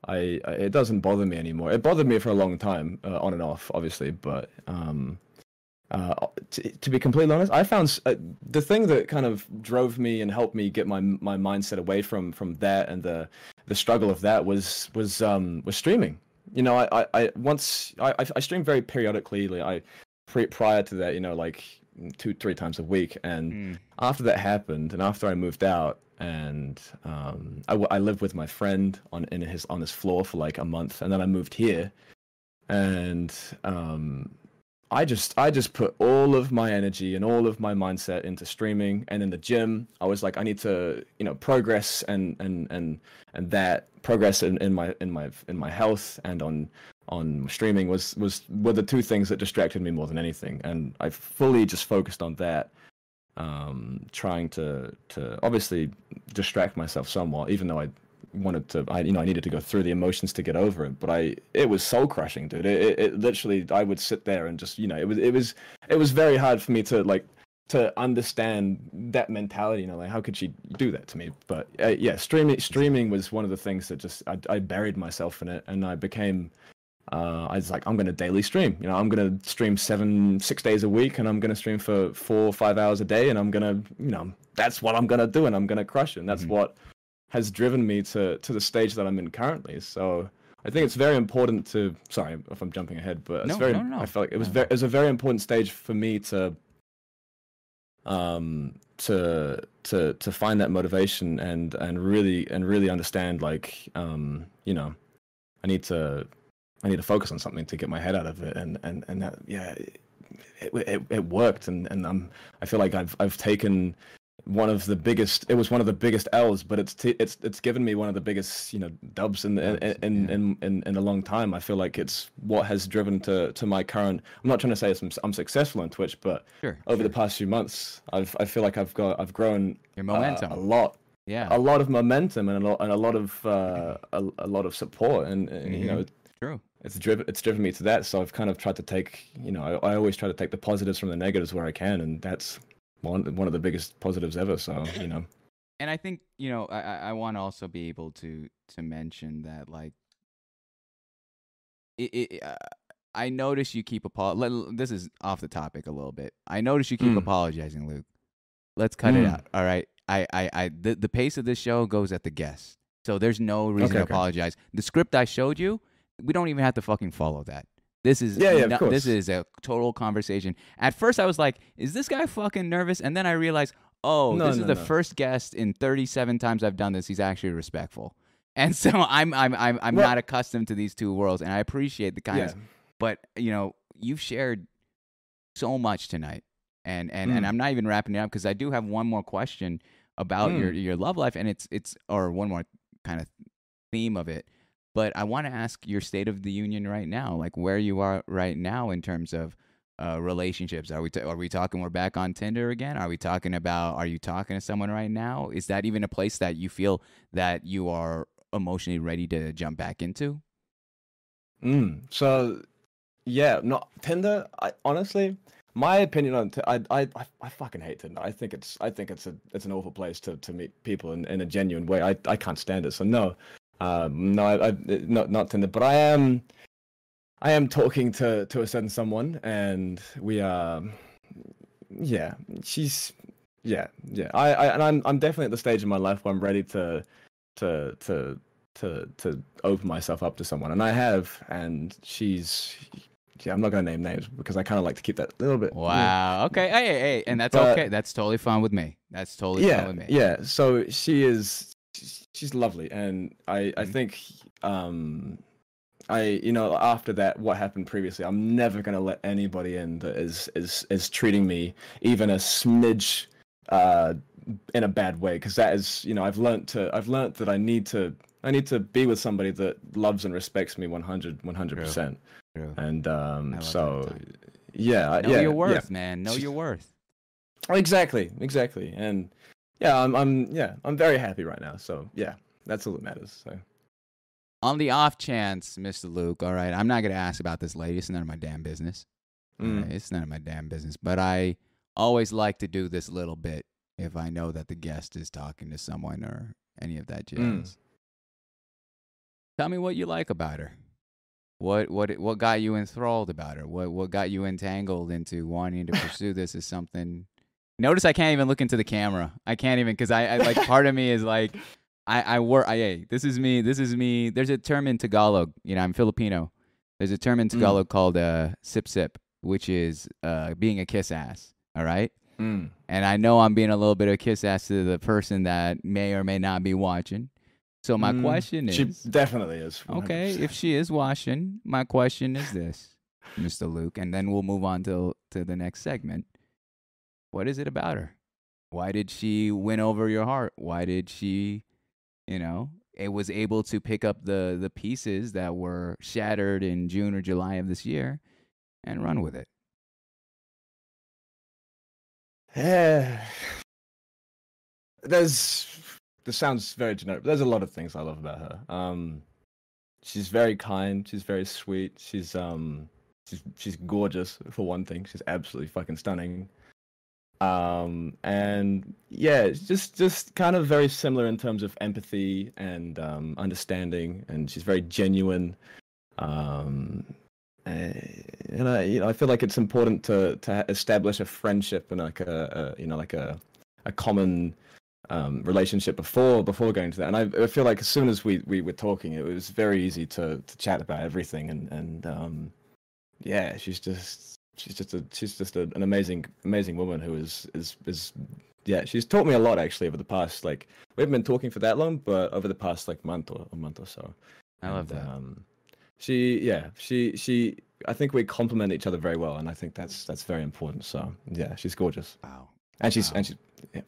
I, I it doesn't bother me anymore. It bothered me for a long time, uh, on and off, obviously. But um, uh, to, to be completely honest, I found uh, the thing that kind of drove me and helped me get my my mindset away from from that and the the struggle of that was was um was streaming. You know, I I, I once I I- stream very periodically. Like I pre, prior to that, you know, like two three times a week, and Mm. after that happened and after I moved out and um, I, lived with my friend on in his on his floor for like a month and then I moved here. And um, I just I just put all of my energy and all of my mindset into streaming. And in the gym I was like I need to you know progress and and and and that progress in, in my in my in my health and on on streaming was was were the two things that distracted me more than anything. And I fully just focused on that um, trying to to obviously distract myself somewhat, even though I wanted to, I you know, I needed to go through the emotions to get over it. But I, it was soul crushing, dude. It, it, it literally, I would sit there and just, you know, it was, it was, it was very hard for me to like to understand that mentality. You know, like how could she do that to me? But uh, yeah, streaming, streaming was one of the things that just I, I buried myself in it, and I became uh, I was like, I'm gonna daily stream. You know, I'm gonna stream seven, six days a week, and I'm gonna stream for four, or five hours a day, and I'm gonna, you know, that's what I'm gonna do, and I'm gonna crush it. And that's Mhm. what has driven me to to the stage that I'm in currently. So I think it's very important to. Sorry if I'm jumping ahead, but it's No, very. no, no. I felt like it was very. It was a very important stage for me to. Um, to to to find that motivation and and really and really understand like um you know I need to I need to focus on something to get my head out of it, and and and that, yeah, it, it it worked, and and I'm I feel like I've I've taken one of the biggest. It was one of the biggest L's, but it's t- it's it's given me one of the biggest you know dubs in in in, in, in in a long time. I feel like it's what has driven to to my current. I'm not trying to say I'm, I'm successful on Twitch, but Sure. over sure. the past few months, I've I feel like I've got I've grown Your uh, momentum. a lot yeah. a lot of momentum and a lot and a lot of uh, a, a lot of support and uh, you know True. It's driven it's driven me to that so i've kind of tried to take you know I, I always try to take the positives from the negatives where i can and that's one one of the biggest positives ever so you know and I think you know I I, want to also be able to to mention that like it, it uh, I notice you keep apo- This is off the topic a little bit. I notice you keep Mm. apologizing, Luke. Let's cut it Mm. out. All right. I I I the, the pace of this show goes at the guest, so there's no reason Okay, to okay. apologize. The script I showed you, we don't even have to fucking follow that. This is Yeah, yeah, of no- course. this is a total conversation. At first, I was like, "Is this guy fucking nervous?" And then I realized, oh, No, this is the no. first guest in 37 times I've done this. He's actually respectful, and so I'm I'm I'm I'm Well- not accustomed to these two worlds, and I appreciate the kindness. yeah But you know, you've shared so much tonight, and and and Mm. I'm not even wrapping it up because I do have one more question about your Mm. your love life, and it's it's or one more kind of theme of it. But I want to ask your state of the union right now, like where you are right now in terms of uh, relationships. Are we t- are we talking we're back on Tinder again? Are we talking about are you talking to someone right now? Is that even a place that you feel that you are emotionally ready to jump back into? Mm. So, yeah, not Tinder. I honestly, my opinion on I, I I I fucking hate Tinder. I think it's I think it's a it's an awful place to, to meet people in, in a genuine way. I, I can't stand it. So no, um, no, I, I not not Tinder. But I am I am talking to to a certain someone, and we are. Yeah, she's yeah yeah. I, I and I'm I'm definitely at the stage in my life where I'm ready to to to to to open myself up to someone, and I have, and she's. Yeah, I'm not gonna name names because I kind of like to keep that a little bit. Wow. Okay. Hey, hey, hey, and that's But- okay. That's totally fine with me. That's totally yeah, fine with me. yeah. So she is, she's- she's lovely, and I, I Mhm. think, um, I, you know, after that, what happened previously, I'm never gonna let anybody in that is is is treating me even a smidge, uh, in a bad way, because that is, you know, I've learned to, I've learned that I need to, I need to be with somebody that loves and respects me 100, 100 percent, True. and um, I so, time. yeah, I- Know yeah, your yeah. worth, man. Know your worth. Exactly, exactly, and yeah, I'm, I'm, yeah, I'm very happy right now. So yeah, that's all that matters. So On the off chance, Mr. Luke, all right, I'm not gonna ask about this lady. It's none of my damn business. Mm. right? It's none of my damn business. But I always like to do this little bit if I know that the guest is talking to someone or any of that jazz. Mm. Tell me what you like about her. What what what got you enthralled about her? What what got you entangled into wanting to pursue this as something? Notice I can't even look into the camera. I can't even because I, I like part of me is like I I work. I hey, this is me. This is me. There's a term in Tagalog. You know, I'm Filipino. There's a term in Tagalog called uh, sip sip, which is uh, being a kiss ass. All right. Mm. And I know I'm being a little bit of a kiss ass to the person that may or may not be watching. So my Mm, question is she definitely is. Okay, 100%. if she is watching, my question is this, Mr. Luke, and then we'll move on to to the next segment. What is it about her? Why did she win over your heart? Why did she, you know, it was able to pick up the the pieces that were shattered in June or July of this year and run with it? There's. This sounds very generic, but there's a lot of things I love about her. Um, she's very kind. She's very sweet. She's um, she's she's gorgeous for one thing. She's absolutely fucking stunning. Um, and yeah, just just kind of very similar in terms of empathy and um, understanding, and she's very genuine. Um, eh, and I, you know, I feel like it's important to to establish a friendship and like a, a you know like a a common um, relationship before before going to that. And I, I feel like as soon as we, we were talking, it was very easy to, to chat about everything. And and um, yeah, she's just she's just a she's just a, an amazing amazing woman who is is is yeah. She's taught me a lot actually over the past like we haven't been talking for that long, but over the past like month or a month or so. I love And, that. Um, she, yeah, she, she. I think we complement each other very well, and I think that's that's very important. So yeah, she's gorgeous, Wow. and she's Wow. and she's yeah,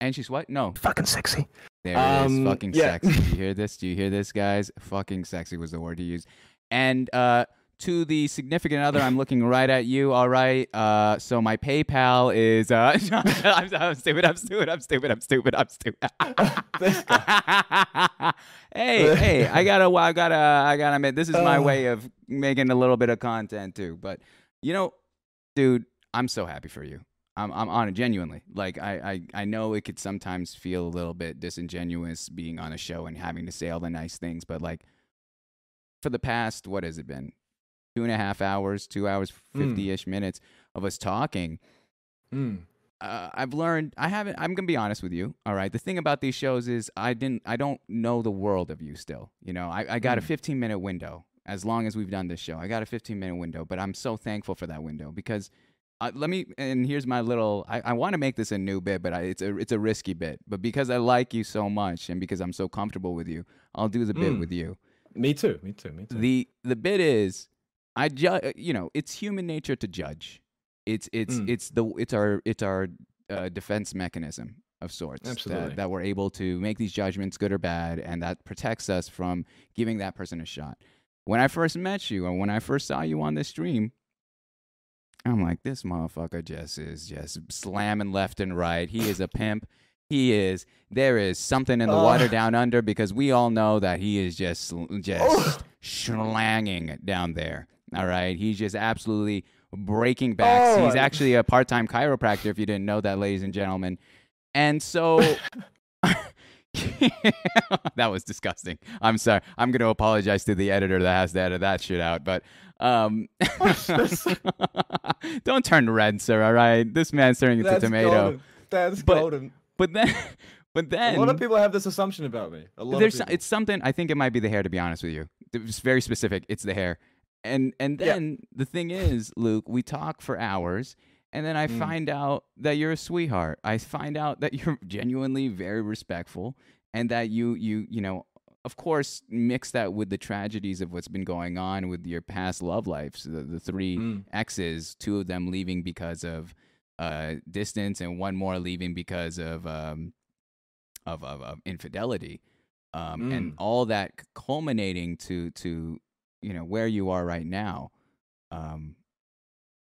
And she's what? No, fucking sexy. There it is. Um, Fucking yeah. sexy. Do you hear this? Do you hear this, guys? Fucking sexy was the word to use. And uh, to the significant other, I'm looking right at you. All right. Uh, so my PayPal is. Uh, I'm, I'm stupid. I'm stupid. I'm stupid. I'm stupid. I'm stupid. Hey, hey! I gotta. I gotta. I gotta admit, this is my way of making a little bit of content too. But you know, dude, I'm so happy for you. I'm I'm on it genuinely. Like I, I I know it could sometimes feel a little bit disingenuous being on a show and having to say all the nice things, but like for the past what has it been? Two and a half hours, two hours, Mm. fifty ish minutes of us talking. Mm. Uh, I've learned I haven't I'm gonna be honest with you. All right. The thing about these shows is I didn't I don't know the world of you still. You know, I, I got a Mm. 15 minute window as long as we've done this show. I got a 15 minute window, but I'm so thankful for that window because uh, let me and here's my little I, I want to make this a new bit, but I, it's a it's a risky bit. But because I like you so much and because I'm so comfortable with you, I'll do the bit Mm. with you. Me too. Me too. Me too. The the bit is I judge you know, it's human nature to judge. It's it's Mm. it's the it's our it's our uh, defense mechanism. of sorts. Absolutely. That, that we're able to make these judgments, good or bad, and that protects us from giving that person a shot. When I first met you, or when I first saw you on this stream, I'm like, this motherfucker just is just slamming left and right. He is a pimp. He is. There is something in the water down under because we all know that he is just just Ugh. slanging down there. All right, he's just absolutely breaking backs. Oh, he's actually a part-time chiropractor. If you didn't know that, ladies and gentlemen, and so. that was disgusting. I'm sorry. I'm going to apologize to the editor that has to edit that shit out. But um, don't turn red, sir. All right, this man's turning into tomato. golden. That's But golden. But then, but then A lot of people have this assumption about me. A lot there's it's something I think it might be the hair to be honest with you. It's very specific. It's the hair. And and Yeah. then the thing is, Luke, we talk for hours and then I Mm. find out that you're a sweetheart. I find out that you're genuinely very respectful and that you you you know of course mix that with the tragedies of what's been going on with your past love lives the, the three Mm. exes two of them leaving because of uh distance and one more leaving because of um of of, of infidelity um and Mm. all that culminating to to you know where you are right now um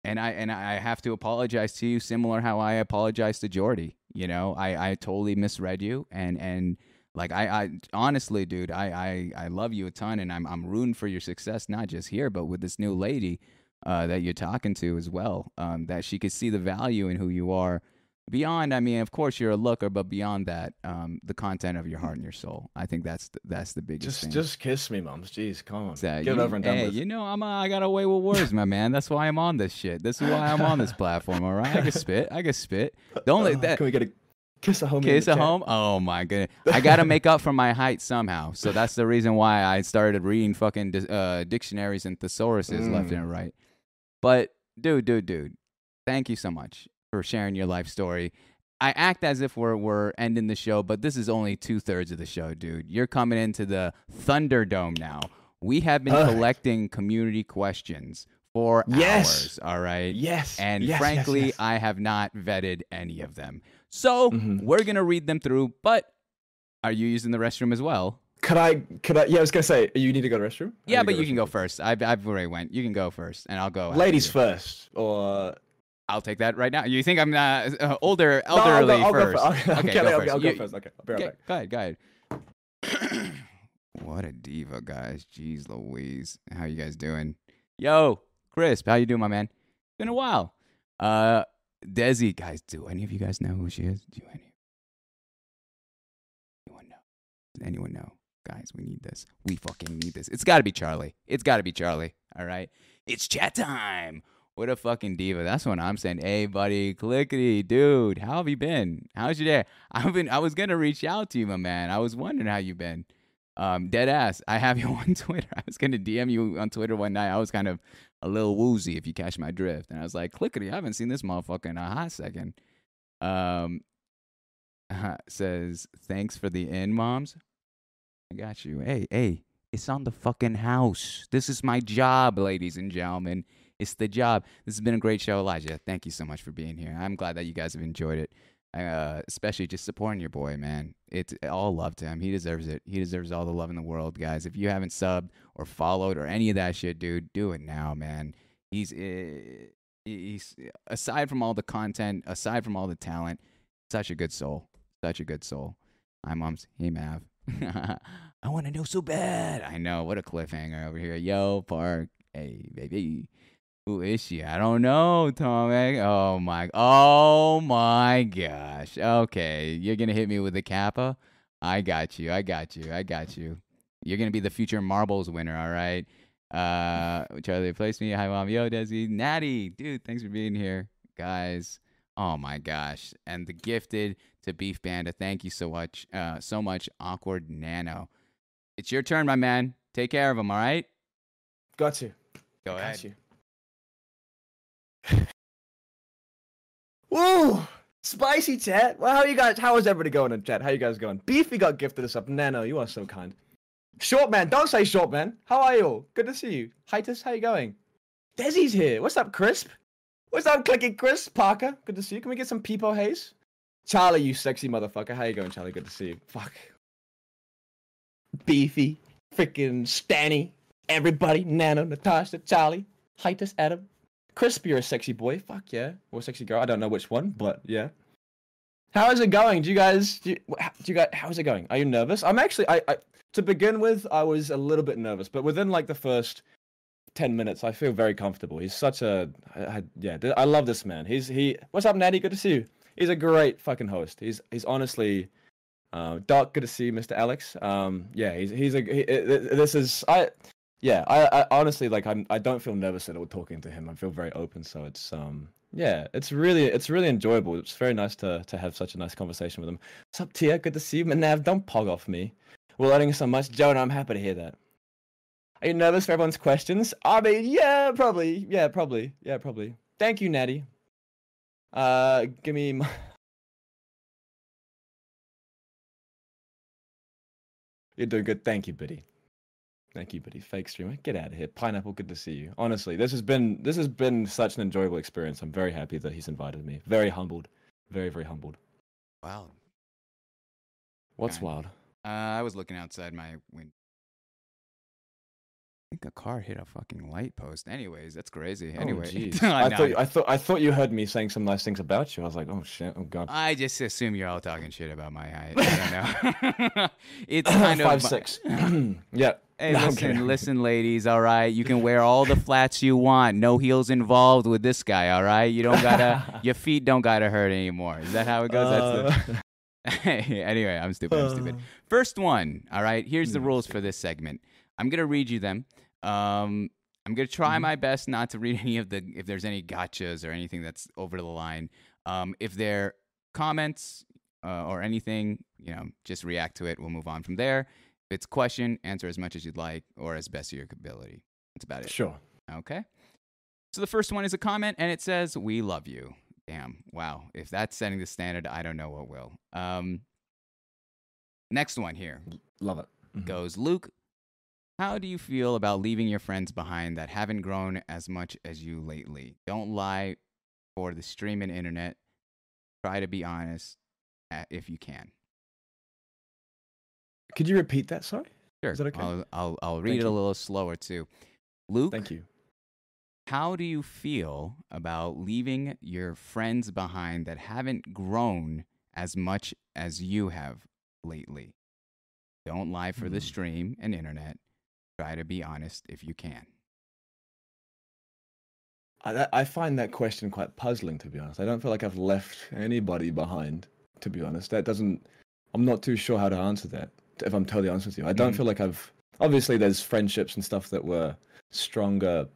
and I and I have to apologize to you, similar how I apologize to Jordy. You know, I I totally misread you, and and like I I honestly, dude, I I I love you a ton, and I'm I'm rooting for your success, not just here, but with this new lady uh, that you're talking to as well. Um, that she could see the value in who you are. Beyond, I mean, of course you're a looker, but beyond that, um, the content of your heart and your soul. I think that's the, that's the biggest just thing. just kiss me, mums. Jeez, come on. that Get it you, over and done hey, with. you know, I'm a, I got a way with words, my man. That's why I'm on this shit. This is why I'm on this platform. All right, I can spit. I can spit. The only Oh, that Can we get a kiss a home? kiss at home. Oh my goodness, I got to make up for my height somehow. So that's the reason why I started reading fucking uh, dictionaries and thesauruses left Mm. and right. But dude, dude, dude, thank you so much for sharing your life story. I act as if we're we're ending the show, but this is only two thirds of the show, dude. You're coming into the Thunderdome now. We have been Ugh. collecting community questions for Yes. hours, all right? Yes. And yes, yes, frankly, yes. I have not vetted any of them. So Mhm. we're gonna read them through. But are you using the restroom as well? could I? Could I? Yeah, I was gonna say you need to go to the restroom. Yeah, but you can go first. I've I've already went. You can go first, and I'll go. Ladies first, or I'll take that right now. You think I'm uh, uh, older, No, I'll go- elderly I'll go first? Okay, go I'll, first. I'll go You- first. Okay, I'll be right back. go ahead, go ahead. what a diva, guys. Jeez Louise. How you guys doing? Yo, Crisp, how you doing, my man? It's Been a while. Uh Desi, guys, do any of you guys know who she is? Do any anyone know? Does anyone know? Guys, we need this. We fucking need this. It's gotta be Charlie. It's gotta be Charlie. All right. It's chat time. What a fucking diva. That's what I'm saying. Hey, buddy, clickety, dude. How have you been? How's your day? I've been. I was gonna reach out to you, my man. I was wondering how you've been. Um, dead ass. I have you on Twitter. I was gonna DM you on Twitter one night. I was kind of a little woozy, if you catch my drift, and I was like, clickety. I haven't seen this motherfucker in a hot second. Um, says thanks for the in, moms. I got you. Hey, hey, it's on the fucking house. This is my job, ladies and gentlemen. It's the job. This has been a great show, Elijah. Thank you so much for being here. I'm glad that you guys have enjoyed it, uh, especially just supporting your boy, man. It's all love to him. He deserves it. He deserves all the love in the world, guys. If you haven't subbed or followed or any of that shit, dude, do it now, man. He's uh, he's aside from all the content, aside from all the talent, such a good soul. Such a good soul. Hi, moms. Hey, Mav. I want to know so bad. I know. What a cliffhanger over here. Yo, Park. Hey, baby. Who is she? I don't know, Tomek. Oh my. Oh my gosh. Okay, you're gonna hit me with a kappa. I got you. I got you. I got you. You're gonna be the future marbles winner. All right. Uh, Charlie replaced me. Hi, mom. Yo, Desi. Natty, dude. Thanks for being here, guys. Oh my gosh. And the gifted to Beef Panda. Thank you so much. Uh, so much. Awkward Nano. It's your turn, my man. Take care of him. All right. Got you. Go Got ahead. you. Woo! Spicy chat. Well, how you guys? How is everybody going in chat? How you guys going? Beefy got gifted us up. Nano, you are so kind. Short man, don't say short man. How are you all? Good to see you. Hitus, how you going? Desi's here. What's up, Crisp? What's up, Clicky Crisp? Parker, good to see you. Can we get some Peepo Haze? Charlie, you sexy motherfucker. How you going, Charlie? Good to see you. Fuck. Beefy, freaking Stanny, everybody, Nano, Natasha, Charlie, Hitus, Adam, Crispy, you're a sexy boy. Fuck yeah, or sexy girl. I don't know which one, but yeah. How is it going? Do you guys? Do you, do you guys? How is it going? Are you nervous? I'm actually. I, I to begin with, I was a little bit nervous, but within like the first ten minutes, I feel very comfortable. He's such a. I, I, yeah, I love this man. He's he. What's up, Natty? Good to see you. He's a great fucking host. He's he's honestly. Uh, Doc, good to see you, Mr. Alex. Um, yeah, he's he's a. He, this is I. Yeah, I, I honestly like I'm. I don't feel nervous at all talking to him. I feel very open. So it's um. Yeah, it's really it's really enjoyable. It's very nice to to have such a nice conversation with him. What's up, Tia? Good to see you, Manav. Don't pog off me. We're learning so much, Jonah. I'm happy to hear that. Are you nervous for everyone's questions? I mean, yeah, probably. Yeah, probably. Yeah, probably. Thank you, Natty. Uh, give me. My... You're doing good. Thank you, Biddy. Thank you, Biddy. Fake streamer. Get out of here. Pineapple, good to see you. Honestly, this has been this has been such an enjoyable experience. I'm very happy that he's invited me. Very humbled. Very, very humbled. Wow. What's Okay. wild? Uh, I was looking outside my window. I think a car hit a fucking light post. Anyways, that's crazy. Anyway, oh. I thought I thought I thought you heard me saying some nice things about you. I was like, oh shit, oh god. I just assume you're all talking shit about my height. I don't know. it's kind of five six. yeah. Hey, No, listen, listen, ladies. All right, you can wear all the flats you want. No heels involved with this guy. All right, you don't gotta. your feet don't gotta hurt anymore. Is that how it goes? That's Uh, the. anyway, I'm stupid. I'm stupid. First one. All right. Here's the rules for this segment. I'm gonna read you them. Um, I'm gonna try Mhm. my best not to read any of the if there's any gotchas or anything that's over the line. Um, if they're comments uh, or anything, you know, just react to it. We'll move on from there. If it's question, answer as much as you'd like or as best of your ability. That's about it. sure. Okay. So the first one is a comment, and it says, "We love you." Damn. Wow. If that's setting the standard, I don't know what will. Um. Next one here Love it. Mhm. goes, Luke. How do you feel about leaving your friends behind that haven't grown as much as you lately? Don't lie for the streaming internet. Try to be honest uh, if you can. Could you repeat that? Sorry. Sure. Is that okay? I'll, I'll, I'll read Thank it a little slower too. Luke, Thank you. how do you feel about leaving your friends behind that haven't grown as much as you have lately? Don't lie for the Hmm. stream and internet. Try to be honest if you can. I, I find that question quite puzzling, to be honest. I don't feel like I've left anybody behind, to be honest. That doesn't. I'm not too sure how to answer that. If I'm totally honest with you, I don't Mhm. feel like I've. Obviously, there's friendships and stuff that were stronger,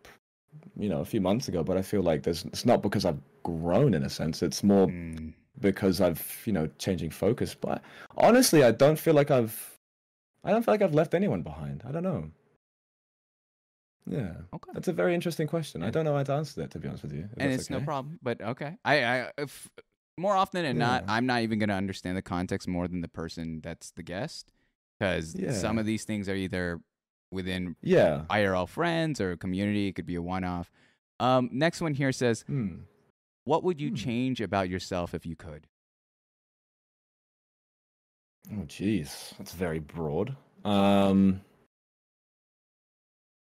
you know, a few months ago. But I feel like there's. It's not because I've grown in a sense. It's more Mm, because I've, you know, changing focus. But honestly, I don't feel like I've. I don't feel like I've left anyone behind. I don't know. Yeah, okay. that's a very interesting question. I don't know how to answer that, to be honest with you. and it's no problem, but okay. I, I if, more often than not, I'm not even going to understand the context more than the person that's the guest because some of these things are either within Yeah. IRL friends or community. It could be a one off. Um, next one here says, Hmm. What would you Hmm. change about yourself if you could? Oh, jeez, that's very broad. Um.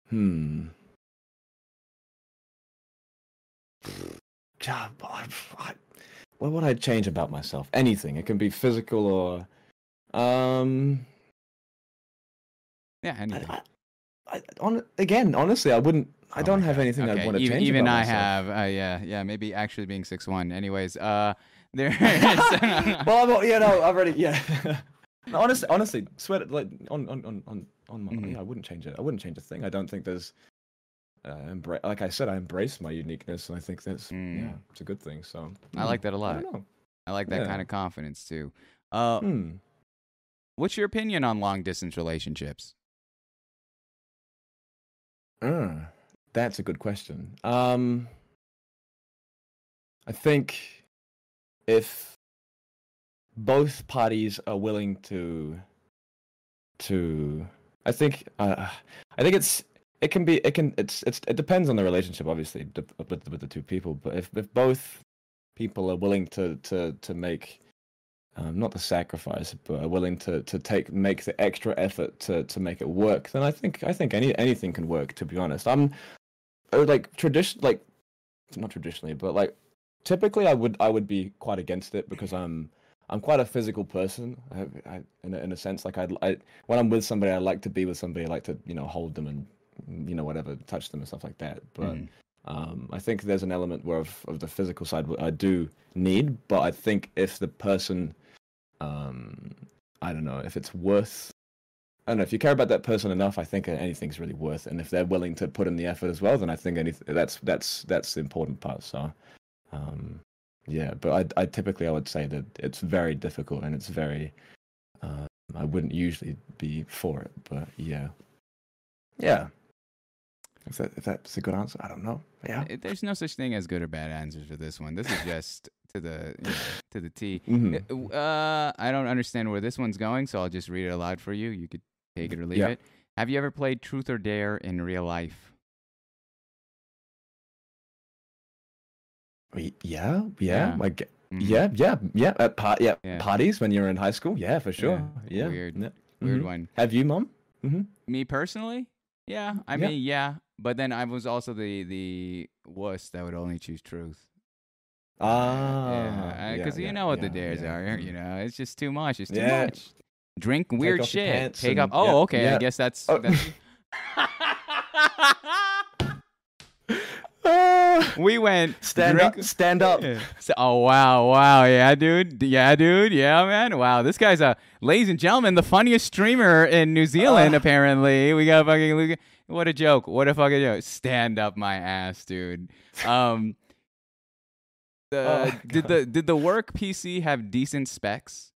Hmm. God, what would I change about myself? Anything. It can be physical or, um. Yeah, I, anything. I, I, on, again, honestly, I wouldn't. I Oh don't have God. anything I'd want to even, change. Even I myself. have, uh, yeah, yeah, maybe actually being six one. Anyways, uh, there. well, I'm, yeah, no, I've already, yeah. no, honestly, honestly, swear, like on, on, on, on, on my, Mhm. yeah, I wouldn't change it. I wouldn't change a thing. I don't think there's, uh, embra- like I said, I embrace my uniqueness, and I think that's, Mm. yeah, it's a good thing. So I like mm, that a lot. don't. I like that Yeah. kind of confidence too. Uh, Hmm. what's your opinion on long distance relationships? Uh, that's a good question. Um, I think if both parties are willing to, to, I think, uh, I think it's, it can be, it can, it's, it's, it depends on the relationship, obviously, with with the two people. But if if both people are willing to to to make um, not the sacrifice, but are willing to to take make the extra effort to to make it work, then I think I think any anything can work. To be honest, I'm uh, like tradition like not traditionally, but like typically I would I would be quite against it because I'm I'm quite a physical person. I, I, in, a, in a sense, like I'd, I when I'm with somebody, I like to be with somebody. I like to you know hold them and you know whatever, touch them and stuff like that. But Mm. um, I think there's an element where of, of the physical side I do need. But I think if the person, um, I don't know, if it's worth. I don't know if you care about that person enough. I think anything's really worth, and if they're willing to put in the effort as well, then I think anything that's that's that's the important part. So, um, yeah, but I, I typically I would say that it's very difficult and it's very. Uh, I wouldn't usually be for it, but yeah, yeah. If that if that's a good answer, I don't know. Yeah. There's no such thing as good or bad answers for this one. This is just to the you know, to the T. Mhm. Uh, I don't understand where this one's going, so I'll just read it aloud for you. You could take it or leave Yeah. it. Have you ever played Truth or Dare in real life? Yeah, yeah, Yeah. like Mhm. yeah, yeah, yeah. At part, yeah, Yeah. parties when you're in high school. Yeah, for sure. Yeah, Yeah, weird. yeah. Weird Mhm. one. Have you, mom? Mm-hmm. Me personally, yeah. I mean, yeah. But then I was also the the wuss that would only choose truth. Ah, yeah, because yeah, you know what the dares yeah. are. You know, it's just too much. It's too Yeah. much. Drink weird shit. Take off. Oh, yeah, okay. I guess that's. Oh. that's we went stand drink- up, stand up. So- oh wow, wow, yeah, dude, yeah, dude, yeah, man, wow. This guy's a, ladies and gentlemen, the funniest streamer in New Zealand. Ah. apparently, we got fucking. What a joke! What a fucking joke! Stand up my ass, dude. Um, the, Oh, did the did the work PC have decent specs?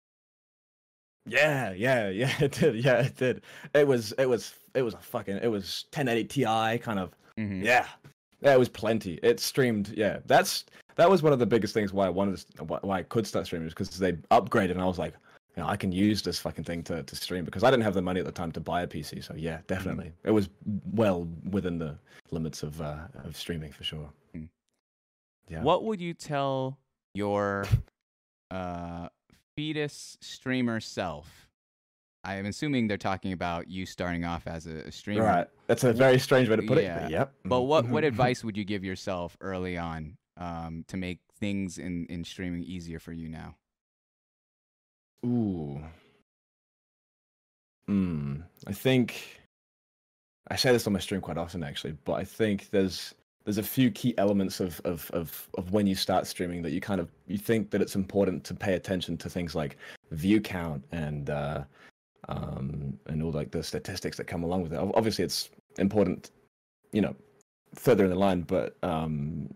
Yeah, yeah, yeah. It did. Yeah, it did. It was, it was, it was a fucking. It was 1080 Ti kind of. Mhm. Yeah, yeah. It was plenty. It streamed. Yeah, that's that was one of the biggest things why I wanted, to, why, I could start streaming is because they upgraded and I was like, you know, I can use this fucking thing to to stream because I didn't have the money at the time to buy a PC. So yeah, definitely, it was well within the limits of uh, of streaming for sure. Yeah. What would you tell your uh, fetus streamer self? I am assuming they're talking about you starting off as a, streamer. Right. That's a very strange way to put Yeah, it. But yep. But what what Mhm. advice would you give yourself early on um, to make things in, in streaming easier for you now? Ooh. Hmm. I think I say this on my stream quite often actually, but I think there's there's a few key elements of, of, of, of when you start streaming that you kind of you think that it's important to pay attention to things like view count and uh, um, and all like the statistics that come along with it. Obviously, it's important, you know, further in the line, but um,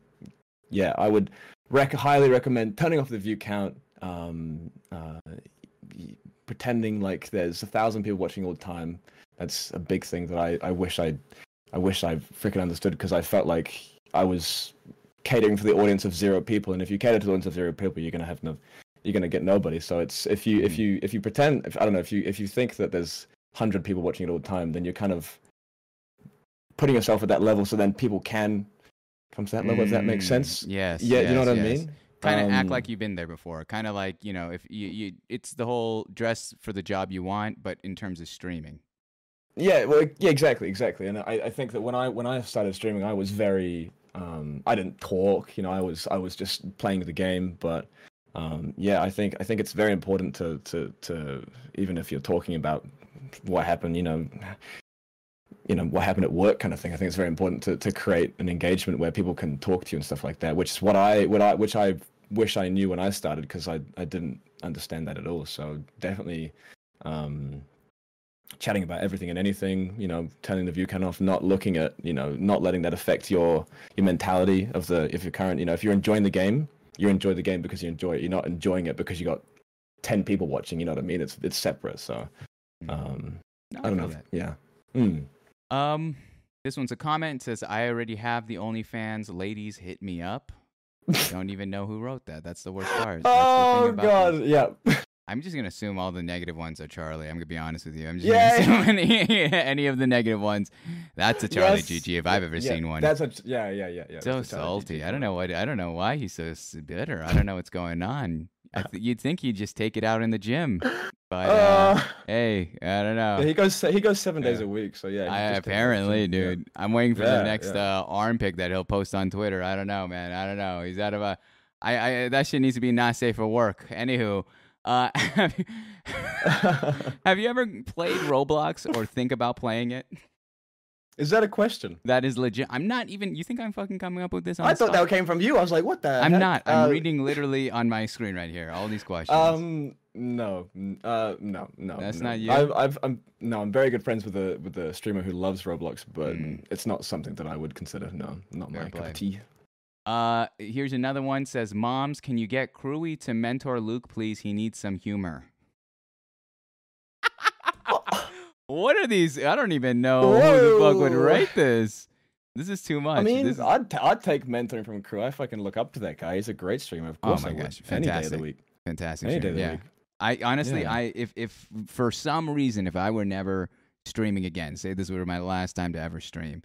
yeah, I would rec- highly recommend turning off the view count. Um, uh, pretending like there's a thousand people watching all the time. That's a big thing that I, I wish I I wish I freaking understood because I felt like I was catering for the audience of zero people, and if you cater to the audience of zero people, you're gonna have no, you're gonna get nobody. So it's if you if you if you pretend, if, I don't know, if you if you think that there's hundred people watching it all the time, then you're kind of putting yourself at that level, so then people can come to that level. If that makes Mm, sense. Yes. Yeah, you know yes, what I mean. Kind of act Um, like you've been there before. Kind of like you know, if you, you it's the whole dress for the job you want, but in terms of streaming. Yeah, well, yeah, exactly, exactly. And I, I think that when I when I started streaming, I was very um, I didn't talk, you know, I was I was just playing the game. But um, yeah, I think I think it's very important to to to even if you're talking about what happened, you know, you know what happened at work, kind of thing. I think it's very important to to create an engagement where people can talk to you and stuff like that. Which is what I what I which I wish I knew when I started because I I didn't understand that at all. So definitely. Um, chatting about everything and anything you know turning the view count off not looking at you know not letting that affect your your mentality of the if you're current you know if you're enjoying the game you enjoy the game because you enjoy it you're not enjoying it because you got 10 people watching you know what i mean it's it's separate so um No, i don't know feel if- yeah mm. Um, this one's a comment. It says, "I already have the OnlyFans. Ladies, hit me up." Don't even know who wrote that. That's the worst part. That's oh about god this. yeah I'm just gonna assume all the negative ones are Charlie. I'm gonna be honest with you. I'm just Yeah. gonna assume any, any of the negative ones. That's a Charlie Yes. GG if I've ever Yeah, seen one. that's a yeah yeah yeah yeah so that's a Charlie salty. GG. I don't know what. I don't know why he's so bitter. I don't know what's going on. I th- you'd think he'd just take it out in the gym, but uh, Uh, hey, I don't know. yeah, he goes he goes seven days a week, so yeah. I, just takes it apparently, dude. I'm waiting for the next uh, arm pic that he'll post on Twitter. I don't know, man. I don't know. He's out of a. I, I that shit needs to be not safe for work. Anywho, uh, have, you, have you ever played Roblox or think about playing it? Is that a question? That is legit. I'm not even. You think I'm fucking coming up with this? On I the thought that came from you. I was like, what the? I'm heck? not. I'm Uh, reading literally on my screen right here. All these questions. Um, no, uh, no, no. That's no. not you? I've, I've, I'm no, I'm very good friends with a with a streamer who loves Roblox, but Mm. it's not something that I would consider. No, not Fair my cup of tea. Uh, here's another one. Says, "Moms, can you get Crewy to mentor Luke, please? He needs some humor." what are these? I don't even know who the fuck would Whoa. write this. This is too much. I mean, This is- I'd t- I'd take mentoring from Crew. I fucking look up to that guy. He's a great streamer. Of Oh course, my I would. gosh, Any day of fantastic. the week. fantastic. Any day of the yeah. week. I honestly, Yeah. I if if for some reason, if I were never streaming again, say this were my last time to ever stream,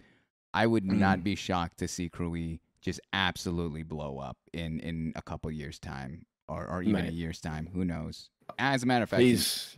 I would not Mm. be shocked to see Crewy just absolutely blow up in in a couple years time or or even a year's time. Who knows? As a matter of fact, He's,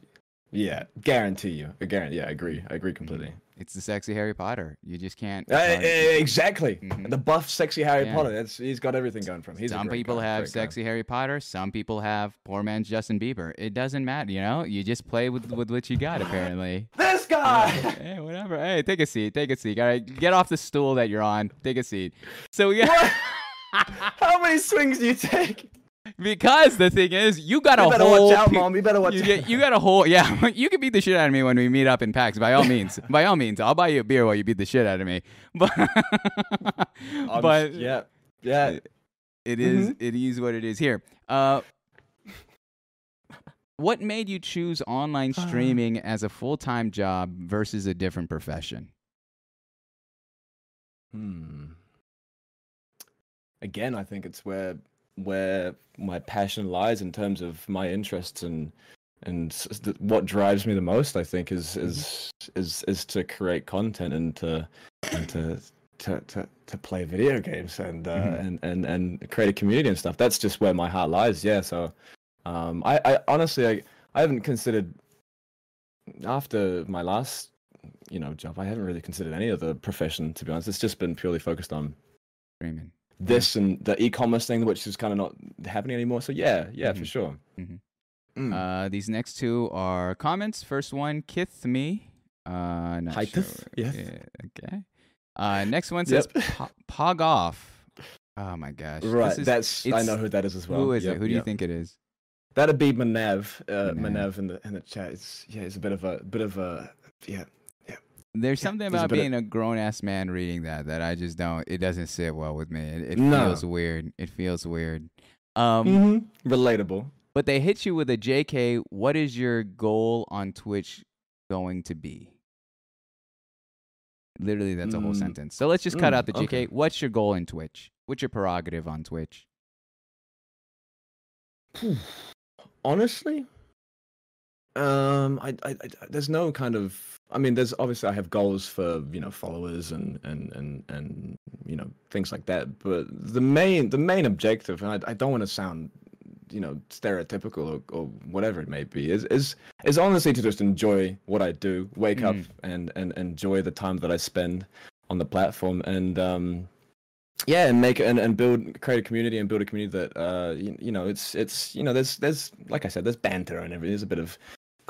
yeah, guarantee you. Guarantee. Yeah, I agree. I agree completely. It's the sexy Harry Potter. You just can't. Uh, uh, exactly. Mhm. The buff, sexy Harry Yeah. Potter. That's he's got everything going for him. He's some people guy, have great guy. sexy Harry Potter. Some people have poor man's Justin Bieber. It doesn't matter, you know. You just play with with what you got. Apparently. This guy. hey, whatever. Hey, take a seat. Take a seat. All right, get off the stool that you're on. Take a seat. So we got How many swings do you take? Because the thing is, you got a You better whole. watch out, pe- mom. You better watch You, out. you got a whole yeah. You can beat the shit out of me when we meet up in packs. By all means, by all means, I'll buy you a beer while you beat the shit out of me. But I'm- but yeah, yeah. it is Mm-hmm. it is what it is here. Uh, what made you choose online streaming as a full time job versus a different profession? Hmm. Again, I think it's where where my passion lies in terms of my interests and and what drives me the most. I think is is is is to create content and to and to to to, to play video games and uh, Mhm. and and and create a community and stuff. That's just where my heart lies. Yeah. So, um, I I honestly I I haven't considered after my last you know job i haven't really considered any other profession to be honest it's just been purely focused on Streaming. This and the e-commerce thing which is kind of not happening anymore so yeah yeah for Mhm. sure Mhm. Mm. Uh, these next two are comments. First one, Kith me. Uh, not sure. yes. Yeah, okay. Uh, next one says Yep. Pog off. Oh my gosh. right is- that's i know who that is as well Who is Yep, it? Who do you think it is? that'd be manav uh Manav. manav in the in the chat it's yeah it's a bit of a bit of a yeah There's something about being a grown ass man reading that that I just don't. It doesn't sit well with me. It, it No. feels weird. It feels weird. Um, Mhm. relatable but they hit you with a JK. What is your goal on Twitch going to be? Literally, that's a whole Mm. sentence. So let's just cut Mm, out the JK. okay. What's your goal in Twitch? What's your prerogative on Twitch? honestly um I, I i there's no kind of i mean there's obviously i have goals for you know followers and and and and you know things like that but the main the main objective and i, I don't want to sound you know stereotypical or, or whatever it may be is is is honestly to just enjoy what i do wake up Mm. and and enjoy the time that i spend on the platform and um yeah and make and, and build create a community and build a community that uh you, you know it's it's you know there's there's like i said there's banter and everything there's a bit of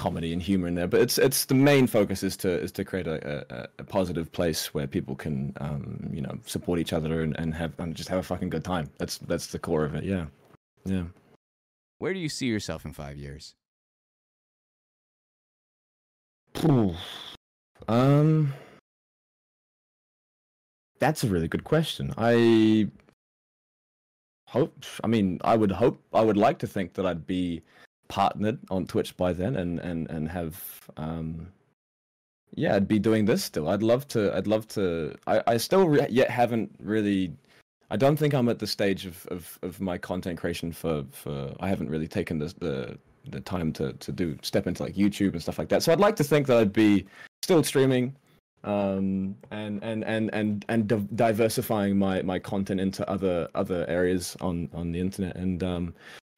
comedy and humor in there but it's it's the main focus is to is to create a, a, a positive place where people can um you know support each other and, and have and just have a fucking good time. That's that's the core of it. Yeah. Yeah. Where do you see yourself in five years? um that's a really good question. I hope i mean i would hope i would like to think that i'd be partnered on twitch by then and and and have um yeah i'd be doing this still. I'd love to i'd love to i i still re- yet haven't really i don't think i'm at the stage of of, of my content creation for for i haven't really taken the the the time to to do step into like youtube and stuff like that. So i'd like to think that i'd be still streaming um and and and and and di- diversifying my my content into other other areas on on the internet. And um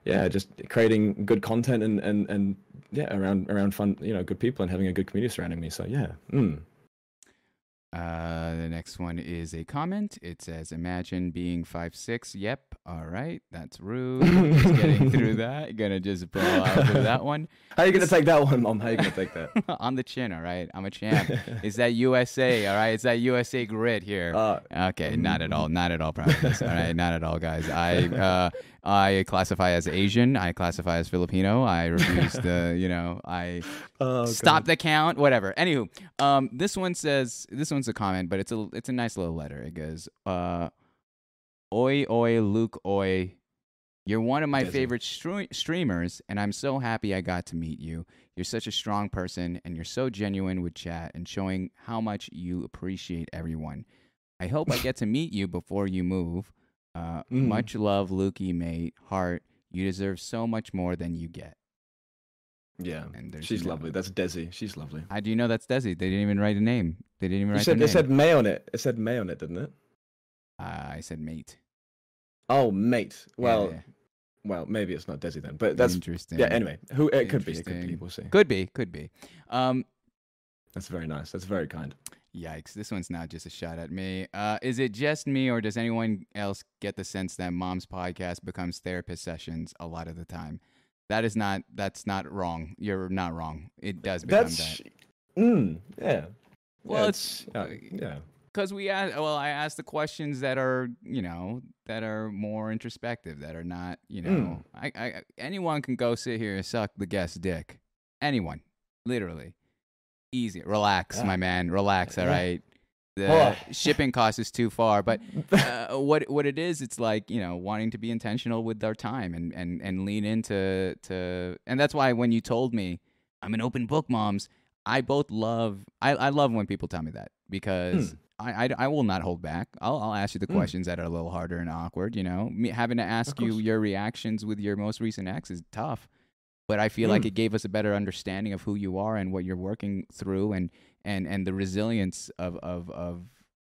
yeah, just creating good content and and and yeah, around around fun, you know, good people and having a good community surrounding me. So yeah, mm. Uh, the next one is a comment. It says, "Imagine being five six. Yep. All right. That's rude. Just getting through that. You're gonna just blow out through that one how are you gonna take that one, mom? How are you gonna take that? on the chin. All right. I'm a champ. Is that USA? All right. It's that USA grit here. Uh, Okay, not at all, not at all, practice. all right, not at all, guys. I uh, I classify as Asian. I classify as Filipino. I refuse the, you know, I oh, stop the count, whatever. Anywho, um, this one says this one's a comment, but it's a it's a nice little letter. It goes, uh, "Oi, oi, Luke, oi." You're one of my favorite stre- streamers, and I'm so happy I got to meet you. You're such a strong person, and you're so genuine with chat and showing how much you appreciate everyone. I hope I get to meet you before you move. Uh, Mm. Much love, Lukey, mate. Heart, you deserve so much more than you get. Yeah, And she's no- lovely. That's Desi. She's lovely. How do you know that's Desi? They didn't even write a name. They didn't even You write said their it name. said May on it. It said May on it, didn't it? uh, I said mate. Oh, mate. Well, yeah. well, maybe it's not Desi then, but that's interesting. yeah. Anyway, who it could be. It could be. We'll see. Could be, could be. Um, That's very nice. That's very kind. Yikes, this one's not just a shot at me. Uh, is it just me, or does anyone else get the sense that mom's podcast becomes therapist sessions a lot of the time? That is not, that's not wrong. You're not wrong. It does become That's that. mm, yeah. Well, yeah, it's- uh, yeah. Because we ask, well, I ask the questions that are, you know, that are more introspective, that are not, you know, I, I, anyone can go sit here and suck the guest dick. Anyone, literally. Easy. Relax, Yeah. my man. Relax, all right? The Oh. shipping cost is too far, but uh, what what it is, it's like you know wanting to be intentional with our time and and and lean into to, and that's why when you told me I'm an open book, moms, I both love I I love when people tell me that because. I, I, I will not hold back. I'll, I'll ask you the Hmm. questions that are a little harder and awkward. You know, me having to ask you your reactions with your most recent ex is tough, but I feel like Hmm. it gave us a better understanding of who you are and what you're working through, and and and the resilience of of of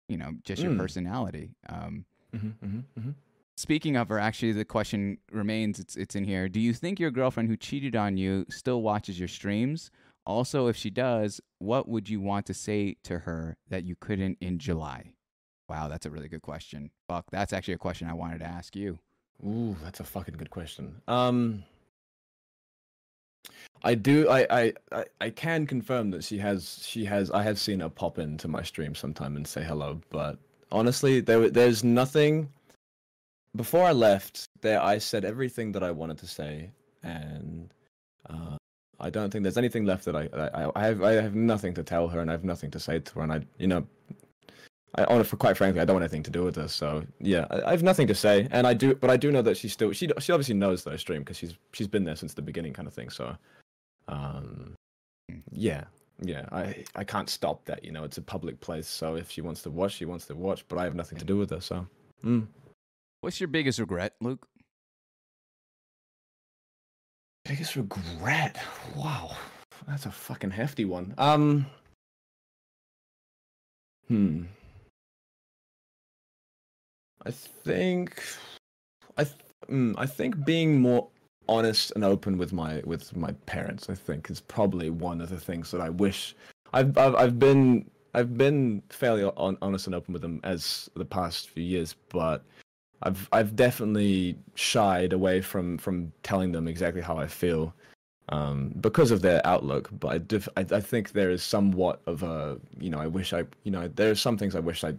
you know just your Hmm. personality. Um, Mhm, mhm, mhm. speaking of her, actually, the question remains. It's it's in here. Do you think your girlfriend who cheated on you still watches your streams? Also, if she does, what would you want to say to her that you couldn't in July? Wow, that's a really good question. Fuck, that's actually a question I wanted to ask you. Ooh, that's a fucking good question. Um, I do. I, I, I, can confirm that she has. She has. I have seen her pop into my stream sometime and say hello. But honestly, there, there's nothing. Before I left, there I said everything that I wanted to say, and uh, I don't think there's anything left that I, I, I have. I have nothing to tell her, and I have nothing to say to her, and I, you know. I, honestly, quite frankly, I don't want anything to do with this. So yeah, I, I have nothing to say, and I do, but I do know that she still she she obviously knows that I stream because she's she's been there since the beginning, kind of thing. So, um, yeah, yeah, I I can't stop that. You know, it's a public place, so if she wants to watch, she wants to watch, but I have nothing to do with her. So, mm. What's your biggest regret, Luke? biggest regret. Wow, that's a fucking hefty one. Um, hmm. I think, I, th- mm, I think being more honest and open with my with my parents, I think, is probably one of the things that I wish. I've I've, I've been I've been fairly on, honest and open with them as the past few years, but I've I've definitely shied away from from telling them exactly how I feel um, because of their outlook. But I, def- I I think there is somewhat of a you know I wish I you know there are some things I wish I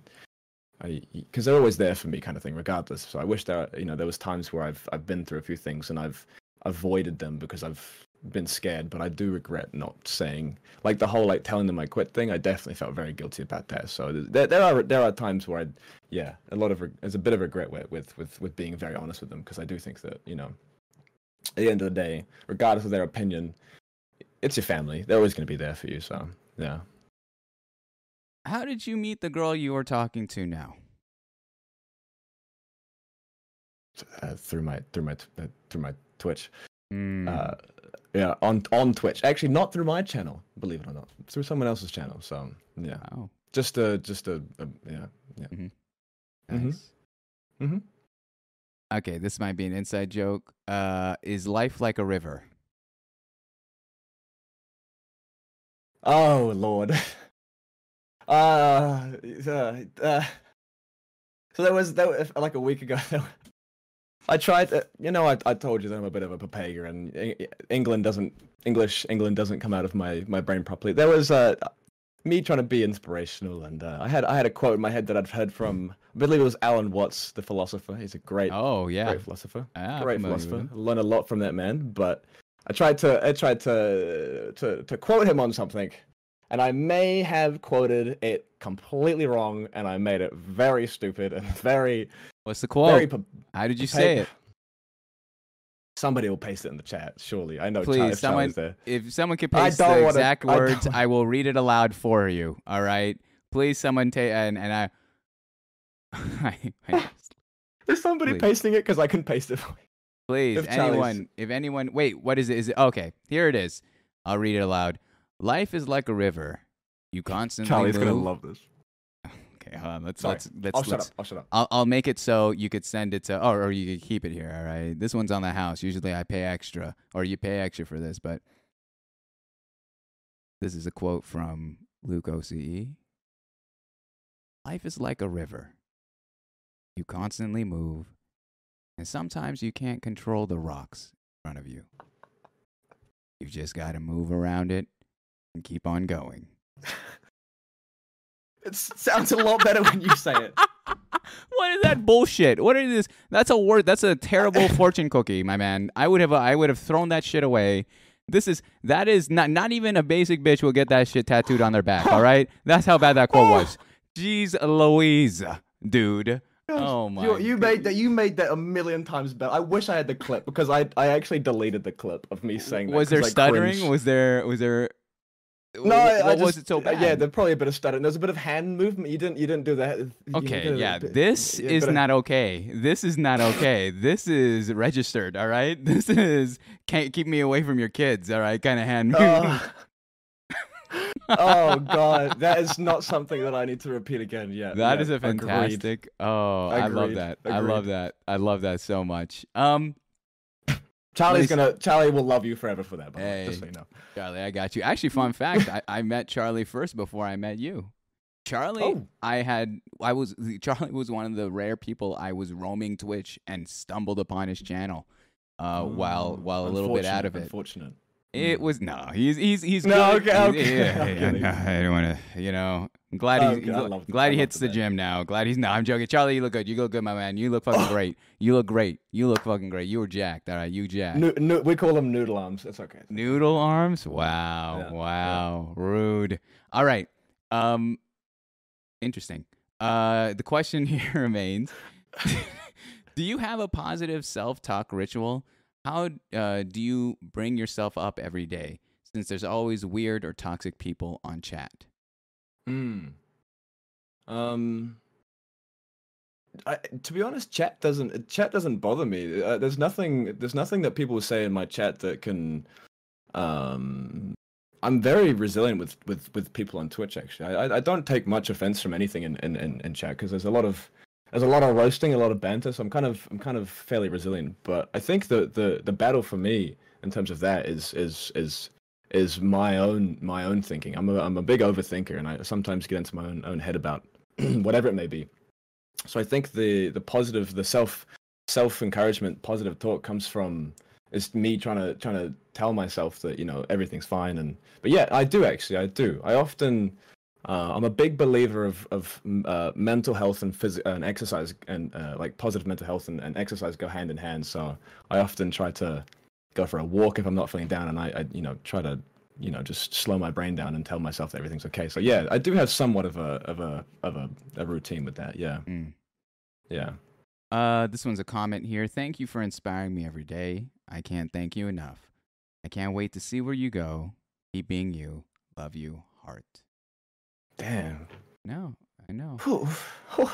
because they're always there for me kind of thing regardless. So I wish there you know there was times where I've I've been through a few things and I've avoided them because I've been scared. But I do regret not saying like the whole like telling them I quit thing. I definitely felt very guilty about that. So there there are there are times where I yeah a lot of there's a bit of regret with with with, with being very honest with them because I do think that you know at the end of the day, regardless of their opinion, it's your family. They're always going to be there for you. So yeah. How did you meet the girl you are talking to now? Uh, through my through my uh, through my Twitch. Hmm. Uh, yeah, on on Twitch. Actually, not through my channel, believe it or not, through someone else's channel. So yeah, oh, just a just a, a yeah yeah. nice. Mhm. Mhm. Okay, this might be an inside joke. Uh, is life like a river? Oh Lord. Uh, uh, uh so there was that was, like a week ago. I tried. To, you know, I, I told you that I'm a bit of a Pepega, and England doesn't English England doesn't come out of my my brain properly. There was uh, me trying to be inspirational, and uh, I had I had a quote in my head that I'd heard from I believe it was Alan Watts, the philosopher. He's a great Oh yeah. great philosopher Ah, great philosopher. him. Learned a lot from that man. But I tried to I tried to to to quote him on something, and I may have quoted it completely wrong, and I made it very stupid and very What's the quote? How did you say it? Somebody will paste it in the chat, surely. I know. Please, someone-. If someone can paste the wanna- exact I words, wanna- I will read it aloud for you. All right. Please, someone take and and I. I, I Is somebody Please. pasting it? Because I can paste it. Please, If anyone, if anyone, wait, what is it? Is it okay? Here it is. I'll read it aloud. Life is like a river. You constantly Charlie's move. gonna love this. Okay, hold on. Let's Sorry. let's let's. I'll shut let's up. I'll shut up. I'll I'll make it so you could send it to, oh, or you could keep it here. All right. This one's on the house. Usually I pay extra, or you pay extra for this, but this is a quote from Luke OCE. Life is like a river. You constantly move, and sometimes you can't control the rocks in front of you. You've just got to move around it and keep on going. It sounds a lot better when you say it. what is that bullshit? What is this? That's a word. That's a terrible fortune cookie, my man. I would have. I would have thrown that shit away. This is that is not not even a basic bitch will get that shit tattooed on their back. All right, that's how bad that quote was. Jeez Louise, dude. Oh my. You, you made that. You made that a million times better. I wish I had the clip because I I actually deleted the clip of me saying that. was there I stuttering? cringed. Was there was there? No, what just, was it so bad? Yeah, there's probably a bit of stuttering. There's a bit of hand movement. You didn't. You didn't do that. Okay, yeah, bit- this yeah, is bit of- not okay. This is not okay. this is registered, all right? This is can't keep me away from your kids, all right? Kind of hand movement. Uh, oh god, that is not something that I need to repeat again. Yeah, That yeah, is a agreed. fantastic. Oh, I love Agreed, that. I love that. I love that so much. Um, Charlie's gonna. Charlie will love you forever for that. By the way, just Hey. so you know. Charlie, I got you. Actually, fun fact: I, I met Charlie first before I met you. Charlie, Oh. I had I was Charlie was one of the rare people I was roaming Twitch and stumbled upon his channel. Uh, while Oh, while a little bit out of it. Unfortunate. It was no. He's he's he's No, good. okay, okay, Yeah, I'm yeah, no, I don't want to. You know, I'm glad he's, Okay, he's glad I he hits the that. gym now. Glad he's no. I'm joking. Charlie, you look good. You look good, my man. You look fucking great. You look great. You look fucking great. You were jacked. All right, you jacked. No, no, we call them noodle arms. It's okay. Noodle arms. Wow. Yeah, yeah. wow. Rude. All right. Um, interesting. Uh, the question here remains: Do you have a positive self-talk ritual? How uh, do you bring yourself up every day? Since there's always weird or toxic people on chat. Hmm. Um. I, to be honest, chat doesn't chat doesn't bother me. Uh, there's nothing there's nothing that people say in my chat that can. Um, I'm very resilient with with with people on Twitch. Actually, I I, don't take much offense from anything in in in, in chat because there's a lot of there's a lot of roasting, a lot of banter. So I'm kind of I'm kind of fairly resilient. But I think the the the battle for me in terms of that is is is is my own my own thinking. I'm a I'm a big overthinker, and I sometimes get into my own own head about whatever it may be. So I think the the positive, the self self encouragement, positive talk comes from is me trying to trying to tell myself that you know everything's fine. And but yeah, I do actually, I do. I often uh, I'm a big believer of of uh, mental health and phys- and exercise and uh, like positive mental health and, and exercise go hand in hand. So I often try to go for a walk if I'm not feeling down, and I, I you know try to you know just slow my brain down and tell myself that everything's okay. So yeah, I do have somewhat of a of a of a, a routine with that. Yeah, Mm. yeah. Uh, this one's a comment here. Thank you for inspiring me every day. I can't thank you enough. I can't wait to see where you go. Keep being you. Love you, heart. Damn. No, I know.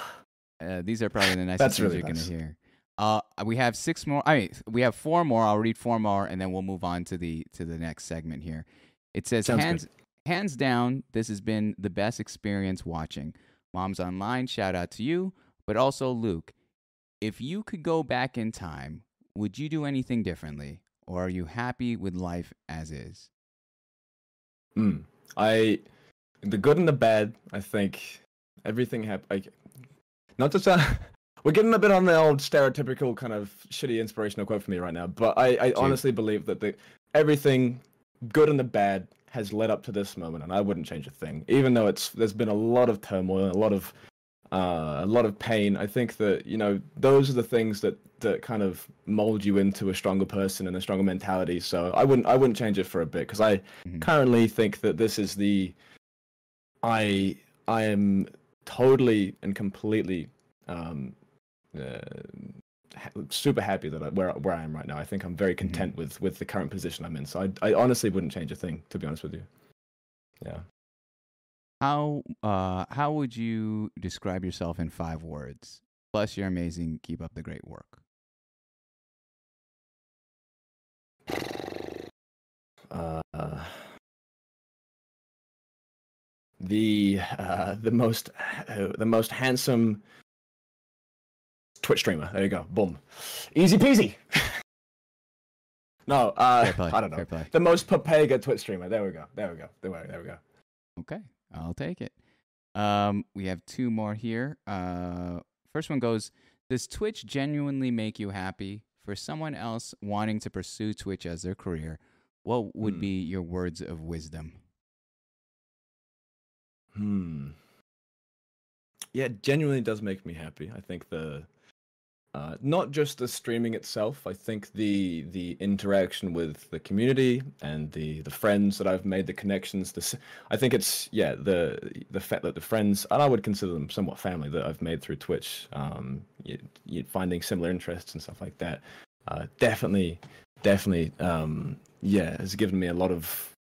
Uh, these are probably the nicest That's things really you're nice. gonna hear. Uh, we have six more. I mean, we have four more. I'll read four more, and then we'll move on to the to the next segment here. It says Sounds good. hands hands down. This has been the best experience watching. Moms online, shout out to you, but also Luke. if you could go back in time, would you do anything differently, or are you happy with life as is? Mm. I, the good and the bad. I think everything happened. Like, not to sound, we're getting a bit on the old stereotypical kind of shitty inspirational quote for me right now, but I, I honestly believe that the everything, good and the bad, has led up to this moment, and I wouldn't change a thing. Even though it's there's been a lot of turmoil, a lot of uh, a lot of pain. I think that you know those are the things that that kind of mold you into a stronger person and a stronger mentality. So I wouldn't I wouldn't change it for a bit because I Mhm. currently think that this is the I I am totally and completely um, uh, ha- super happy that I, where where I am right now. I think I'm very content with with the current position I'm in. So I I honestly wouldn't change a thing to be honest with you. Yeah. How uh how would you describe yourself in five words? Plus, you're amazing. Keep up the great work. uh, the uh, the most uh, the most handsome Twitch streamer. There you go. Boom. Easy peasy. no, uh, play, I don't know. The most Pepega Twitch streamer. There we go. There we go. There we, there we go. Okay, I'll take it. Um, we have two more here. Uh, first one goes: Does Twitch genuinely make you happy? For someone else wanting to pursue Twitch as their career, what would Hmm. be your words of wisdom? Hmm. Yeah, it genuinely does make me happy. I think the uh, not just the streaming itself. I think the the interaction with the community and the the friends that I've made, the connections. The I think it's yeah the the fact that the friends and I would consider them somewhat family that I've made through Twitch. Um, you, you finding similar interests and stuff like that. Uh, definitely, definitely. Um, yeah, has given me a lot of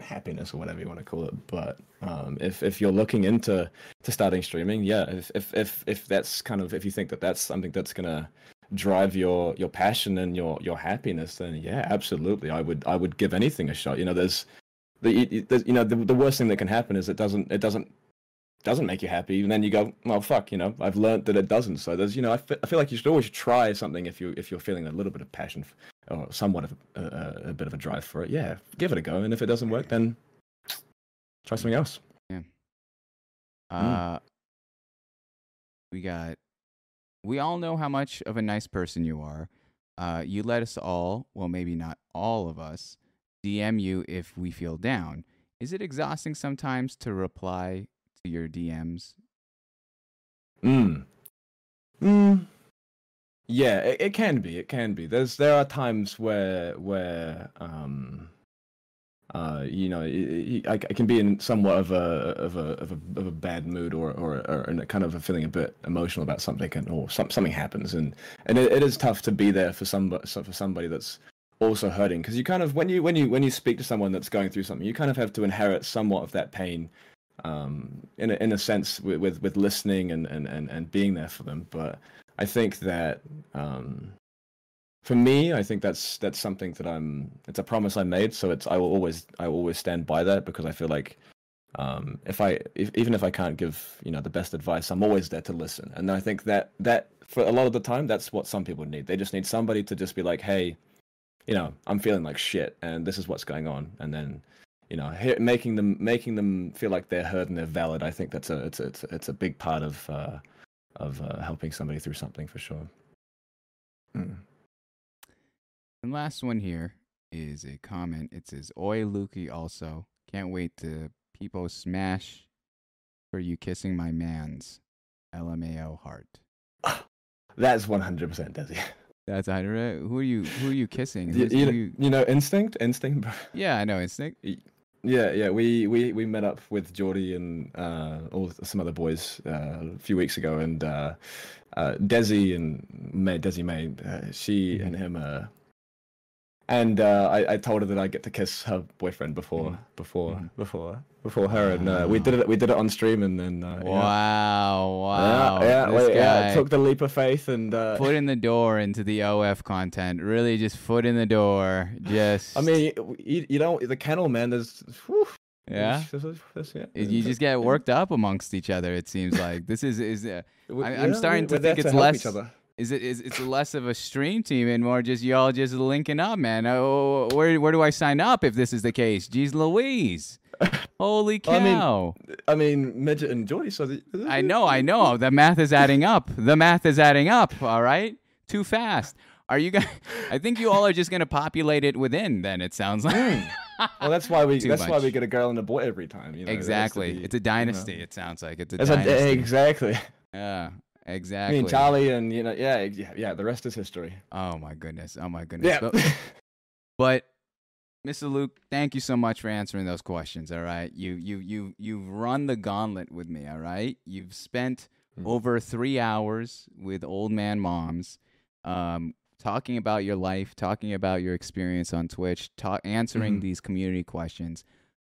happiness or whatever you want to call it. But um, if if you're looking into to starting streaming, yeah, if if if if that's kind of if you think that that's something that's gonna drive your your passion and your your happiness, then yeah, absolutely, I would I would give anything a shot. You know, there's the there's- you know the, the worst thing that can happen is it doesn't it doesn't doesn't make you happy and then you go well fuck you know i've learned that it doesn't so there's you know I I feel like you should always try something if you if you're feeling a little bit of passion f- or somewhat of a, a, a bit of a drive for it yeah give it a go and if it doesn't work then try something else Yeah. Uh, we got. We all know how much of a nice person you are. Uh, you let us all, well, maybe not all of us, DM you if we feel down. Is it exhausting sometimes to reply to your DMs? Mm. Mm. Yeah, it, it can be. It can be. There's there are times where where um uh you know i can be in somewhat of a of a of a of a bad mood or or or kind of a feeling a bit emotional about something and or some, something happens and and it, it is tough to be there for somebody for somebody that's also hurting because you kind of when you when you when you speak to someone that's going through something you kind of have to inherit somewhat of that pain um, in a, in a sense with, with, with listening and, and, and, and being there for them. But I think that um, for me, I think that's that's something that I'm. It's a promise I made, so it's I will always I will always stand by that because I feel like um, if I if, even if I can't give you know the best advice, I'm always there to listen. And I think that that for a lot of the time, that's what some people need. They just need somebody to just be like, hey, you know, I'm feeling like shit, and this is what's going on, and then you know, making them making them feel like they're heard and they're valid. I think that's a it's a, it's a, it's a big part of uh, of uh, helping somebody through something for sure. Mm. And last one here is a comment. It says, Oi, Lukey, also. Can't wait to people smash for you kissing my man's LMAO heart. That's one hundred percent Desi. That's I don't Who are you? Who are you kissing? You, Who's- you, who know, you- you know, instinct, instinct. bro. yeah, I know instinct. Yeah, yeah. We we we met up with Geordie and uh, all some other boys uh, a few weeks ago, and uh, uh, Desi and May, Desi May, uh, she and him. Uh, and uh, I, I told her that I get to kiss her boyfriend before Mhm. before Mhm. before before her, and uh, we did it. We did it on stream, and then uh, yeah. Wow, wow. Yeah, yeah, wait, yeah, took the leap of faith and uh, foot in the door into the OF content. Really, just foot in the door. Just. I mean, you, you don't the kennel man. There's whew, Yeah? You just get worked up amongst each other. It seems like this is is uh, I- I'm starting to think it's less- is it is it's less of a stream team and more just y'all just linking up, man. Oh, where where do I sign up if this is the case? Jeez Louise, holy cow! I mean! I mean, Midget and Jordy. So the, I know, I know. The math is adding up. The math is adding up. All right, too fast. Are you guys? I think you all are just gonna populate it within. Then it sounds like hmm. Well, that's why we. That's why we get a girl and a boy every time. You know, exactly. be, it's a you know. dynasty. It sounds like it's a It's a, dynasty. exactly. yeah, I exactly. mean, Charlie and you know, yeah, yeah, yeah. The rest is history. Oh my goodness. Oh my goodness. Yeah. But, but Mr. Luke, thank you so much for answering those questions. All right. You you you you've run the gauntlet with me, all right? You've spent Mm. over three hours with old man moms, um, talking about your life, talking about your experience on Twitch, ta- answering Mhm. these community questions.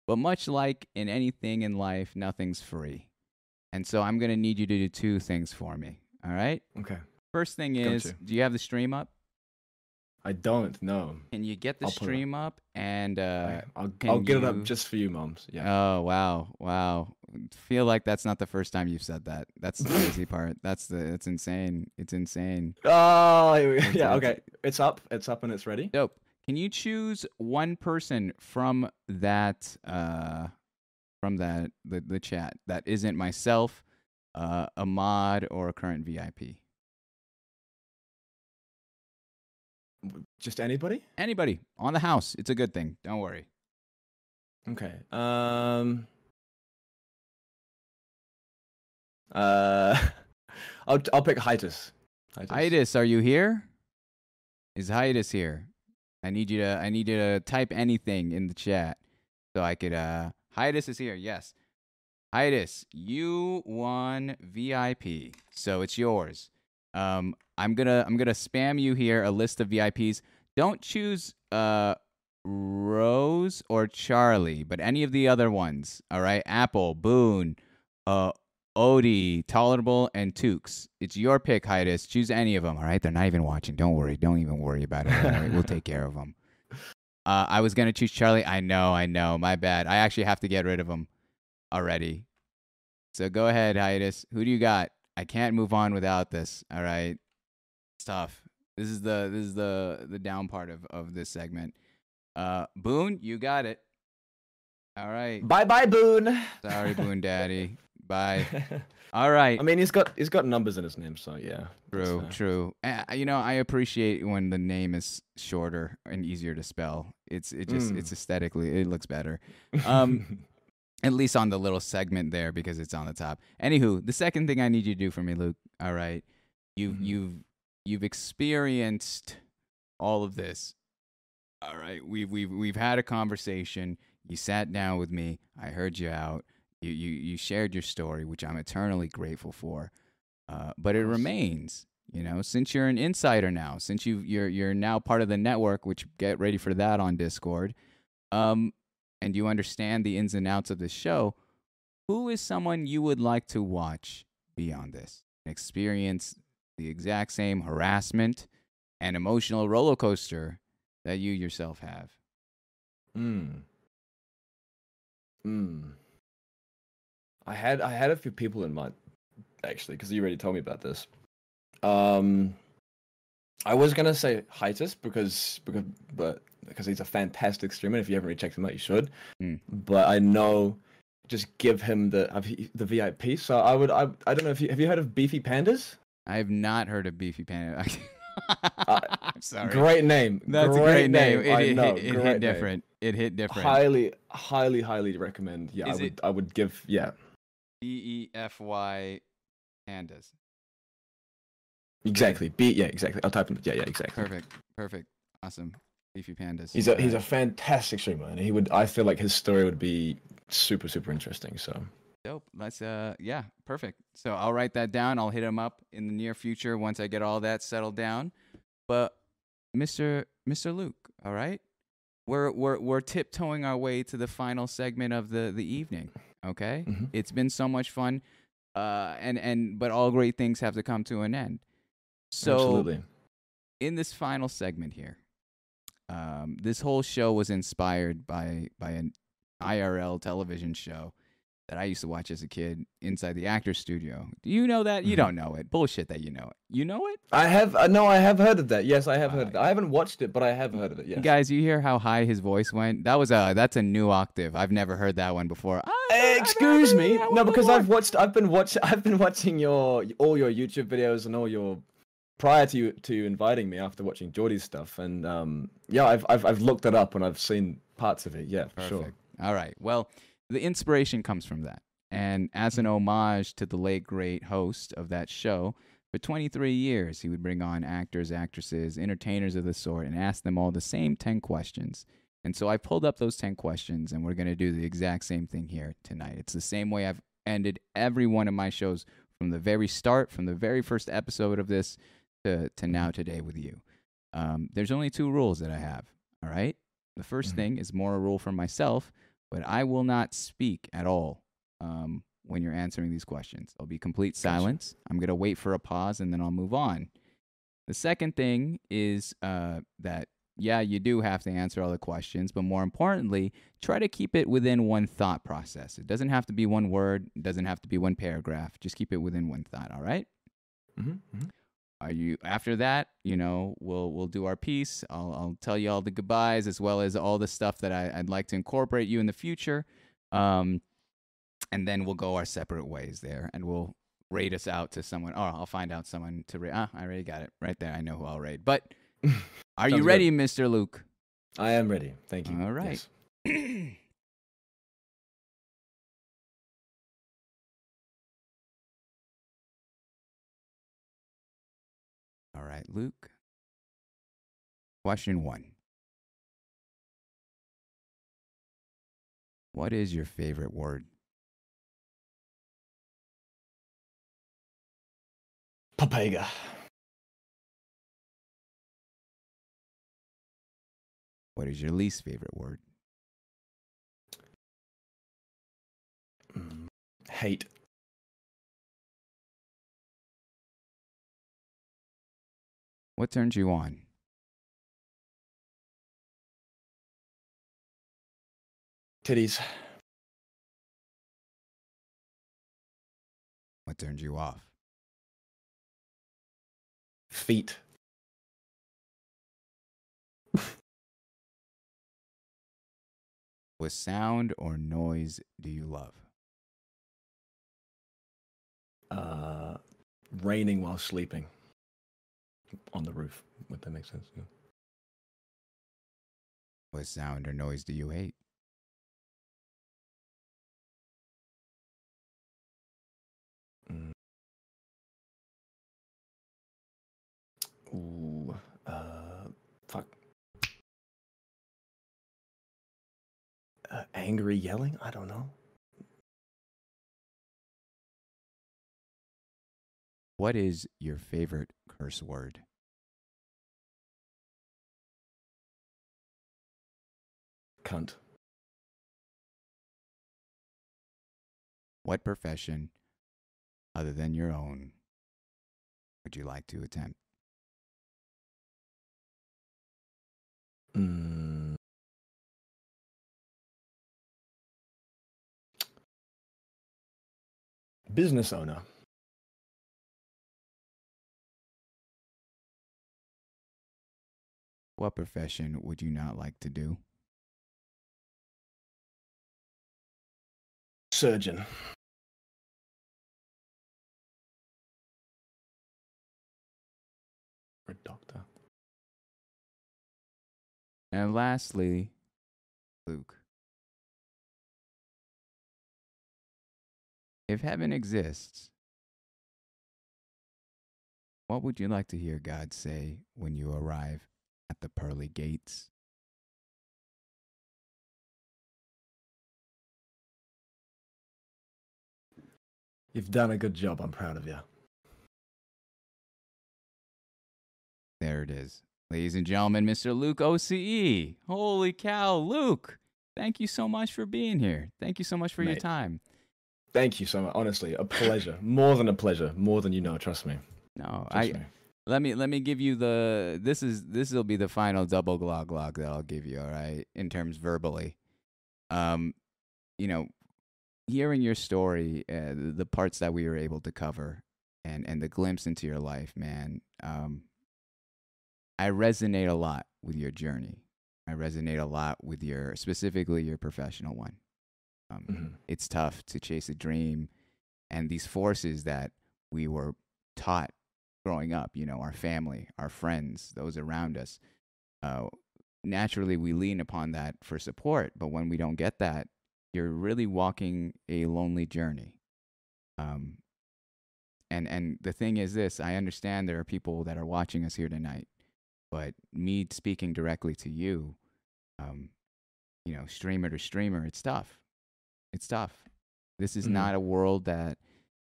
But much like in anything in life, nothing's free. And so I'm gonna need you to do two things for me. All right? okay. First thing is, you. do you have the stream up? I don't know. Can you get the I'll stream up and uh I'll, I'll get it up just for you, moms. Yeah. oh wow wow feel like that's not the first time you've said that that's the crazy part that's the it's insane it's insane Oh, here we- It's- yeah. Okay. It's up. It's up and it's ready. dope can you choose one person from that uh from that the, the chat that isn't myself uh a mod or a current vip Just anybody. anybody on the house it's a good thing don't worry Okay. Um. Uh. I'll I'll pick Hiatus. Hiatus, are you here? Is Hiatus here? I need you to I need you to type anything in the chat so I could uh Hiatus is here, yes. Hiatus, you won VIP. So it's yours. Um I'm gonna I'm gonna spam you here a list of VIPs. Don't choose uh Rose or Charlie, but any of the other ones. All right. Apple, Boone, uh Odie, Tolerable, and Tukes. It's your pick, Hiatus. Choose any of them. All right, they're not even watching. Don't worry. Don't even worry about it. Don't. We'll take care of them. Uh, I was gonna choose Charlie. I know. I know. My bad. I actually have to get rid of him already. So go ahead, Hiatus. Who do you got? I can't move on without this. All right. It's tough. This is the this is the the down part of of this segment. Uh, Boone, you got it. All right. Bye bye, Boone. Sorry, Boone Daddy. Bye. All right. I mean, he's got he's got numbers in his name, so yeah. True, fair. true. Uh, you know, I appreciate when the name is shorter and easier to spell. It's it just Mm. it's aesthetically it looks better. Um, At least on the little segment there because it's on the top. Anywho, the second thing I need you to do for me, Luke. All right, you've Mhm. you've you've experienced all of this. All right, we've we've we've had a conversation. You sat down with me. I heard you out. You you you shared your story, which I'm eternally grateful for. Uh, but it remains, you know, since you're an insider now, since you you're you're now part of the network, which get ready for that on Discord. Um, and you understand the ins and outs of the show. Who is someone you would like to watch beyond this? Experience the exact same harassment and emotional roller coaster that you yourself have. Mm. Mm. I had I had a few people in mind actually because you already told me about this. Um, I was gonna say Hiatus because because but because he's a fantastic streamer. If you haven't really checked him out, you should. Mm. But I know just give him the uh, the VIP. So I would I I don't know if you have you heard of Beefy Pandas? I have not heard of Beefy Panda. I'm sorry. Great name. That's a great name. It, know, it, it great hit name. different. It hit different. Highly, highly, highly recommend. Yeah, Is I would. I would give. Yeah, B E F Y pandas. exactly. B. Yeah, exactly. I'll type in. Yeah, yeah, exactly. Perfect. Perfect. Awesome. Beefy pandas. He's a he's a fantastic streamer, and he would. I feel like his story would be super super interesting. So dope. Let's uh yeah, perfect. So I'll write that down. I'll hit him up in the near future once I get all that settled down. But Mr. Mr. Luke, all right? We're we're we're tiptoeing our way to the final segment of the the evening. Okay? Mhm. It's been so much fun. Uh and and but all great things have to come to an end. So absolutely. in this final segment here, um, this whole show was inspired by by a IRL television show that I used to watch as a kid inside the actor's studio. Do you know that? You Mhm. don't know it. Bullshit that you know it. You know it? I have uh, no, I have heard of that. Yes, I have heard. Uh, of that. I haven't watched it, but I have heard of it. Yes. Guys, you hear how high his voice went? That was a that's a new octave. I've never heard that one before. I've Excuse me. No, because before. I've watched. I've been watching. I've been watching your all your YouTube videos and all your prior to you to you inviting me after watching Geordie's stuff. And um, yeah, I've I've I've looked it up and I've seen parts of it. Yeah, for sure. All right. Well, the inspiration comes from that. And as an homage to the late great host of that show, for 23 years, he would bring on actors, actresses, entertainers of the sort, and ask them all the same 10 questions. And so I pulled up those 10 questions, and we're going to do the exact same thing here tonight. It's the same way I've ended every one of my shows from the very start, from the very first episode of this to, to now today with you. Um, there's only two rules that I have. All right. The 1st Mhm. thing is more a rule for myself, but I will not speak at all um, when you're answering these questions. There'll be complete silence. I'm going to wait for a pause and then I'll move on. The second thing is uh, that, yeah, you do have to answer all the questions, but more importantly, try to keep it within one thought process. It doesn't have to be one word, it doesn't have to be one paragraph. Just keep it within one thought, all right? Mm-hmm, Are you after that? You know, we'll we'll do our piece. I'll I'll tell you all the goodbyes as well as all the stuff that I, I'd like to incorporate you in the future. Um, and then we'll go our separate ways there, and we'll raid us out to someone. Or I'll find out someone to raid. Ah, I already got it right there. I know who I'll raid. But are you ready, Mister Luke? I am ready. Thank you. All right. Yes. all right, Luke. Question one. What is your favorite word? Pepega. What is your least favorite word? Mm, Hate. What turns you on? Titties. What turns you off? Feet. What sound or noise do you love? Uh, raining while sleeping. On the roof. Would that make sense? Yeah. What sound or noise do you hate? Mm. Ooh, uh, fuck. Uh, angry yelling? I don't know. What is your favorite curse word? Cunt. What profession, other than your own, would you like to attempt? Mm. Business owner. What profession would you not like to do? Surgeon. Or doctor. And lastly, Luke. If heaven exists, what would you like to hear God say when you arrive at the pearly gates? You've done a good job. I'm proud of you. There it is. Ladies and gentlemen, Mr. Luke OCE. Holy cow, Luke. Thank you so much for being here. Thank you so much for your time. Thank you so much. Honestly, a pleasure. More than a pleasure. More than you know. Trust me. No, Trust I me. Let me let me give you the this is this will be the final double glog log that I'll give you, all right, in terms verbally. Um you know, hearing your story, uh, the parts that we were able to cover, and and the glimpse into your life, man. Um, I resonate a lot with your journey. I resonate a lot with your specifically your professional one. Um, Mhm. It's tough to chase a dream, and these forces that we were taught growing up. You know, our family, our friends, those around us. Uh, naturally, we lean upon that for support, but when we don't get that, you're really walking a lonely journey. Um, and and the thing is this: I understand there are people that are watching us here tonight, but me speaking directly to you, um, you know, streamer to streamer, it's tough. It's tough. This is Mhm. not a world that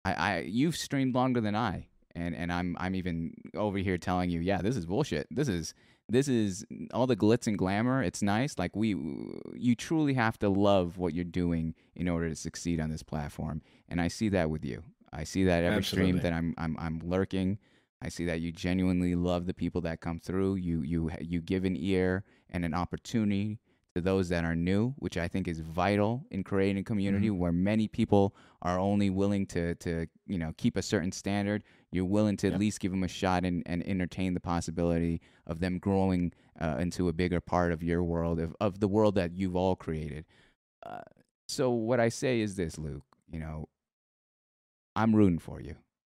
I, I you've streamed longer than I, and and I'm I'm even over here telling you, yeah, this is bullshit. This is this is all the glitz and glamour. It's nice. Like we, you truly have to love what you're doing in order to succeed on this platform, and I see that with you. I see that every stream that I'm I'm I'm lurking. I see that you genuinely love the people that come through. You you you give an ear and an opportunity to those that are new, which I think is vital in creating a community mm-hmm. where many people are only willing to to you know keep a certain standard. You're willing to Yeah. at least give them a shot and, and entertain the possibility of them growing uh, into a bigger part of your world of of the world that you've all created. Uh, so what I say is this, Luke. You know, I'm rooting for you,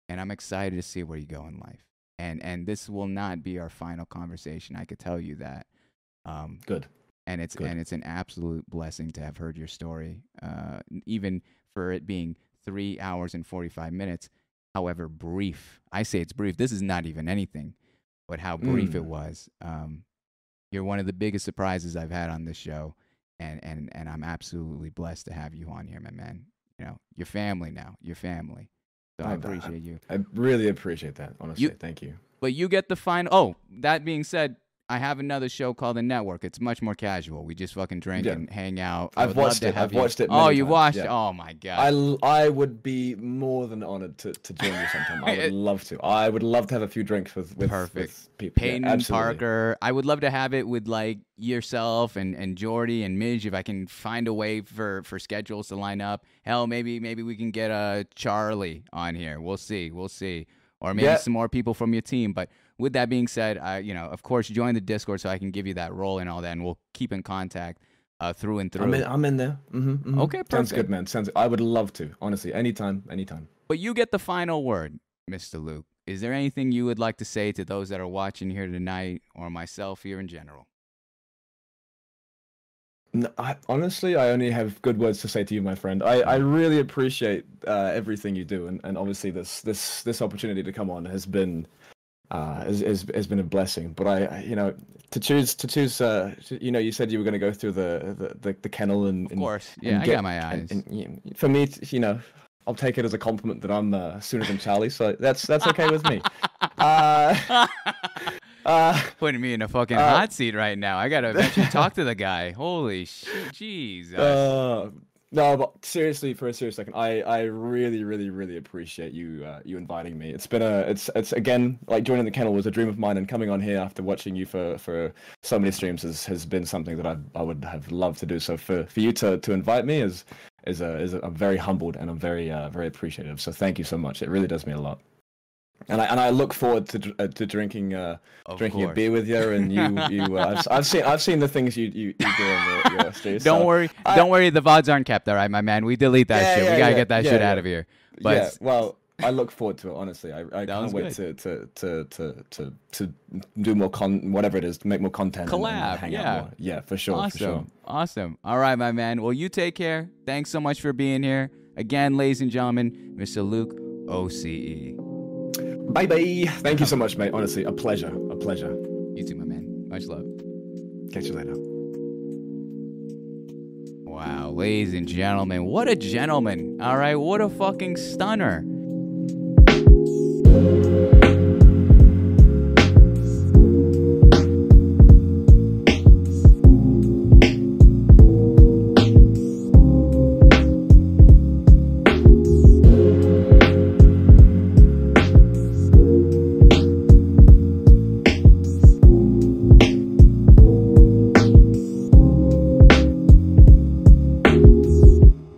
and I'm excited to see where you go in life. And and this will not be our final conversation. I could tell you that. Um, Good. and it's Good. and it's an absolute blessing to have heard your story, uh, even for it being three hours and forty five minutes. However brief, I say it's brief. This is not even anything, but how brief it Mm. was. Um, you're one of the biggest surprises I've had on this show, and and and I'm absolutely blessed to have you on here, my man. You know, your family now, your family. So I I- I- appreciate you. I really appreciate that. Honestly, You- thank you. But you get the final. Oh, that being said, I have another show called The Network. It's much more casual. We just fucking drink Yeah. and hang out. I've watched it. I've you- watched it Oh, you times, watched yeah. it. Oh my god. I, I would be more than honored to, to join you sometime. I would love to. I would love to have a few drinks with with, Perfect. with people. Peyton absolutely. Parker. I would love to have it with like yourself and and Jordy and Midge if I can find a way for for schedules to line up. Hell, maybe maybe we can get uh Charlie on here. We'll see. We'll see. Or maybe Yeah. some more people from your team. But with that being said, I you know of course join the Discord so I can give you that role and all that, and we'll keep in contact uh, through and through. I'm in, I'm in there. hmm Okay, Sounds good, man. Sounds. I would love to. Honestly, anytime, anytime. But you get the final word, Mr. Luke. Is there anything you would like to say to those that are watching here tonight or myself here in general? No, I, honestly, I only have good words to say to you, my friend. I, I really appreciate uh, everything you do, and, and obviously this this this opportunity to come on has been uh, has, has, has been a blessing. But I, you know, to choose to choose, uh, you know, you said you were going to go through the the, the, the kennel and, Of course. and Yeah, I get- got my eyes. and- and, for me, you know, I'll take it as a compliment that I'm uh, sooner than Charlie, so that's that's okay with me. Uh, uh, Putting me in a fucking Uh, hot seat right now. I gotta eventually talk to the guy. Holy shit, Jesus. No, but seriously, for a serious second, I, I really, really, really appreciate you uh, you inviting me. It's been a it's it's again like joining the kennel was a dream of mine, and coming on here after watching you for, for so many streams has, has been something that I I would have loved to do. So for, for you to, to invite me is is a is a, I'm very humbled and I'm very uh, very appreciative. So thank you so much. It really does mean a lot. And I and I look forward to uh, to drinking uh, Of drinking a beer with you, and you you uh, I've, I've seen I've seen the things you you, you do on your streams. Don't so- worry. I- don't worry. The VODs aren't kept, all right, my man. We delete that Yeah, shit. yeah, we gotta yeah, get that shit out of here. But yeah, well, I look forward to it. Honestly, I, I can't wait to, to, to, to, to, to do more con, whatever it is, to make more content. and- and Collab, hang yeah. more. yeah, for sure, awesome. for sure. Awesome. All right, my man. Well, you take care. Thanks so much for being here. Again, ladies and gentlemen, Mr. Luke OCE. Bye bye. Thank you so much, mate. Honestly, a pleasure. A pleasure. You too, my man. Much love. Catch you later. Wow, ladies and gentlemen, what a gentleman. All right, what a fucking stunner.